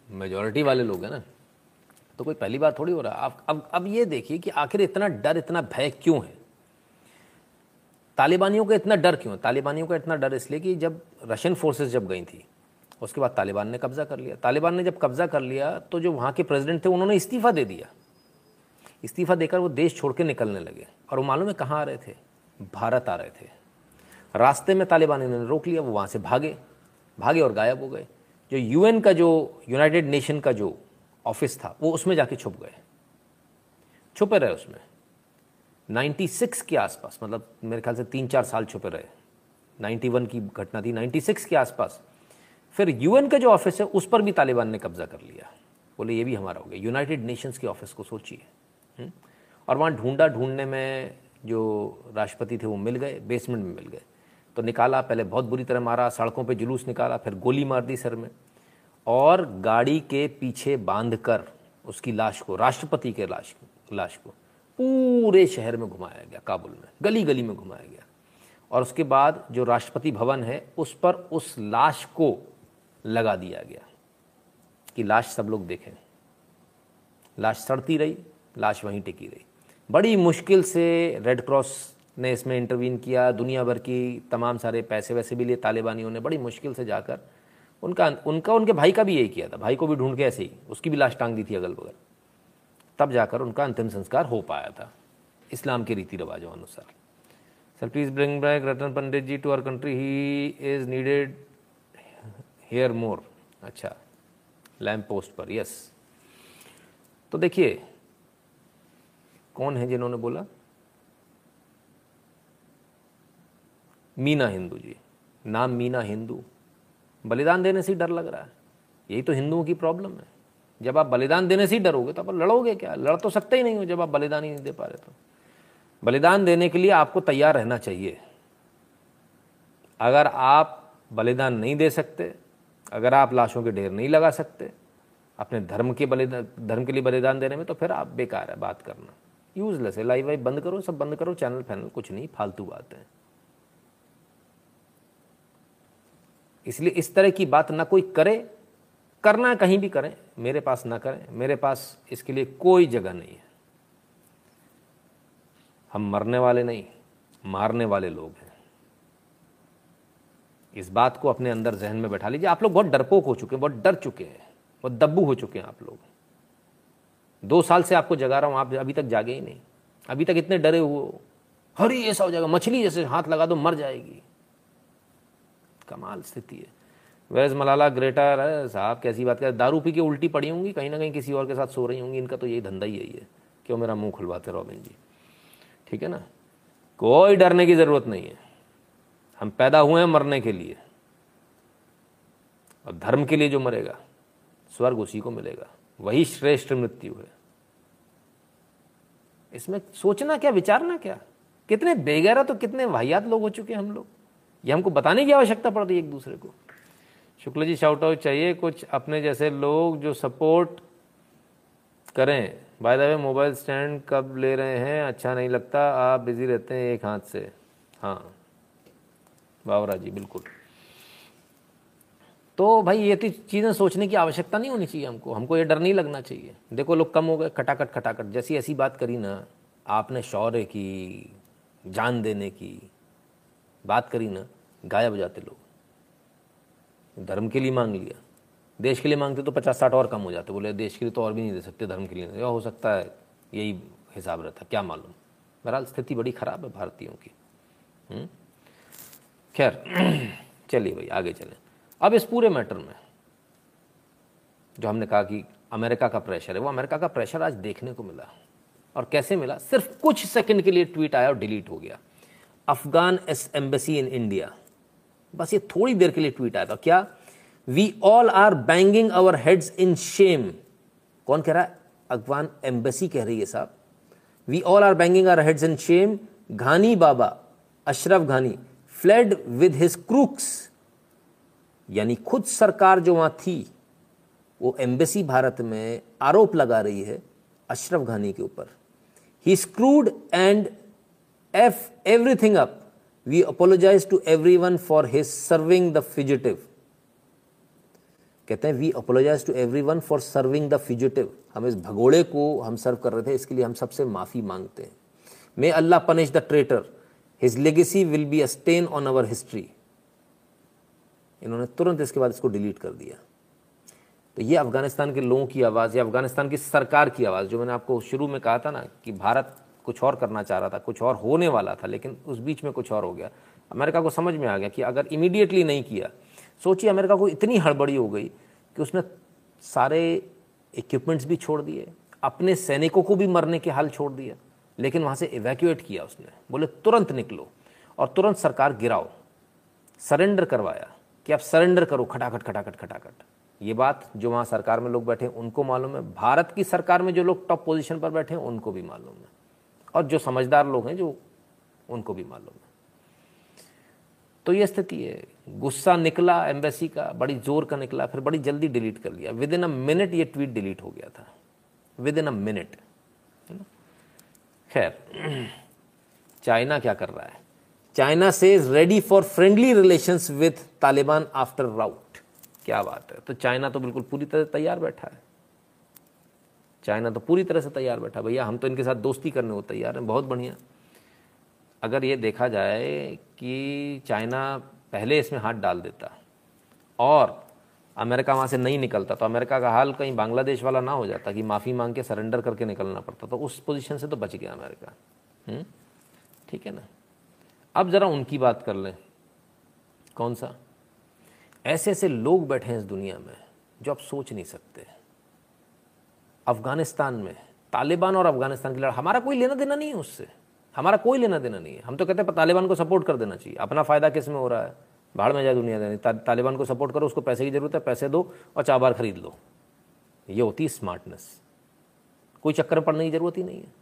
मेजोरिटी वाले लोग हैं ना। तो कोई पहली बार थोड़ी हो रहा अब अब अब ये देखिए कि आखिर इतना डर, इतना भय क्यों है? तालिबानियों का इतना डर क्यों? तालिबानियों का इतना डर इसलिए कि जब रशियन फोर्सेस जब गई थी, उसके बाद तालिबान ने कब्जा कर लिया। तालिबान ने जब कब्जा कर लिया तो जो वहाँ के प्रेसिडेंट थे, उन्होंने इस्तीफ़ा दे दिया। इस्तीफ़ा देकर वो देश छोड़ के निकलने लगे। और वो मालूम है कहाँ आ रहे थे? भारत आ रहे थे। रास्ते में तालिबान ने रोक लिया, वो वहाँ से भागे। भागे और गायब हो गए। जो यूएन का जो यूनाइटेड नेशन का जो ऑफ़िस था, वो उसमें जाके छुप गए। छुपे रहे उसमें। 96 के आसपास मतलब मेरे ख्याल से तीन चार साल छुपे रहे। 91 की घटना थी 96 के आसपास। फिर यूएन का जो ऑफ़िस है, उस पर भी तालिबान ने कब्जा कर लिया। बोले, ये भी हमारा हो गया। यूनाइटेड नेशंस के ऑफ़िस को सोचिए। और वहाँ ढूंढा ढूँढने में जो राष्ट्रपति थे, वो मिल गए बेसमेंट में मिल गए। तो निकाला, पहले बहुत बुरी तरह मारा, सड़कों पे जुलूस निकाला, फिर गोली मार दी सर में। और गाड़ी के पीछे बाँध कर उसकी लाश को, राष्ट्रपति के लाश लाश को पूरे शहर में घुमाया गया, काबुल में गली गली में घुमाया गया। और उसके बाद जो राष्ट्रपति भवन है, उस पर उस लाश को लगा दिया गया कि लाश सब लोग देखें। लाश सड़ती रही, लाश वहीं टिकी रही। बड़ी मुश्किल से रेड क्रॉस ने इसमें इंटरवीन किया, दुनिया भर की तमाम सारे पैसे वैसे भी लिए तालिबानियों ने, बड़ी मुश्किल से जाकर। उनका उनका, उनके भाई का भी यही किया था, भाई को भी ढूंढ के ऐसे ही, उसकी भी लाश टांग दी थी अगल बगल तब जाकर उनका अंतिम संस्कार हो पाया था। इस्लाम के रीति रिवाजों अनुसार। Sir please bring back Ratan Pandit ji to our country he is needed here more अच्छा लैम्प पोस्ट पर यस तो देखिए, कौन है जिन्होंने बोला? मीना हिंदू जी। नाम मीना हिंदू। बलिदान देने से डर लग रहा है। यही तो हिंदुओं की प्रॉब्लम है। जब आप बलिदान देने से ही डरोगे तो आप लड़ोगे क्या? लड़ तो सकते ही नहीं हो जब आप बलिदान ही नहीं दे पा रहे तो। बलिदान देने के लिए आपको तैयार रहना चाहिए। अगर आप बलिदान नहीं दे सकते, अगर आप लाशों के ढेर नहीं लगा सकते, अपने धर्म के बलिदान धर्म के लिए बलिदान देने में तो फिर आप बेकार है बात करना। यूजलेस है, लाइव वाइव बंद करो, सब बंद करो, चैनल फैनल कुछ नहीं, फालतू बात है। इसलिए इस तरह की बात ना कोई करे, करना कहीं भी करें मेरे पास ना करें, मेरे पास इसके लिए कोई जगह नहीं है। हम मरने वाले नहीं, मारने वाले लोग हैं। इस बात को अपने अंदर जहन में बैठा लीजिए। आप लोग बहुत डरपोक हो चुके हैं, बहुत डर चुके हैं, बहुत दब्बू हो चुके हैं आप लोग। दो साल से आपको जगा रहा हूँ, आप अभी तक जागे ही नहीं। अभी तक इतने डरे हुए हरी ऐसा हो जाएगा, मछली जैसे हाथ लगा दो, मर जाएगी। कमाल स्थिति है। वैज मलाला ग्रेटर है साहब, कैसी बात कर, दारू पी के उल्टी पड़ी होंगी, कहीं ना कहीं किसी और के साथ सो रही होंगी, इनका तो यही धंधा ही यही है। क्यों मेरा मुँह खुलवाते रॉबिन जी? ठीक है ना? कोई डरने की ज़रूरत नहीं है। हम पैदा हुए हैं मरने के लिए। और धर्म के लिए जो मरेगा, स्वर्ग उसी को मिलेगा। वही श्रेष्ठ मृत्यु है। इसमें सोचना क्या, विचारना क्या? कितने बेगैरा तो कितने वाहियात लोग हो चुके हैं हम लोग? ये हमको बताने की आवश्यकता पड़ती है एक दूसरे को। शुक्ल जी शाउट आउट चाहिए। कुछ अपने जैसे लोग जो सपोर्ट करें। By the way mobile stand कब ले रहे हैं? अच्छा नहीं लगता। आप बिज़ी रहते हैं एक हाथ से। हाँ। बावरा जी, बिल्कुल। तो भाई, ये तो चीज़ें सोचने की आवश्यकता नहीं होनी चाहिए हमको। हमको ये डर नहीं लगना चाहिए। देखो, लोग कम हो गए, खटाखट खटाखट। जैसी ऐसी बात करी ना, आपने शौर्य की, जान देने की बात करी ना, गायब हो जाते लोग। धर्म के लिए मांग लिया। देश के लिए मांगते तो पचास साठ और कम हो जाते। बोले, देश के लिए तो और भी नहीं दे सकते, धर्म के लिए हो सकता है, यही हिसाब रहता क्या मालूम। बहरहाल स्थिति बड़ी ख़राब है भारतीयों की। हम्म? खैर, चलिए भाई, आगे चलें। अब इस पूरे मैटर में, जो हमने कहा कि अमेरिका का प्रेशर है, वो अमेरिका का प्रेशर आज देखने को मिला। और कैसे मिला? सिर्फ़ कुछ सेकंड के लिए ट्वीट आया और डिलीट हो गया। Afghan S embassy in India. बस ये थोड़ी देर के लिए ट्वीट आया था। क्या? We all are banging our heads in shame कौन कह रहा है? अफगान एम्बेसी कह रही है साहब। We all are banging our heads in shame Ghani बाबा, अशरफ घानी फ्लेड विद हिज क्रूक्स यानी खुद सरकार जो वहाँ थी, वो एम्बेसी भारत में आरोप लगा रही है अशरफ घानी के ऊपर। He screwed and F everything up apologize to everyone for his serving the fugitive कहते हैं we apologize to everyone for serving the fugitive हम इस भगोड़े को हम सर्व कर रहे थे, इसके लिए हम सबसे माफ़ी मांगते हैं। May Allah punish the traitor his legacy will be a stain on our history इन्होंने तुरंत इसके बाद इसको डिलीट कर दिया। तो ये अफ़गानिस्तान के लोगों की आवाज़, या अफ़गानिस्तान की सरकार की आवाज़, जो मैंने आपको शुरू में कहा था ना कि भारत कुछ और करना चाह रहा था, कुछ और होने वाला था, लेकिन उस बीच में कुछ और हो गया। अमेरिका को समझ में आ गया कि अगर इमीडिएटली नहीं किया, सोचिए अमेरिका को इतनी हड़बड़ी हो गई कि उसने सारे इक्विपमेंट्स भी छोड़ दिए, अपने सैनिकों को भी मरने के हाल छोड़ दिया लेकिन वहाँ से इवैक्यूएट किया उसने। बोले, तुरंत निकलो और तुरंत सरकार गिराओ सरेंडर करवाया कि आप सरेंडर करो खटाखट खटाखट खटाखट। ये बात जो वहाँ सरकार में लोग बैठे उनको मालूम है। भारत की सरकार में जो लोग टॉप पोजीशन पर बैठे हैं, उनको भी मालूम है। और जो समझदार लोग हैं जो उनको भी मालूम है तो ये स्थिति है। गुस्सा निकला एम्बेसी का, बड़ी ज़ोर का निकला, फिर बड़ी जल्दी डिलीट कर लिया। विद इन अ मिनट ये ट्वीट डिलीट हो गया था। विद इन अ मिनट खैर, चाइना क्या कर रहा है? China says is ready for friendly relations with Taliban after rout क्या बात है। तो चाइना तो बिल्कुल पूरी तरह तैयार बैठा है। चाइना तो पूरी तरह से तैयार बैठा। भैया, हम तो इनके साथ दोस्ती करने को तैयार हैं, बहुत बढ़िया। अगर ये देखा जाए कि चाइना पहले इसमें हाथ डाल देता और अमेरिका वहाँ से नहीं निकलता तो अमेरिका का हाल कहीं बांग्लादेश वाला ना हो जाता कि माफ़ी मांग के सरेंडर करके निकलना पड़ता तो उस पोजीशन से तो बच गया अमेरिका। हम्म? ठीक है ना? अब ज़रा उनकी बात कर लें। कौन सा? ऐसे ऐसे लोग बैठे हैं इस दुनिया में जो आप सोच नहीं सकते। अफ़गानिस्तान में, तालिबान और अफ़गानिस्तान की लड़ाई हमारा कोई लेना देना नहीं है उससे। हमारा कोई लेना देना नहीं है। हम तो कहते हैं तालिबान को सपोर्ट कर देना चाहिए। अपना फ़ायदा किसमें हो रहा है? बाहर में जाए दुनिया देनी। तालिबान को सपोर्ट करो, उसको पैसे की ज़रूरत है, पैसे दो और चाबार खरीद लो। ये होती है स्मार्टनेस। कोई चक्कर पड़ने की ज़रूरत ही नहीं है।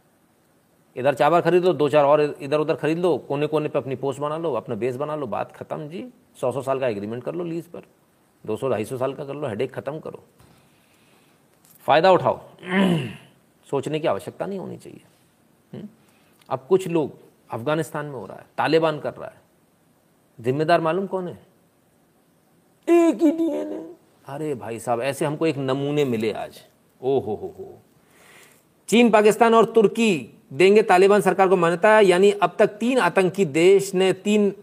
इधर चावल खरीद लो, दो चार और इधर उधर खरीद लो कोने कोने पे अपनी पोस्ट बना लो, अपना बेस बना लो, बात खत्म जी। सौ सौ साल का एग्रीमेंट कर लो लीज पर। दो सौ, ढाई सौ साल का कर लो हेडेक खत्म करो। फ़ायदा उठाओ। सोचने की आवश्यकता नहीं होनी चाहिए। हुँ? अब कुछ लोग अफ़गानिस्तान में हो रहा है, तालिबान कर रहा है। जिम्मेदार मालूम कौन है? एक ही डीएनए अरे भाई साहब, ऐसे हमको एक नमूने मिले आज। ओ हो हो। हो चीन, पाकिस्तान और तुर्की देंगे, तालिबान सरकार को मान्यता, यानी अब तक तीन आतंकी देश ने, तीन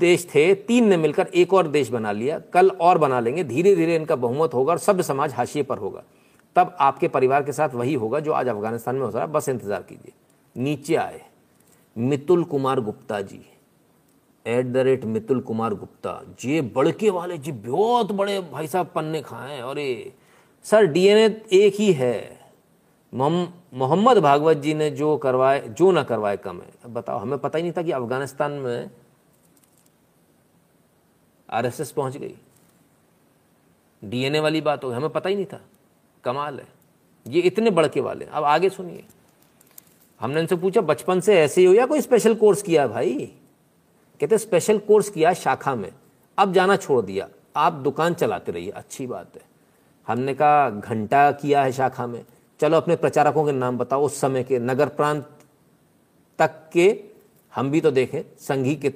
देश थे, तीन ने मिलकर एक और देश बना लिया। कल और बना लेंगे धीरे धीरे इनका बहुमत होगा और सभ्य समाज हाशिए पर होगा। तब आपके परिवार के साथ वही होगा जो आज अफ़गानिस्तान में हो रहा है। बस इंतज़ार कीजिए। नीचे आए। Mitul Kumar Gupta ji. At the rate Mitul Kumar Gupta. जे बड़के वाले जी, बहुत बड़े भाई साहब पन्ने खाए अरे। सर डीएनए एक ही है। मोहम्मद भागवत जी ने जो करवाए, जो ना करवाए कम है। बताओ, हमें पता ही नहीं था कि अफ़गानिस्तान में आरएसएस पहुँच गई। डीएनए वाली बात हो हमें पता ही नहीं था। कमाल है। ये इतने बड़के वाले अब आगे सुनिए। हमने इनसे पूछा बचपन से ऐसे ही हो या कोई स्पेशल कोर्स किया भाई? कहते स्पेशल कोर्स किया शाखा में। अब जाना छोड़ दिया। आप दुकान चलाते रहिए। अच्छी बात है। हमने कहा घंटा किया है शाखा में। चलो अपने प्रचारकों के नाम बताओ उस समय के नगर प्रांत तक के। हम भी तो देखें संघी के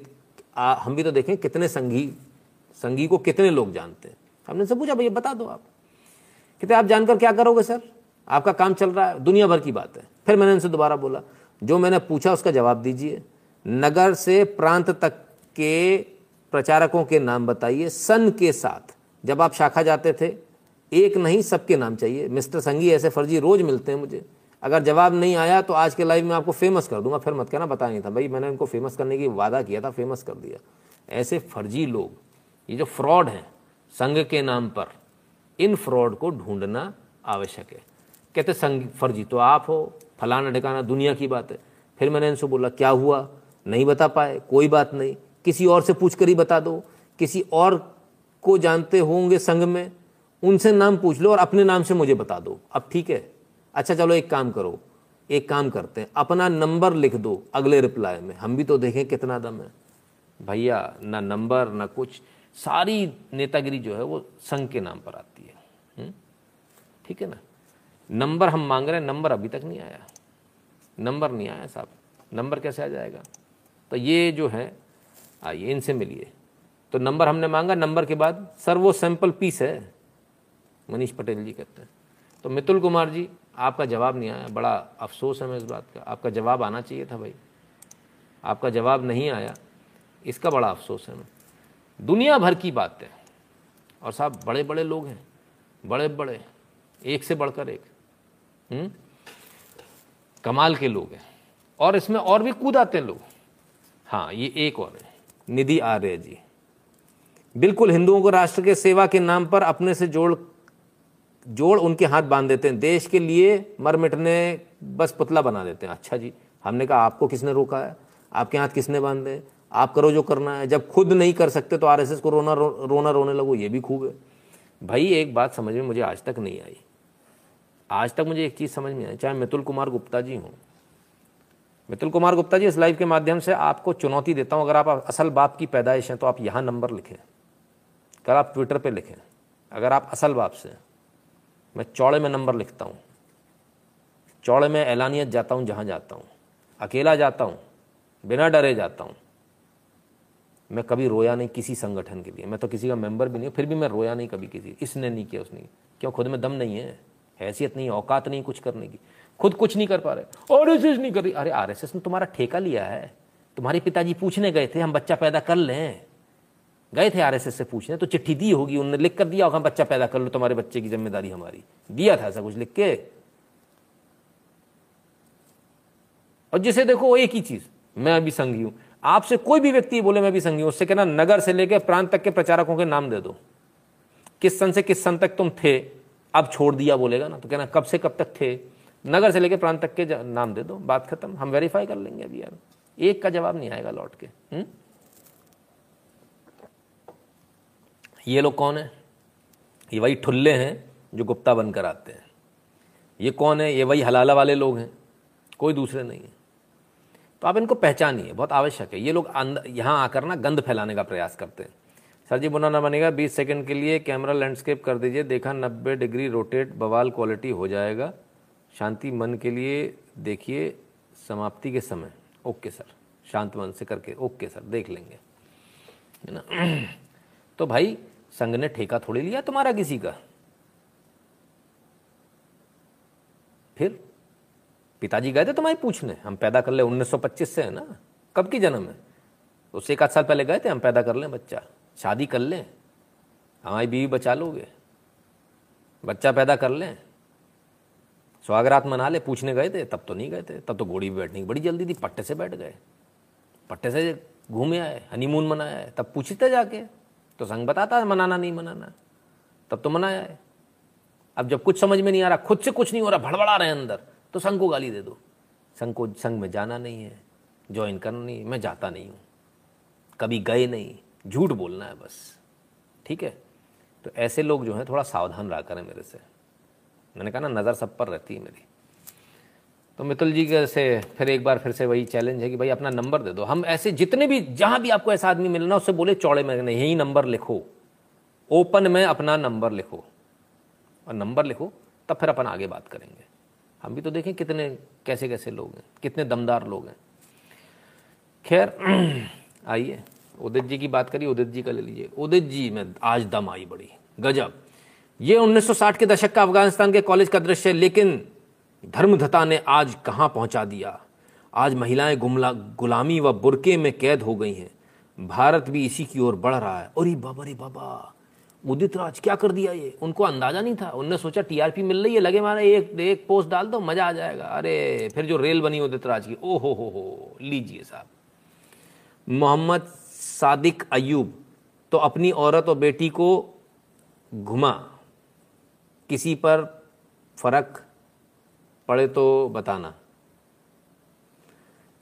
आ, हम भी तो देखें कितने संघी संघी को कितने लोग जानते हैं। हमने से पूछा भैया बता दो आप। कहते आप जानकर क्या करोगे, सर? आपका काम चल रहा है, दुनिया भर की बात है। फिर मैंने उनसे दोबारा बोला, जो मैंने पूछा उसका जवाब दीजिए। नगर से प्रांत तक के प्रचारकों के नाम बताइए, सन के साथ। जब आप शाखा जाते थे, एक नहीं, सबके नाम चाहिए। मिस्टर संगी, ऐसे फर्जी रोज मिलते हैं मुझे। अगर जवाब नहीं आया तो आज के लाइव में आपको फ़ेमस कर दूँगा। फिर मत कहना बता नहीं था। भाई, मैंने इनको फ़ेमस करने की वादा किया था फ़ेमस कर दिया। ऐसे फर्जी लोग, ये जो फ्रॉड हैं संघ के नाम पर इन फ्रॉड को ढूंढना आवश्यक है। कहते संघ फर्जी तो आप हो, फलाना ढिकाना दुनिया की बात है। फिर मैंने इनसे बोला, क्या हुआ? नहीं बता पाए, कोई बात नहीं। किसी और से पूछ कर ही बता दो। किसी और को जानते होंगे संघ में, उनसे नाम पूछ लो और अपने नाम से मुझे बता दो। अब ठीक है। अच्छा चलो एक काम करो। एक काम करते हैं। अपना नंबर लिख दो अगले रिप्लाई में। हम भी तो देखें कितना दम है। भैया, ना नंबर, ना कुछ। सारी नेतागिरी जो है वो संघ के नाम पर आती? ठीक है ना? नंबर हम मांग रहे हैं, नंबर अभी तक नहीं आया। नंबर नहीं आया साहब। नंबर कैसे आ जाएगा? तो ये जो है, आइए इनसे मिलिए। तो नंबर हमने मांगा, नंबर के बाद सर वो सैंपल पीस है, मनीष पटेल जी कहते हैं। तो मितुल कुमार जी, आपका जवाब नहीं आया। बड़ा अफसोस है मैं इस बात का। आपका जवाब आना चाहिए था भाई। आपका जवाब नहीं आया। इसका बड़ा अफसोस है मैं। दुनिया भर की बात। है और साहब बड़े बड़े लोग हैं। बड़े बड़े एक से बढ़कर एक। हुँ? कमाल के लोग हैं। और इसमें और भी कूद आते हैं लोग। हाँ ये एक और है निधि आर्य जी। बिल्कुल हिंदुओं को राष्ट्र के सेवा के नाम पर अपने से जोड़ जोड़ उनके हाथ बाँध देते हैं। देश के लिए मर मिटने बस पुतला बना देते हैं। अच्छा जी हमने कहा आपको किसने रोका है? आपके हाथ किसने बांधे? आप करो जो करना है। जब खुद नहीं कर सकते तो आरएसएस को रोना रो, रोना रोने लगो ये भी खूब है। भाई, एक बात समझ में मुझे आज तक नहीं आई। आज तक मुझे एक चीज़ समझ में आई, चाहे मितुल कुमार गुप्ता जी हों। मितुल कुमार गुप्ता जी, इस लाइव के माध्यम से आपको चुनौती देता हूँ। अगर आप असल बाप की पैदाइश हैं तो आप यहाँ नंबर लिखें। कल आप ट्विटर पे लिखें, अगर आप असल बाप से मैं चौड़े में नंबर लिखता हूँ। चौड़े में ऐलानियत जाता हूँ जहाँ जाता हूँ। अकेला जाता हूँ, बिना डरे जाता हूँ। मैं कभी रोया नहीं किसी संगठन के लिए। मैं तो किसी का मेंबर भी नहीं फिर भी मैं रोया नहीं कभी किसी। इसने नहीं किया उसने। क्यों? खुद में दम नहीं है। हैसियत नहीं औकात नहीं कुछ करने की। खुद कुछ नहीं कर पा रहे। आरएसएस नहीं कर रही। अरे आरएसएस ने तुम्हारा ठेका लिया है। तुम्हारे पिताजी पूछने गए थे, हम बच्चा पैदा कर लें। गए थे आरएसएस से पूछने तो चिट्ठी दी होगी उन्होंने लिख कर दिया होगा, हम बच्चा पैदा कर लो, तुम्हारे बच्चे की ज़िम्मेदारी हमारी। दिया था ऐसा कुछ लिख के। और जिसे देखो, वो एक ही चीज़। मैं अभी संघी हूँ। आपसे कोई भी व्यक्ति बोले, मैं भी संघी हूँ, उससे कहना, नगर से लेकर प्रांत तक के प्रचारकों के नाम दे दो। किस सन से किस सन तक तुम थे, अब छोड़ दिया, बोलेगा ना। तो कहना, कब से कब तक थे, नगर से लेकर प्रांत तक के नाम दे दो, बात खत्म, हम वेरीफाई कर लेंगे अभी यार। एक का जवाब नहीं आएगा लौट के। हुँ? ये लोग कौन है? ये वही ठुल्ले हैं जो गुप्ता बनकर आते हैं। ये कौन है? ये वही हलाला वाले लोग हैं। कोई दूसरे नहीं है। तो आप इनको पहचानिए, बहुत आवश्यक है। ये लोग यहाँ आकर ना गंद फैलाने का प्रयास करते हैं। सर जी बुना ना बनेगा 20 सेकंड के लिए कैमरा लैंडस्केप कर दीजिए, देखा 90 डिग्री रोटेट, बवाल क्वालिटी हो जाएगा। शांति मन के लिए देखिए, समाप्ति के समय। ओके सर, शांत मन से करके, ओके सर, देख लेंगे। ना? तो भाई, संघ ने ठेका थोड़ी लिया तुम्हारा किसी का? फिर? पिताजी गए थे तुम्हारी पूछने। हम पैदा कर ले 1925 से है ना? कब की जन्म है? उससे एक आध साल पहले गए थे, हम पैदा कर लें बच्चा। शादी कर लें। हमारी बीवी बचा लोगे। बच्चा पैदा कर लें। स्वागरात मना ले, पूछने गए थे, तब तो नहीं गए थे। तब तो घोड़ी भी बैठने की बड़ी जल्दी थी, पट्टे से बैठ गए। पट्टे से घूमे आए हनीमून मनाया है। तब पूछते जाके। तो संग बताता है मनाना नहीं मनाना। तब तो मनाया है। अब जब कुछ समझ में नहीं आ रहा, खुद से कुछ नहीं हो रहा, भड़बड़ा रहे अंदर। तो संघ को गाली दे दो। संघ को संघ में जाना नहीं है ज्वाइन करना नहीं मैं जाता नहीं हूँ। कभी गए नहीं, झूठ बोलना है बस। ठीक है? तो ऐसे लोग जो हैं, थोड़ा सावधान रहा करें मेरे से। मैंने कहा ना, नज़र सब पर रहती है मेरी। तो मितुल जी के से फिर एक बार फिर से वही चैलेंज है कि भाई अपना नंबर दे दो। हम ऐसे जितने भी, जहाँ भी आपको ऐसा आदमी मिलना, उससे बोले, चौड़े में नहीं, यही नंबर लिखो। ओपन में अपना नंबर लिखो। और नंबर लिखो, तब फिर अपन आगे बात करेंगे। हम भी तो देखें कितने कैसे कैसे लोग हैं, कितने दमदार लोग हैं। खैर, आइए, उदित जी की बात करिए, उदित जी का ले लीजिए। उदित जी में आज दम आई बड़ी, गजब। ये 1960 के दशक का अफ़गानिस्तान के कॉलेज का दृश्य है, लेकिन धर्मधता ने आज कहाँ पहुँचा दिया? आज महिलाएँ गुमला, गुलामी व बुरके में कैद हो गई हैं। भारत भी इसी की ओर बढ़ रहा है। अरे बाबा रे बाबा। उदित राज, क्या कर दिया ये? उनको अंदाज़ा नहीं था। उनने सोचा टीआरपी मिल रही है, लगे मारे, एक एक पोस्ट डाल दो, मज़ा आ जाएगा। अरे, फिर जो रेल बनी उदित राज की ओ हो हो हो लीजिए साहब। मोहम्मद सादिक अयूब तो अपनी औरत और बेटी को घुमा। किसी पर फ़र्क पड़े तो बताना।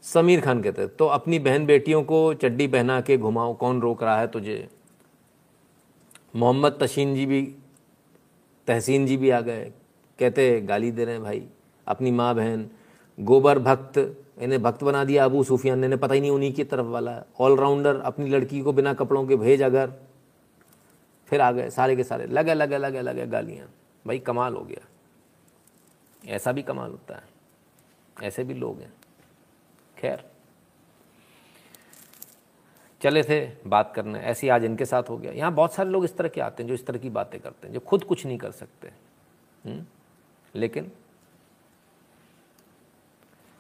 समीर खान कहते तो अपनी बहन बेटियों को चड्डी पहना के घुमाओ, कौन रोक रहा है तुझे? मोहम्मद तशीन जी भी, तहसीन जी भी आ गए। कहते, गाली दे रहे हैं भाई, अपनी माँ बहन, गोबर भक्त, इन्हें भक्त बना दिया अबू सुफियान ने। पता ही नहीं उन्हीं की तरफ़ वाला। है ऑलराउंडर अपनी लड़की को बिना कपड़ों के भेज अगर फिर आ गए, सारे के सारे, लगे लगे लगे लगे गालियाँ। भाई, कमाल हो गया। ऐसा भी कमाल होता है। ऐसे भी लोग हैं। खैर। चले थे बात करने ऐसी आज इनके साथ हो गया। यहाँ बहुत सारे लोग इस तरह के आते हैं जो इस तरह की बातें करते हैं जो खुद कुछ नहीं कर सकते। हुँ? लेकिन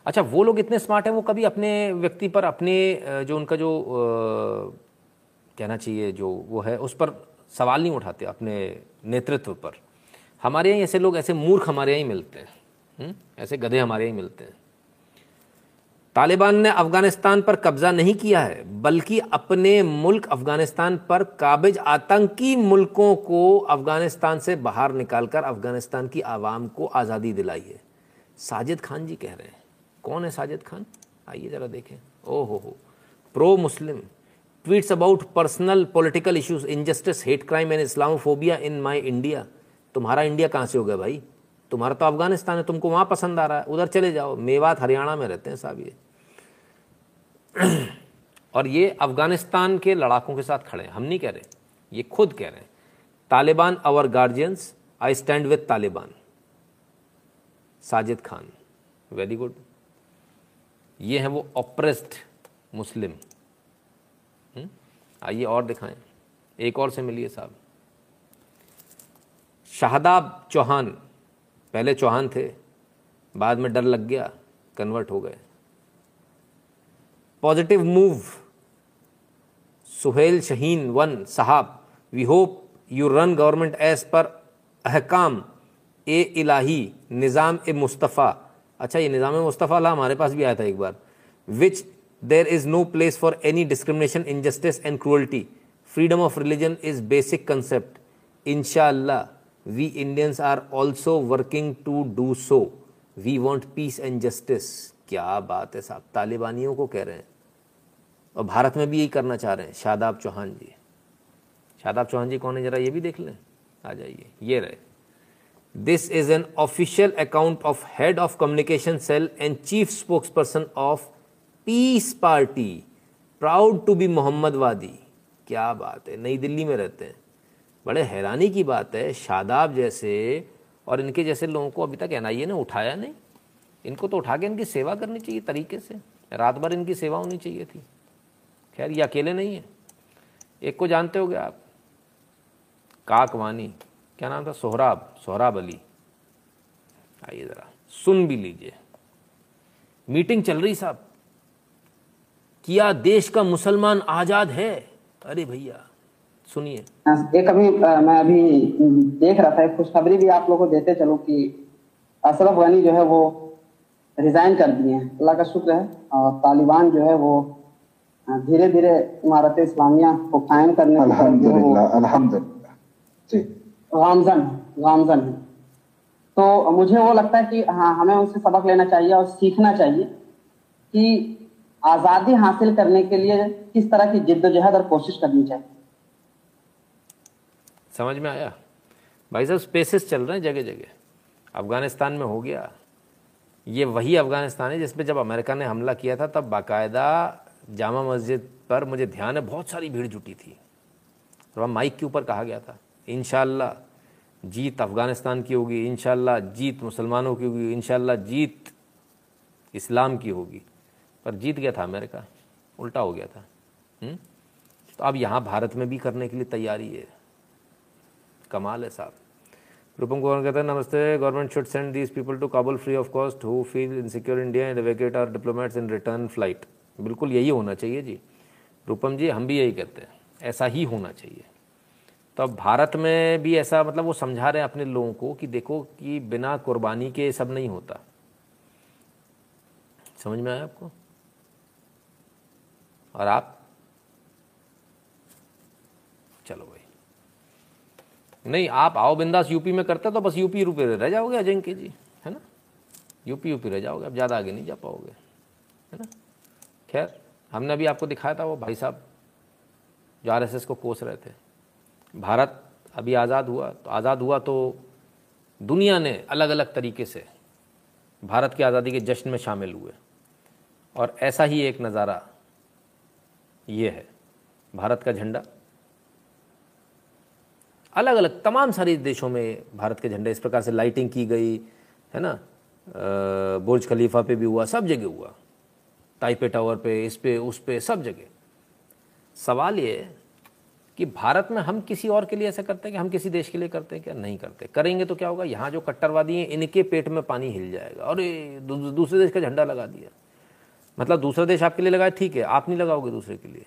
अच्छा वो लोग इतने स्मार्ट हैं वो कभी अपने व्यक्ति पर अपने जो उनका जो आ, कहना चाहिए जो वो है उस पर सवाल नहीं उठाते अपने नेतृत्व पर। हमारे यहाँ ऐसे लोग ऐसे मूर्ख हमारे यहाँ मिलते हैं। हुँ? ऐसे गधे हमारे यहाँ मिलते हैं। तालिबान ने अफ़गानिस्तान पर कब्जा नहीं किया है, बल्कि अपने मुल्क अफ़गानिस्तान पर काबिज आतंकी मुल्कों को अफ़गानिस्तान से बाहर निकालकर अफ़गानिस्तान की आवाम को आज़ादी दिलाई है। साजिद खान जी कह रहे हैं। कौन है साजिद खान? आइए ज़रा देखें। ओ हो। हो pro Muslim tweets about personal political issues injustice hate crime and Islamophobia in my India तुम्हारा इंडिया कहाँ से हो गया भाई? तुम्हारा तो अफ़गानिस्तान है, तुमको वहाँ पसंद आ रहा है, उधर चले जाओ। मेवात हरियाणा में रहते हैं साहब ये। और ये अफ़गानिस्तान के लड़ाकों के साथ खड़े हैं। हम नहीं कह रहे, ये खुद कह रहे हैं। Taliban our guardians I stand with Taliban. Sajid Khan very good ये हैं वो ऑप्रेस्ड मुस्लिम। आइए और दिखाएँ। एक और से मिलिए साहब। शाहदाब चौहान पहले चौहान थे, बाद में डर लग गया कन्वर्ट हो गए। Positive move Suhail Shaheen, one, साहब we hope you run government as per अहकाम, ए इलाही, निज़ाम ए मुस्तफ़ा। अच्छा ये निज़ाम मुस्तफ़ा ला, हमारे पास भी आया था एक बार। Which there is no place for any discrimination injustice and cruelty freedom of religion is basic concept इनशाला we Indians are also working to do so we want peace and justice क्या बात है, साहब? तालिबानियों को कह रहे हैं। और भारत में भी यही करना चाह रहे हैं। शादाब चौहान जी। शादाब चौहान जी कौन है? जरा ये भी देख लें। आ जाइए। ये रहे। This is an official account of head of communication cell and chief spokesperson of Peace Party proud to be Mohammad वादी क्या बात है, नई दिल्ली में रहते हैं। बड़े हैरानी की बात है, शादाब जैसे और इनके जैसे लोगों को अभी तक एनआईए ने उठाया नहीं। इनको तो उठा के इनकी सेवा करनी चाहिए तरीके से। रात भर इनकी सेवा होनी चाहिए थी। खैर, ये अकेले नहीं है। एक को जानते होगे आप? काकवानी। क्या नाम था? सोहराब सोहराब अली। आइए ज़रा, सुन भी लीजिए। मीटिंग चल रही साहब। किया देश का मुसलमान आज़ाद है? अरे भैया सुनिए। एक अभी मैं अभी देख रहा था खुशखबरी भी आप लोगों को देते चलो कि अशरफ गनी जो है वो रिजाइन कर दिए हैं। अल्लाह का शुक्र है। और तालिबान जो है वो धीरे धीरे इमारत इस्लामिया को कायम करने है गामजन गामजन। है तो मुझे वो लगता है कि हाँ हमें उनसे सबक लेना चाहिए और सीखना चाहिए कि आज़ादी हासिल करने के लिए किस तरह की जिद्दोजहद और कोशिश करनी चाहिए। समझ में आया? भाई साहब स्पेसेस चल रहे हैं जगह जगह अफ़गानिस्तान में हो गया। ये वही अफ़गानिस्तान है जिसमें जब अमेरिका ने हमला किया था, तब बाकायदा जामा मस्जिद पर मुझे ध्यान है, बहुत सारी भीड़ जुटी थी। और वहाँ माइक के ऊपर कहा गया था इन जीत अफ़गानिस्तान की होगी इन जीत मुसलमानों की होगी इन जीत इस्लाम की होगी। पर जीत गया था अमेरिका, उल्टा हो गया था। हुँ? तो अब यहाँ भारत में भी करने के लिए तैयारी है। कमाल है साहब। रूपम कुमार कहते हैं, नमस्ते government should send these people to Kabul free of cost who feel insecure India and vacate our diplomats in return flight बिल्कुल यही होना चाहिए जी। रूपम जी, हम भी यही कहते हैं। ऐसा ही होना चाहिए। तो अब भारत में भी ऐसा मतलब वो समझा रहे हैं अपने लोगों को कि देखो कि बिना कुर्बानी के सब नहीं होता। समझ में आया आपको? और आप चलो भाई नहीं, आप आओ बिंदास यूपी में करते तो बस यूपी यूपी रह जाओगे, अजय के जी, है ना? यूपी यूपी रह जाओगे आप ज़्यादा आगे नहीं जा पाओगे, है ना? खैर, हमने अभी आपको दिखाया था, वो भाई साहब जो आरएसएस को कोस रहे थे। भारत अभी आज़ाद हुआ तो आज़ाद हुआ तो दुनिया ने अलग अलग तरीके से भारत की आज़ादी के जश्न में शामिल हुए। और ऐसा ही एक नज़ारा ये है, भारत का झंडा। अलग अलग तमाम सारे देशों में भारत के झंडे इस प्रकार से लाइटिंग की गई, है ना? बुर्ज खलीफा पे भी हुआ, सब जगह हुआ। ताइपे टावर पे, इस पे, उस पे, सब जगह। सवाल ये कि भारत में हम किसी और के लिए ऐसा करते हैं कि हम किसी देश के लिए करते हैं क्या? नहीं करते। करेंगे तो क्या होगा? यहाँ जो कट्टरवादी हैं, इनके पेट में पानी हिल जाएगा। और दूसरे देश का झंडा लगा दिया। मतलब दूसरा देश आपके लिए लगाए ठीक है, आप नहीं लगाओगे दूसरे के लिए।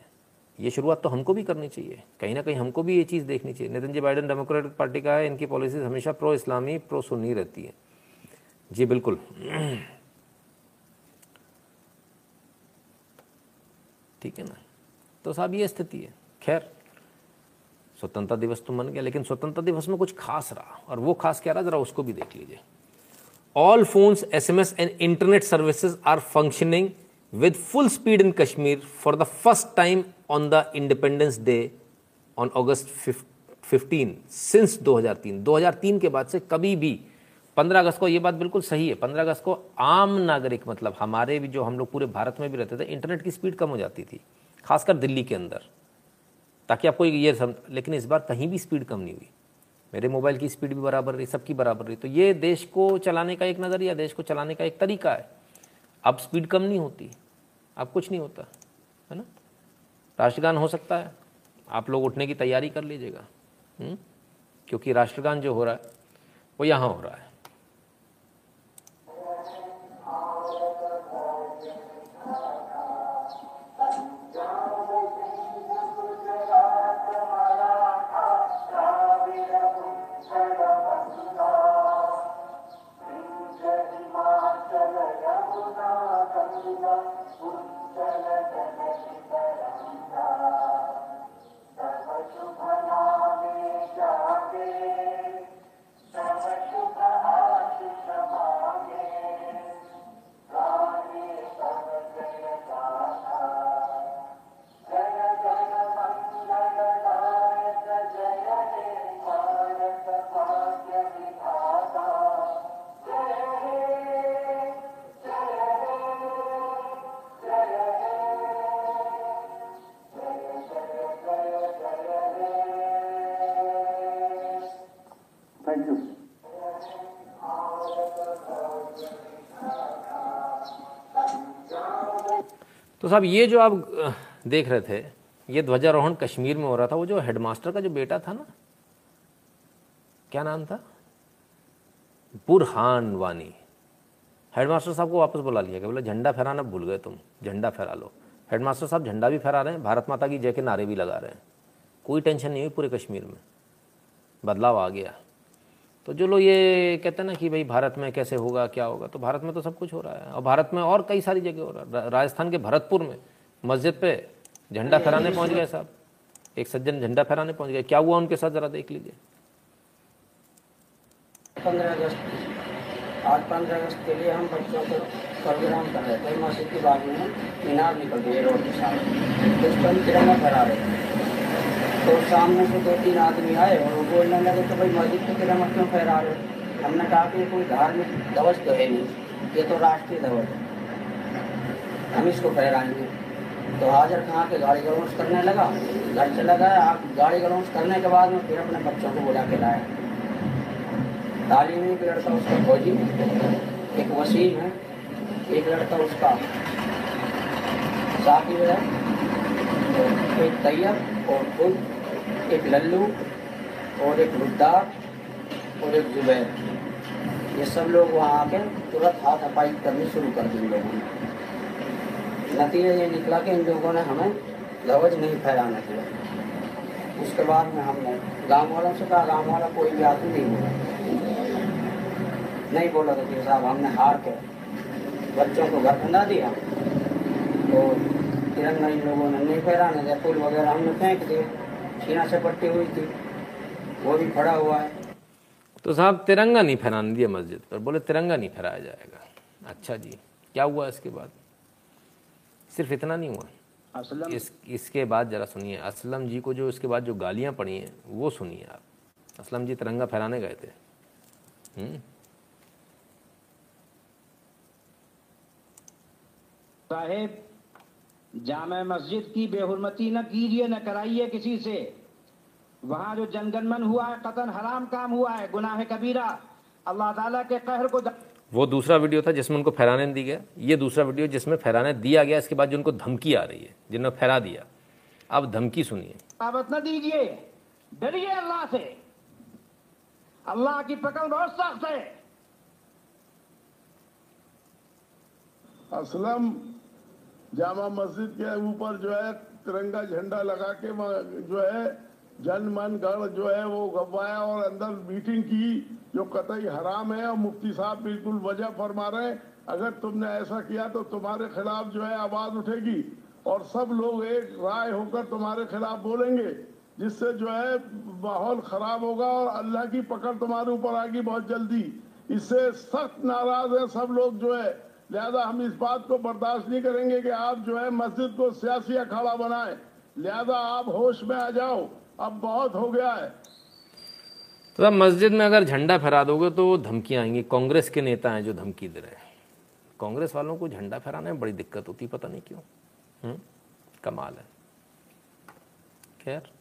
ये शुरुआत तो हमको भी करनी चाहिए। कहीं ना कहीं हमको भी ये चीज़ देखनी चाहिए। Nitin ji Biden Democratic Party का है, इनकी पॉलिसीज़ हमेशा प्रो इस्लामी प्रो सुन्नी रहती है। जी, बिल्कुल। ठीक है ना? तो साहब, ये स्थिति है। खैर, स्वतंत्रता दिवस तो मन गया, लेकिन स्वतंत्रता दिवस में कुछ खास रहा, और वो खास क्या रहा, जरा उसको भी देख लीजिए। All phones S M S and internet services are functioning with full speed in Kashmir for the first time on the Independence Day on August fifteen since 2003 2003 के बाद से कभी भी 15 अगस्त को ये बात बिल्कुल सही है। 15 अगस्त को आम नागरिक मतलब हमारे भी जो हम लोग पूरे भारत में भी रहते थे इंटरनेट की स्पीड कम हो जाती थी, खासकर दिल्ली के अंदर, ताकि आपको ये समझ लेकिन इस बार कहीं भी स्पीड कम नहीं हुई। मेरे मोबाइल की स्पीड भी बराबर रही, सबकी बराबर रही। तो ये देश को चलाने का एक नज़रिया, देश को चलाने का एक तरीका है। अब स्पीड कम नहीं होती, अब कुछ नहीं होता, है ना? राष्ट्रगान हो सकता है। आप लोग उठने की तैयारी कर लीजिएगा। क्योंकि राष्ट्रगान जो हो रहा है, वो यहाँ हो रहा है। साहब, ये जो आप देख रहे थे, ये ध्वजारोहण कश्मीर में हो रहा था, वो जो हेडमास्टर का जो बेटा था ना, क्या नाम था? बुरहान वानी। हेडमास्टर साहब को वापस बुला लिया गया, बोले, झंडा फहराना भूल गए तुम, झंडा फहरा लो। हेडमास्टर साहब झंडा भी फहरा रहे हैं, भारत माता की जय के नारे भी लगा रहे हैं। कोई टेंशन नहीं हुई पूरे कश्मीर में। बदलाव आ गया। तो जो लोग ये कहते हैं ना कि भाई भारत में कैसे होगा, क्या होगा तो भारत में तो सब कुछ हो रहा है। और भारत में और कई सारी जगह हो रहा है। राजस्थान के भरतपुर में मस्जिद पे झंडा फहराने पहुँच गए साहब। एक सज्जन झंडा फहराने पहुँच गए। क्या हुआ उनके साथ, जरा देख लीजिए। पंद्रह अगस्त, आज पंद्रह अगस्त के लिए हम बच्चों को प्रोग्राम कर रहे थे। मस्जिद के बाजू में मीनार निकल गई रोड के साथ पर फहरा रहे थे। तो सामने से दो तीन आदमी आए और वो बोलने लगे तो भाई मस्जिद पे तिरंगा क्यों फहरा रहे हमने कहा कि कोई धार्मिक ध्वज तो है नहीं, ये तो राष्ट्रीय ध्वज है। हम इसको फहराएँगे। तो हाजिर कहाँ के गाड़ी गलौज करने लगा? घर चला गया आप गाड़ी गलौज करने के बाद में फिर अपने बच्चों को बुला के लाया। तालीम में एक लड़का उसका फौजी एक वसीम है, एक लड़का उसका साकिब है, एक तैयब और खुद एक लल्लू, और एक रुद्दार और एक जुबैर। ये सब लोग वहाँ आके तुरंत हाथ हपाई करनी शुरू कर दी लोगों ने। नतीजा ये निकला कि इन लोगों ने हमें ध्वज नहीं फहराने दिया। उसके बाद में हमने गाँव वालों से कहा, गाँव वाला कोई भी आदमी नहीं बोला नहीं बोला तो साहब, हमने हार के बच्चों को घर बना दिया। तो तिरंगा इन लोगों ने नहीं फहराने दिया। फूल वगैरह हमने फेंक दिए। छीना से पट्टी हुई थी। वो भी खड़ा हुआ है। तो साहब तिरंगा नहीं फहराने दिया मस्जिद पर। बोले तिरंगा नहीं फहराया जाएगा। अच्छा जी क्या हुआ इसके बाद? सिर्फ़ इतना नहीं हुआ। असलम इस इसके बाद जरा सुनिए। असलम जी को जो इसके बाद जो गालियाँ पड़ी हैं वो सुनिए आप। असलम जी तिरंगा फहराने गए थे। हम्म। साहेब जामा मस्जिद की बेहरमती न कीजिए न कराइए किसी से। वहाँ जो जनगणमन हुआ है कतन हराम काम हुआ है गुनाह कबीरा अल्लाह ताला के कहर को वो दूसरा वीडियो था जिसमें उनको फहराने नहीं दी गया। ये दूसरा वीडियो जिसमें फहराने दिया गया इसके बाद जो उनको धमकी आ रही है जिन्होंने फहरा दिया। अब धमकी सुनिए। दावत न दीजिए। डरिए अल्लाह से। अल्लाह की पकड़ बहुत सख्त है। असलम। जामा मस्जिद के ऊपर जो है तिरंगा झंडा लगा के जो है जन मन गण जो है वो गवाया और अंदर मीटिंग की, जो कतई हराम है, और मुफ्ती साहब बिल्कुल वजह फरमा रहे अगर तुमने ऐसा किया तो तुम्हारे खिलाफ जो है आवाज़ उठेगी और सब लोग एक राय होकर तुम्हारे खिलाफ बोलेंगे, जिससे जो है माहौल खराब होगा और अल्लाह की पकड़ तुम्हारे ऊपर आएगी बहुत जल्दी। इससे सख्त नाराज़ है सब लोग जो है। लिहाजा हम इस बात को बर्दाश्त नहीं करेंगे कि आप जो है मस्जिद को सियासी अखाड़ा बनाएँ। लिहाजा आप होश में आ जाओ। अब बहुत हो गया है। तो अब मस्जिद में अगर झंडा फहरा दोगे तो धमकियाँ आएँगी। कांग्रेस के नेता हैं जो धमकी दे रहे हैं। कांग्रेस वालों को झंडा फहराने में बड़ी दिक्कत होती पता नहीं क्यों। हम्म? कमाल है। खैर।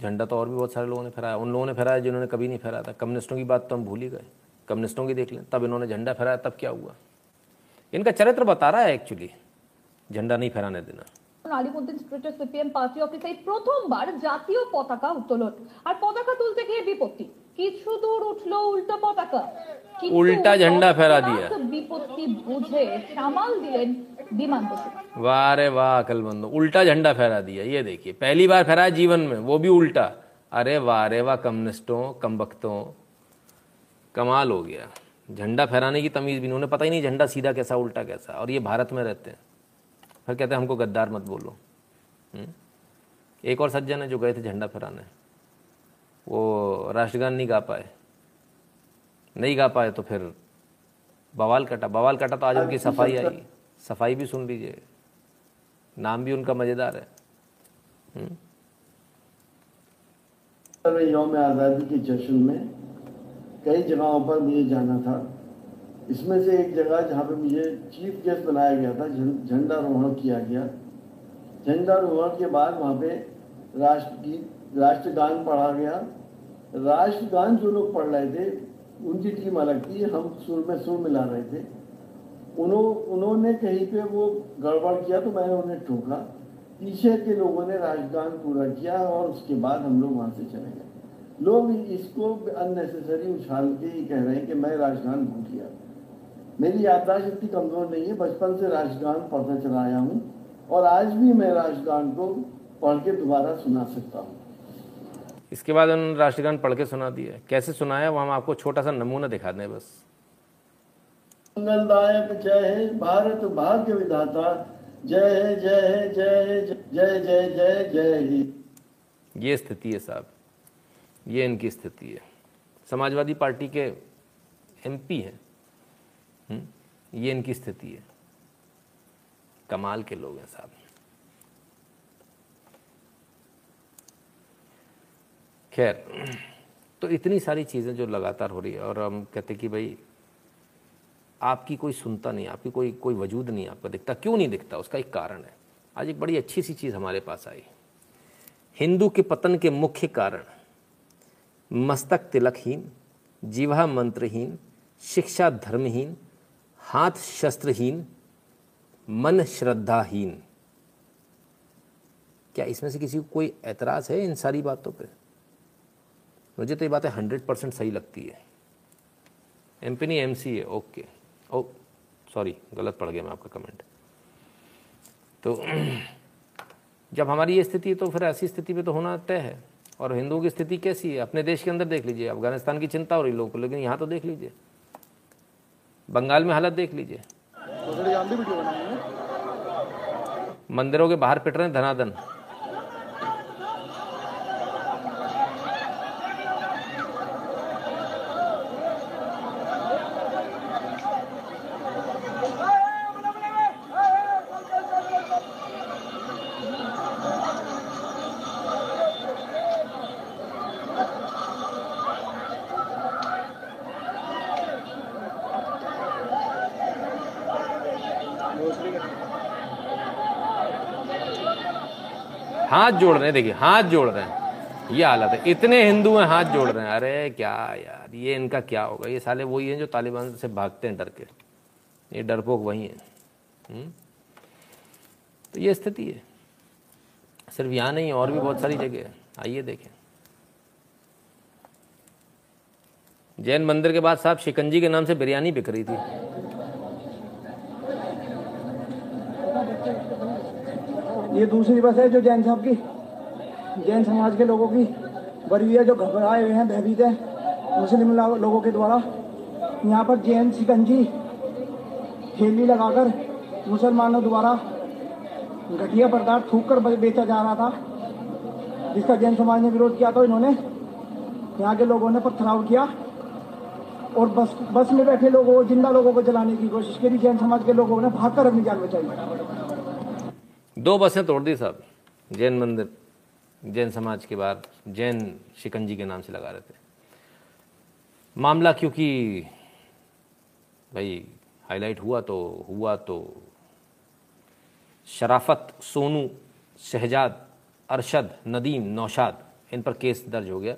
झंडा तो और भी बहुत सारे लोगों ने फहराया उन लोगों ने फहराया जिन्होंने कभी नहीं फहराया था कम्युनिस्टों की बात तो हम भूल ही गए कम्युनिस्टों की देख लें तब इन्होंने झंडा फहराया तब क्या हुआ इनका चरित्र बता रहा है एक्चुअली झंडा नहीं फहराने देना আলিমুদ্দিন স্ট্রিটের সিপিএম পার্টি অফিসে এই প্রথমবার জাতীয় পতাকা উত্তোলন আর পতাকা তুলতে গিয়ে বিপত্তি কিছু দূর উঠলো উল্টো পতাকা কিন্তু উল্টা ঝান্ডা ফেরা দিয়া। তৎক্ষণাৎ বিপত্তি বুঝে সামাল দিলেন भी मांग थे। वाह रे वाह अकलमंदो। उल्टा झंडा फहरा दिया ये देखिए। पहली बार फहराया जीवन में वो भी उल्टा। अरे वाह रे वाह कम्युनिस्टों कमबख्तों। कमाल हो गया। झंडा फहराने की तमीज़ भी नहीं उन्हें पता ही नहीं झंडा सीधा कैसा उल्टा कैसा। और ये भारत में रहते हैं। फिर कहते हैं हमको गद्दार मत बोलो। हम्म? एक और सज्जन है जो गए थे झंडा फहराने। वो राष्ट्रगान नहीं गा पाए। नहीं गा पाए तो फिर बवाल कटा। बवाल कटा तो आज उनकी सफ़ाई आई। सफ़ाई भी सुन लीजिए। नाम भी उनका मज़ेदार है। हम्म? यौम आज़ादी के जश्न में कई जगहों पर मुझे जाना था। इसमें से एक जगह जहाँ पे मुझे चीफ गेस्ट बनाया गया था झंडारोहण किया गया। झंडारोहण के बाद वहाँ पे राष्ट्र गीत राष्ट्रगान पढ़ा गया। राष्ट्रगान जो लोग पढ़ रहे थे, उनकी टीम अलग थी। हम सुर में सुर मिला रहे थे। उन्हों, उन्होंने कहीं पे वो गड़बड़ किया तो मैंने उन्हें ठोका। पीछे के लोगों ने राजगान पूरा किया और उसके बाद हम लोग वहाँ से चले गए। लोग इसको अननेसेसरी उछाल के ही कह रहे हैं कि मैं राजगान भूल गया। मेरी याददाश्त इतनी कमज़ोर नहीं है, बचपन से राजगान पढ़ता चला आया हूँ और आज भी मैं राजगान को पढ़ के दोबारा सुना सकता हूँ। इसके बाद उन्होंने राष्ट्रगान पढ़ के सुना दिया। कैसे सुनाया? वो हम आपको छोटा सा नमूना दिखा दें बस। मंगलदायक जय भारत भाग्य विधाता जय जय जय जय जय जय जय ही। ये स्थिति है साहब। ये इनकी स्थिति है। समाजवादी पार्टी के एमपी हैं। हम्म, ये इनकी स्थिति है। कमाल के लोग हैं साहब। खैर तो इतनी सारी चीज़ें जो लगातार हो रही है और हम कहते कि भाई आपकी कोई सुनता नहीं, आपकी कोई कोई वजूद नहीं आपका दिखता। क्यों नहीं दिखता? उसका एक कारण है। आज एक बड़ी अच्छी सी चीज़ हमारे पास आई। हिंदू के पतन के मुख्य कारण, मस्तक तिलकहीन, जीवा मंत्रहीन, शिक्षा धर्महीन, हाथ शस्त्रहीन, मन श्रद्धाहीन। क्या इसमें से किसी को कोई एतराज़ है इन सारी बातों पे? मुझे तो ये बातें हंड्रेड परसेंट सही लगती है। एम पी नहीं एम सी है ओके ओ सॉरी गलत पड़ गया मैं आपका कमेंट तो जब हमारी ये स्थिति है तो फिर ऐसी स्थिति में तो होना तय है। और हिंदुओं की स्थिति कैसी है? अपने देश के अंदर देख लीजिए। अफ़गानिस्तान की चिंता हो रही लोगों को लेकिन यहाँ तो देख लीजिए। बंगाल में हालत देख लीजिए। मंदिरों के बाहर पिट रहे हैं धनाधन। हाथ जोड़ रहे हैं, देखिए, हाथ जोड़ रहे हैं। ये हालत है। इतने हिंदू हैं, हाथ जोड़ रहे हैं। अरे, क्या यार, ये इनका क्या होगा? ये साले वही हैं जो तालिबान से भागते हैं डर के। ये डरपोक वही हैं। हम्म? तो ये स्थिति है। सिर्फ़ यहाँ नहीं, और भी बहुत सारी जगह है। आइए देखें। जैन मंदिर के बाद साहब शिकंजी के नाम से बिरयानी बिक रही थी। ये दूसरी बस है जो जैन साहब की, जैन समाज के लोगों की हुई है, जो घबराए हुए हैं, भयभीत है, मुस्लिम लोगों के द्वारा। यहाँ पर जैन सिकंजी ठेली लगाकर मुसलमानों द्वारा घटिया पदार्थ थूक कर बेचा जा रहा था। जिसका जैन समाज ने विरोध किया तो इन्होंने यहाँ के लोगों ने पथराव किया और बस बस में बैठे लोगों, ज़िंदा लोगों को जलाने की कोशिश करी। जैन समाज के लोगों ने भागकर अपनी जान बचाई दो बसें तोड़ दी साहब जैन मंदिर, जैन समाज के बाहर जैन शिकंजी के नाम से लगा रहे थे। मामला क्योंकि भाई हाईलाइट हुआ तो हुआ तो शराफत, सोनू, शहजाद, अरशद, नदीम, नौशाद, इन पर केस दर्ज हो गया।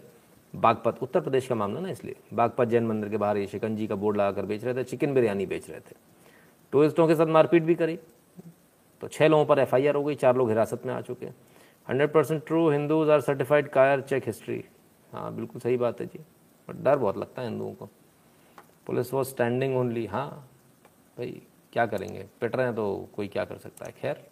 बागपत, उत्तर प्रदेश का मामला ना इसलिए। बागपत जैन मंदिर के बाहर ये शिकंजी का बोर्ड लगाकर बेच रहे थे, चिकन बिरयानी बेच रहे थे। टूरिस्टों के साथ मारपीट भी करी। तो छः लोगों पर एफआईआर हो गई चार लोग हिरासत में आ चुके हैं। Hundred percent true Hindus are certified कायर चेक हिस्ट्री हाँ बिल्कुल सही बात है जी बट डर बहुत लगता है हिंदुओं को। पुलिस वॉज़ स्टैंडिंग ओनली हाँ भाई क्या करेंगे? पिट रहे हैं तो कोई क्या कर सकता है? खैर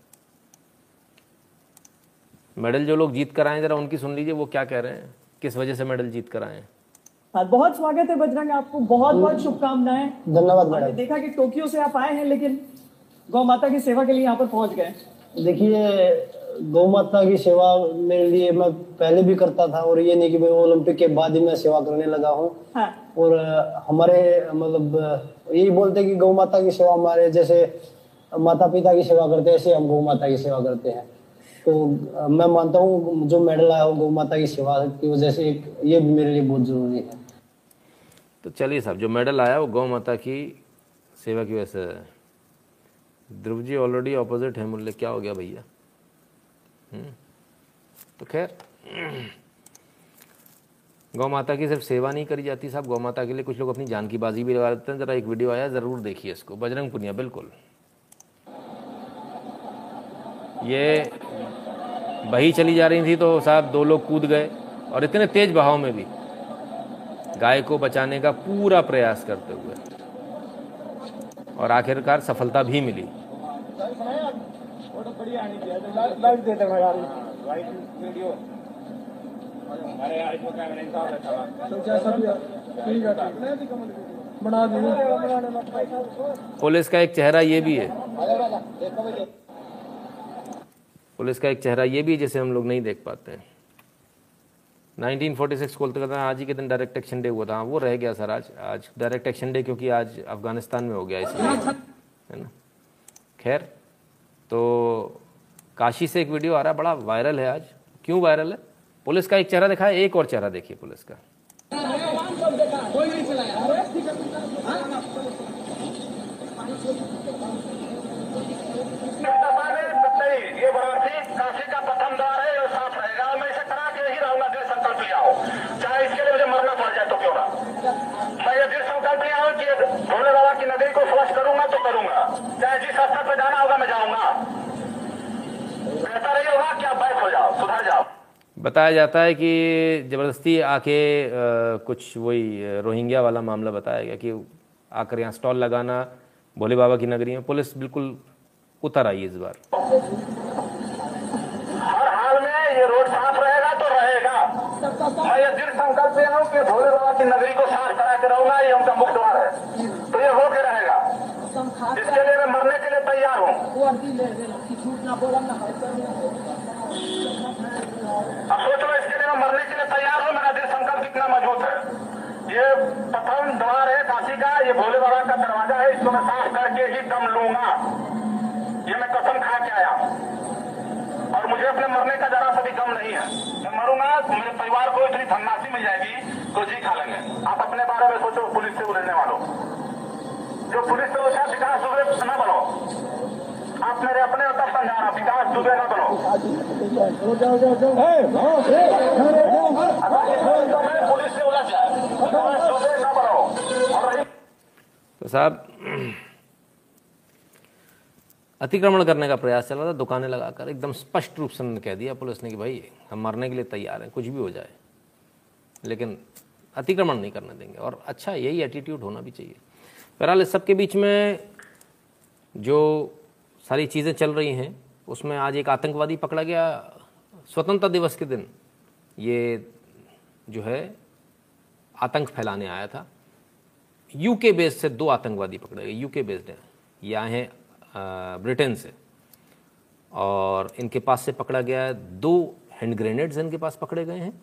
मेडल जो लोग जीत कर आए ज़रा उनकी सुन लीजिए वो क्या कह रहे हैं? किस वजह से मेडल जीत कर आए हाँ, बहुत स्वागत है बजरंग आपको बहुत बहुत शुभकामनाएँ। धन्यवाद मैडम। देखा कि टोक्यो से आप आए हैं लेकिन गौ माता की सेवा के लिए यहाँ पर पहुँच गए। देखिए गौ माता की सेवा मेरे लिए मैं पहले भी करता था और ये नहीं कि मैं ओलंपिक के बाद ही मैं सेवा करने लगा हूँ। हाँ। और हमारे मतलब यही बोलते हैं कि गौ माता की सेवा हमारे जैसे माता पिता की सेवा करते हैं ऐसे हम गौ माता की सेवा करते हैं। तो मैं मानता हूँ जो मेडल आया हो गौ माता की सेवा की वजह से एक ये भी मेरे लिए बहुत ज़रूरी है। तो चलिए साहब जो मेडल आया वो गौ माता की सेवा की वजह से। ध्रुव जी ऑलरेडी ऑपोजिट है मूल्य क्या हो गया भैया? हम्म, तो खैर गौ माता की सिर्फ़ सेवा नहीं करी जाती साहब। गौ माता के लिए कुछ लोग अपनी जान की बाजी भी लगा देते हैं। जरा एक वीडियो आया ज़रूर देखिए इसको। बजरंग पुनिया बिल्कुल। ये बही चली जा रही थी तो साहब दो लोग कूद गए और इतने तेज बहाव में भी गाय को बचाने का पूरा प्रयास करते हुए और आखिरकार सफलता भी मिली। पुलिस का एक चेहरा ये भी है। पुलिस का एक चेहरा ये भी जिसे हम लोग नहीं देख पाते हैं। 1946 कोलकाता आज ही के दिन डायरेक्ट एक्शन डे हुआ था। वो रह गया सर आज आज डायरेक्ट एक्शन डे क्योंकि आज अफ़गानिस्तान में हो गया इसलिए है ना? खैर तो काशी से एक वीडियो आ रहा है बड़ा वायरल है आज। क्यों वायरल है? पुलिस का एक चेहरा दिखा है एक और चेहरा देखिए पुलिस का। ये काशी का प्रथम द्वार है ये साफ़ रहेगा और मैं इसे करा के ही रहूँगा दिल संकल्प लिया हो चाहे इसके लिए मुझे मरना पड़ जाए तो क्यों ना मैं ये दिल संकल्प हूँ कि भोले बाबा की नगरी को स्वच्छ करूँगा तो करूँगा। चाहे जिस स्तर पर जाना होगा मैं जाऊँगा। बेहतर ये होगा कि आप बैक हो जाओ सुधर जाओ। बताया जाता है कि ज़बरदस्ती आके कुछ वही रोहिंग्या वाला मामला बताया गया कि आकर यहाँ स्टॉल लगाना भोले बाबा की नगरी में पुलिस बिल्कुल उतर आई इस बार। हर हाल में ये रोड साफ़ रहेगा तो रहेगा। मैं ये दिल संकल्प लिया हूँ कि भोले बाबा की नगरी को साफ़ करा के रहूँगा, ये उनका मुख्य द्वार है। तो ये होके रहेगा। इसके लिए मैं मरने के लिए तैयार हूँ। अब सोच लो, इसके लिए मैं मरने के लिए तैयार हूँ, मेरा दिल संकल्प कितना मज़बूत है। ये प्रथम द्वार है काशी का, ये भोले बाबा का दरवाज़ा है, इसको मैं साफ़ करके ही दम लूँगा। ये मैं कसम खा के आया हूँ। और मुझे अपने मरने का जरा सा भी गम नहीं है। मैं मरूँगा तो मेरे परिवार को इतनी धनराशि मिल जाएगी तो जी खा लेंगे। आप अपने बारे में सोचो पुलिस से उलझने वालों। जो पुलिस से उलझा विकास दुबे न बनो। आप मेरे अपने तब समझाना विकास दुबे न बनो। पुलिस से उलझ जाए दुबे न बनो। और तो साहब अतिक्रमण करने का प्रयास चला था, दुकानें लगाकर एकदम स्पष्ट रूप से उन्होंने कह दिया पुलिस ने कि भाई, हम मरने के लिए तैयार हैं, कुछ भी हो जाए। लेकिन अतिक्रमण नहीं करने देंगे। और अच्छा यही एटीट्यूड होना भी चाहिए। बहरहाल, इस सबके बीच में जो सारी चीज़ें चल रही हैं, उसमें आज एक आतंकवादी पकड़ा गया स्वतंत्रता दिवस के दिन। ये जो है, आतंक फैलाने आया था। यूके बेस्ड से दो आतंकवादी पकड़े गए। यूके बेस्ड हैं। ये आए हैं ब्रिटेन से। और इनके पास से पकड़ा गया है। दो हैंड ग्रेनेड्स इनके पास पकड़े गए हैं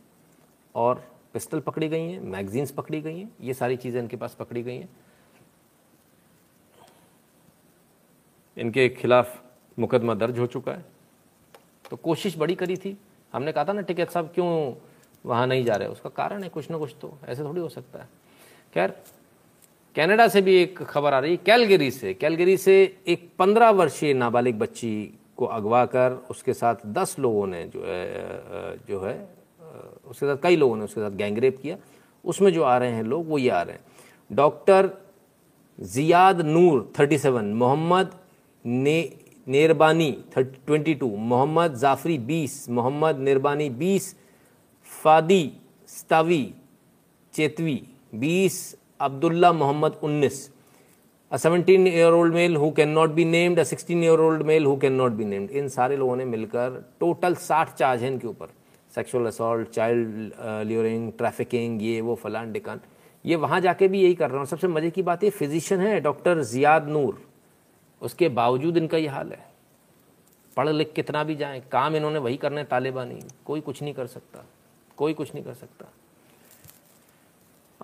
और पिस्टल पकड़ी गई हैं, मैगजीन्स पकड़ी गई हैं। ये सारी चीज़ें इनके पास पकड़ी गई हैं। इनके खिलाफ मुकदमा दर्ज हो चुका है। तो कोशिश बड़ी करी थी। हमने कहा था ना टिकैत साहब, क्यों वहाँ नहीं जा रहे? उसका कारण है कुछ ना कुछ तो। ऐसे थोड़ी हो सकता है। खैर कनाडा से भी एक खबर आ रही है कैलगरी से। कैलगरी से एक पंद्रह वर्षीय नाबालिग बच्ची को अगवा कर उसके साथ दस लोगों ने जो है जो है उसके साथ कई लोगों ने उसके साथ गैंगरेप किया। उसमें जो आ रहे हैं लोग, वो ये आ रहे हैं। डॉक्टर जियाद नूर 37 मोहम्मद ने, नेरबानी ट्वेंटी टू मोहम्मद जाफरी 20 मोहम्मद निरबानी 20 फादी, स्तावी, चेतवी 20 Abdullah Mohammad 19 a 17 year old male who cannot be named, a 16 year old male who cannot be named. इन सारे लोगों ने मिलकर टोटल 60 चार्ज हैं इनके ऊपर। Sexual assault child luring trafficking ये, वो, फलान, डिकान। ये वहाँ जाके भी यही कर रहे हैं। और सबसे मज़े की बात ये फिजिशियन है डॉक्टर जियाद नूर। उसके बावजूद इनका ये हाल है। पढ़ लिख कितना भी जाए, काम इन्होंने वही करने तालिबानी। कोई कुछ नहीं कर सकता। कोई कुछ नहीं कर सकता।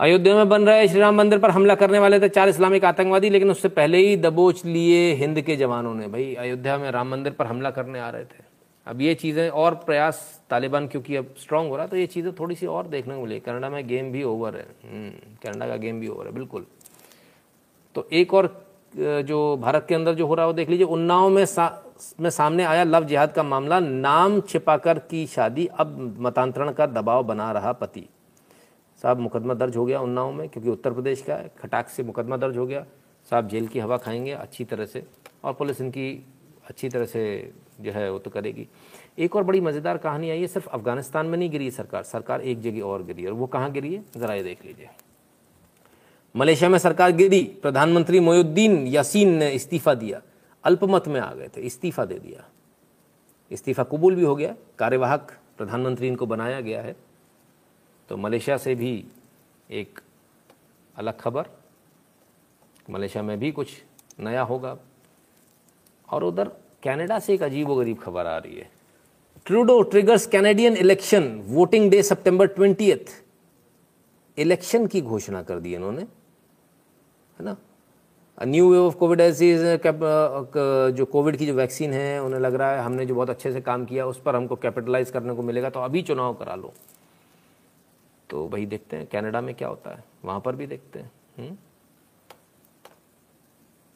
अयोध्या में बन रहे श्री राम मंदिर पर हमला करने वाले थे चार इस्लामिक आतंकवादी लेकिन उससे पहले ही दबोच लिए हिंद के जवानों ने। भाई अयोध्या में राम मंदिर पर हमला करने आ रहे थे। अब ये चीज़ें और प्रयास तालिबान क्योंकि अब स्ट्रांग हो रहा तो ये चीज़ें थोड़ी सी और देखने को मिली कनाडा में गेम भी ओवर है। हम्म, कनाडा का गेम भी ओवर है बिल्कुल। तो एक और जो भारत के अंदर जो हो रहा है वो देख लीजिए उन्नाव में सा, में सामने आया लव जिहाद का मामला। नाम छिपाकर की शादी अब मतांतरण का दबाव बना रहा पति। साहब मुकदमा दर्ज हो गया उन्नाव में, क्योंकि उत्तर प्रदेश का है, खटाक से मुकदमा दर्ज हो गया। साहब जेल की हवा खाएँगे अच्छी तरह से, और पुलिस इनकी अच्छी तरह से जो है वो तो करेगी। एक और बड़ी मज़ेदार कहानी आई है, सिर्फ़ अफ़गानिस्तान में नहीं गिरी सरकार सरकार एक जगह और गिरी और वो कहाँ गिरी है? ज़रा ये देख लीजिए। मलेशिया में सरकार गिरी, प्रधानमंत्री मोयुद्दीन यासीन ने इस्तीफा दिया, अल्पमत में आ गए थे, इस्तीफा दे दिया। इस्तीफा कबूल भी हो गया, कार्यवाहक प्रधानमंत्री इनको बनाया गया है। तो मलेशिया से भी एक अलग खबर। मलेशिया में भी कुछ नया होगा। और उधर कनाडा से एक अजीब गरीब खबर आ रही है। Trudeau triggers Canadian election voting day सितंबर ट्वेंटियथ इलेक्शन की घोषणा कर दी इन्होंने, है ना? न्यू वेव ऑफ़ कोविड जो कोविड की जो वैक्सीन है, उन्हें लग रहा है हमने जो बहुत अच्छे से काम किया, उस पर हमको कैपिटलाइज करने को मिलेगा तो अभी चुनाव करा लो। तो वही देखते हैं, कनाडा में क्या होता है? वहाँ पर भी देखते हैं। हुँ?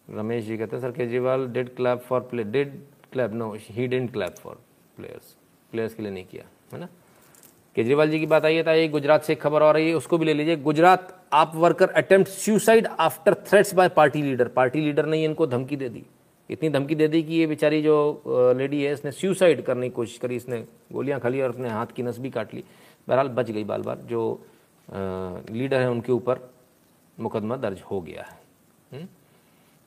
रमेश जी कहते हैं, sir, Kejriwal did clap for play did clap no he didn't clap for players players के लिए नहीं किया, है ना? केजरीवाल जी की बात आई है था गुजरात से एक खबर आ रही है, उसको भी ले लीजिए। Gujarat AAP worker attempt suicide after threats by party leader party leader ने इनको धमकी दे दी। इतनी धमकी दे दी कि ये बेचारी जो लेडी है, इसने सुसाइड करने की कोशिश करी, इसने गोलियाँ खाली और अपने हाथ की नस भी काट ली। बहरहाल बच गई बाल बार जो लीडर है उनके ऊपर मुकदमा दर्ज हो गया है।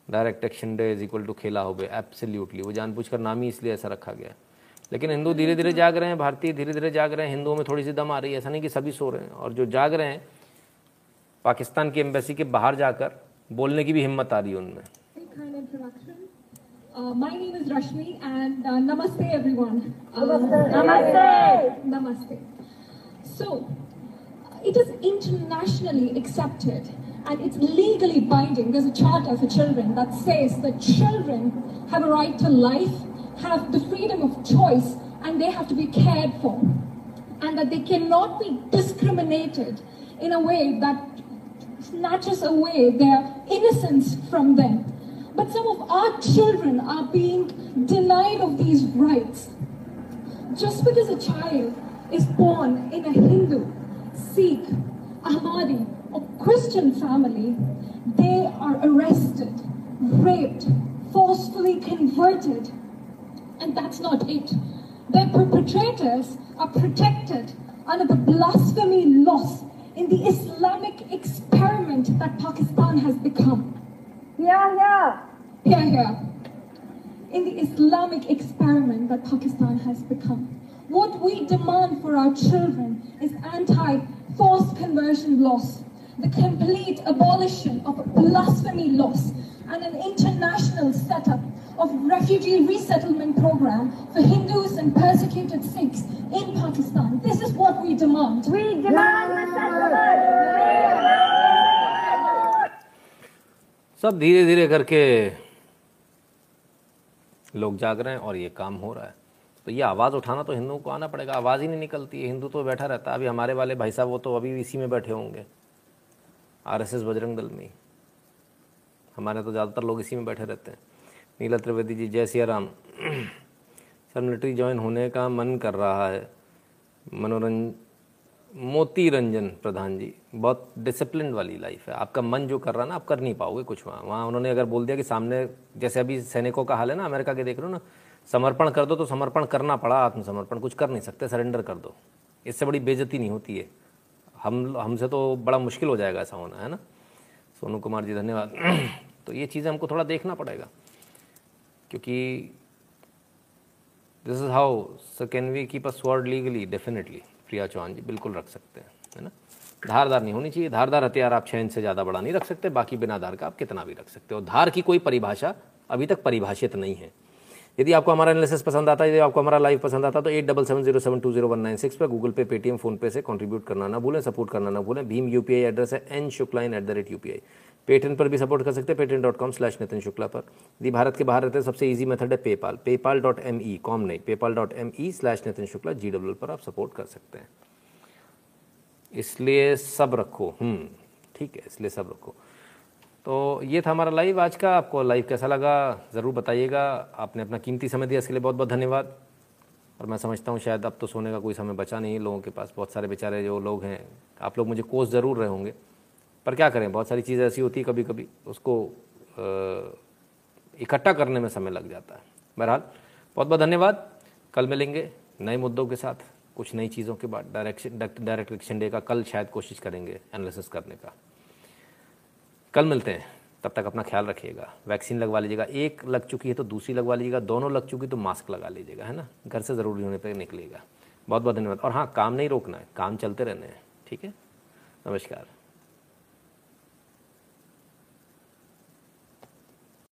Direct action day is equal to खेला हो गया एब्सोल्युटली वो जानबूझकर नाम ही इसलिए ऐसा रखा गया। लेकिन हिंदू धीरे धीरे जाग रहे हैं भारतीय धीरे धीरे जाग रहे हैं हिंदुओं में थोड़ी सी दम आ रही है। ऐसा नहीं कि सभी सो रहे हैं और जो जाग रहे हैं पाकिस्तान की एम्बेसी के बाहर जाकर बोलने की भी हिम्मत आ रही है उनमें। Uh, my name is Rashmi and uh, namaste everyone. Uh, Namaste. Namaste. So, it is internationally accepted and it's legally binding. There's a charter for children that says that children have a right to life, have the freedom of choice, and they have to be cared for. And that they cannot be discriminated in a way that snatches away their innocence from them. But some of our children are being denied of these rights. Just because a child is born in a Hindu, Sikh, Ahmadi, or Christian family, they are arrested, raped, forcefully converted. And that's not it. Their perpetrators are protected under the blasphemy laws in the Islamic experiment that Pakistan has become. Yeah, yeah. Here, here. In the Islamic experiment that Pakistan has become. What we demand for our children is anti forced conversion laws, the complete abolition of blasphemy laws, and an international setup of refugee resettlement program for Hindus and persecuted Sikhs in Pakistan. This is what we demand. We demand सब धीरे धीरे करके लोग जाग रहे हैं और ये काम हो रहा है तो ये आवाज़ उठाना तो हिंदुओं को आना पड़ेगा। आवाज़ ही नहीं निकलती। है हिंदू तो बैठा रहता है। अभी हमारे वाले भाई साहब वो तो अभी इसी में बैठे होंगे, आरएसएस बजरंग दल में हमारे तो ज़्यादातर लोग इसी में बैठे रहते हैं। नीला त्रिवेदी जी, जय Siya Ram. Sir, military join होने का मन कर रहा है। मनोरंजन मोती रंजन प्रधान जी, बहुत डिसिप्लिन वाली लाइफ है। आपका मन जो कर रहा है ना, आप कर नहीं पाओगे कुछ वहाँ। वहाँ उन्होंने अगर बोल दिया कि सामने, जैसे अभी सैनिकों का हाल है ना, अमेरिका के देख रहे हो ना समर्पण कर दो तो समर्पण करना पड़ा आत्मसमर्पण। कुछ कर नहीं सकते, सरेंडर कर दो। इससे बड़ी बेजती नहीं होती है। हम, हमसे तो बड़ा मुश्किल हो जाएगा ऐसा होना, है ना? सोनू कुमार जी, धन्यवाद। तो ये चीज़ें हमको थोड़ा देखना पड़ेगा। क्योंकि this is how so can we keep a sword legally definitely Priya Chauhan ji बिल्कुल रख सकते हैं, है ना? धारदार नहीं होनी चाहिए। धारदार हथियार आप छः इंच से ज़्यादा बड़ा नहीं रख सकते, बाकी बिना धार का आप कितना भी रख सकते हो। धार की कोई परिभाषा अभी तक परिभाषित नहीं है। यदि आपको हमारा एनालिसिस पसंद आता है, यदि आपको हमारा लाइव पसंद आता है तो at double seven zero seven two zero one nine six पर गूगल पे, पेटीएम फ़ोन पे से कंट्रीब्यूट करना ना भूलें सपोर्ट करना ना भूलें। भीम यूपीआई एड्रेस है N Shukla in at the rate UPI Paytm पर भी सपोर्ट कर सकते हैं Paytm dot com slash Nitin Shukla पर। यदि भारत के बाहर रहते हैं, सबसे ईजी मेथड है PayPal PayPal dot M E com नहीं PayPal dot M E slash Nitin Shukla G W पर आप सपोर्ट कर सकते हैं। इसलिए सब रखो हम्म ठीक है, इसलिए सब रखो। तो ये था हमारा लाइव आज का आपको लाइव कैसा लगा, ज़रूर बताइएगा। आपने अपना कीमती समय दिया, इसके लिए बहुत बहुत धन्यवाद। और मैं समझता हूँ, शायद अब तो सोने का कोई समय बचा नहीं है लोगों के पास बहुत सारे बेचारे जो लोग हैं, आप लोग मुझे कोस ज़रूर रहे होंगे। पर क्या करें, बहुत सारी चीज़ें ऐसी होती है कभी कभी उसको इकट्ठा करने में समय लग जाता है। बहरहाल बहुत बहुत धन्यवाद। कल मिलेंगे नए मुद्दों के साथ, कुछ नई चीज़ों के बाद। डायरेक्शन डायरेक्ट इलेक्शन डे का कल शायद कोशिश करेंगे एनालिसिस करने का। कल मिलते हैं, तब तक अपना ख्याल रखिएगा। वैक्सीन लगवा लीजिएगा, एक लग चुकी है तो दूसरी लगवा लीजिएगा, दोनों लग चुकी तो मास्क लगा लीजिएगा, है ना? घर से ज़रूरी होने पर निकलेगा बहुत बहुत धन्यवाद। और हाँ काम नहीं रोकना है, काम चलते रहना है, ठीक है? नमस्कार।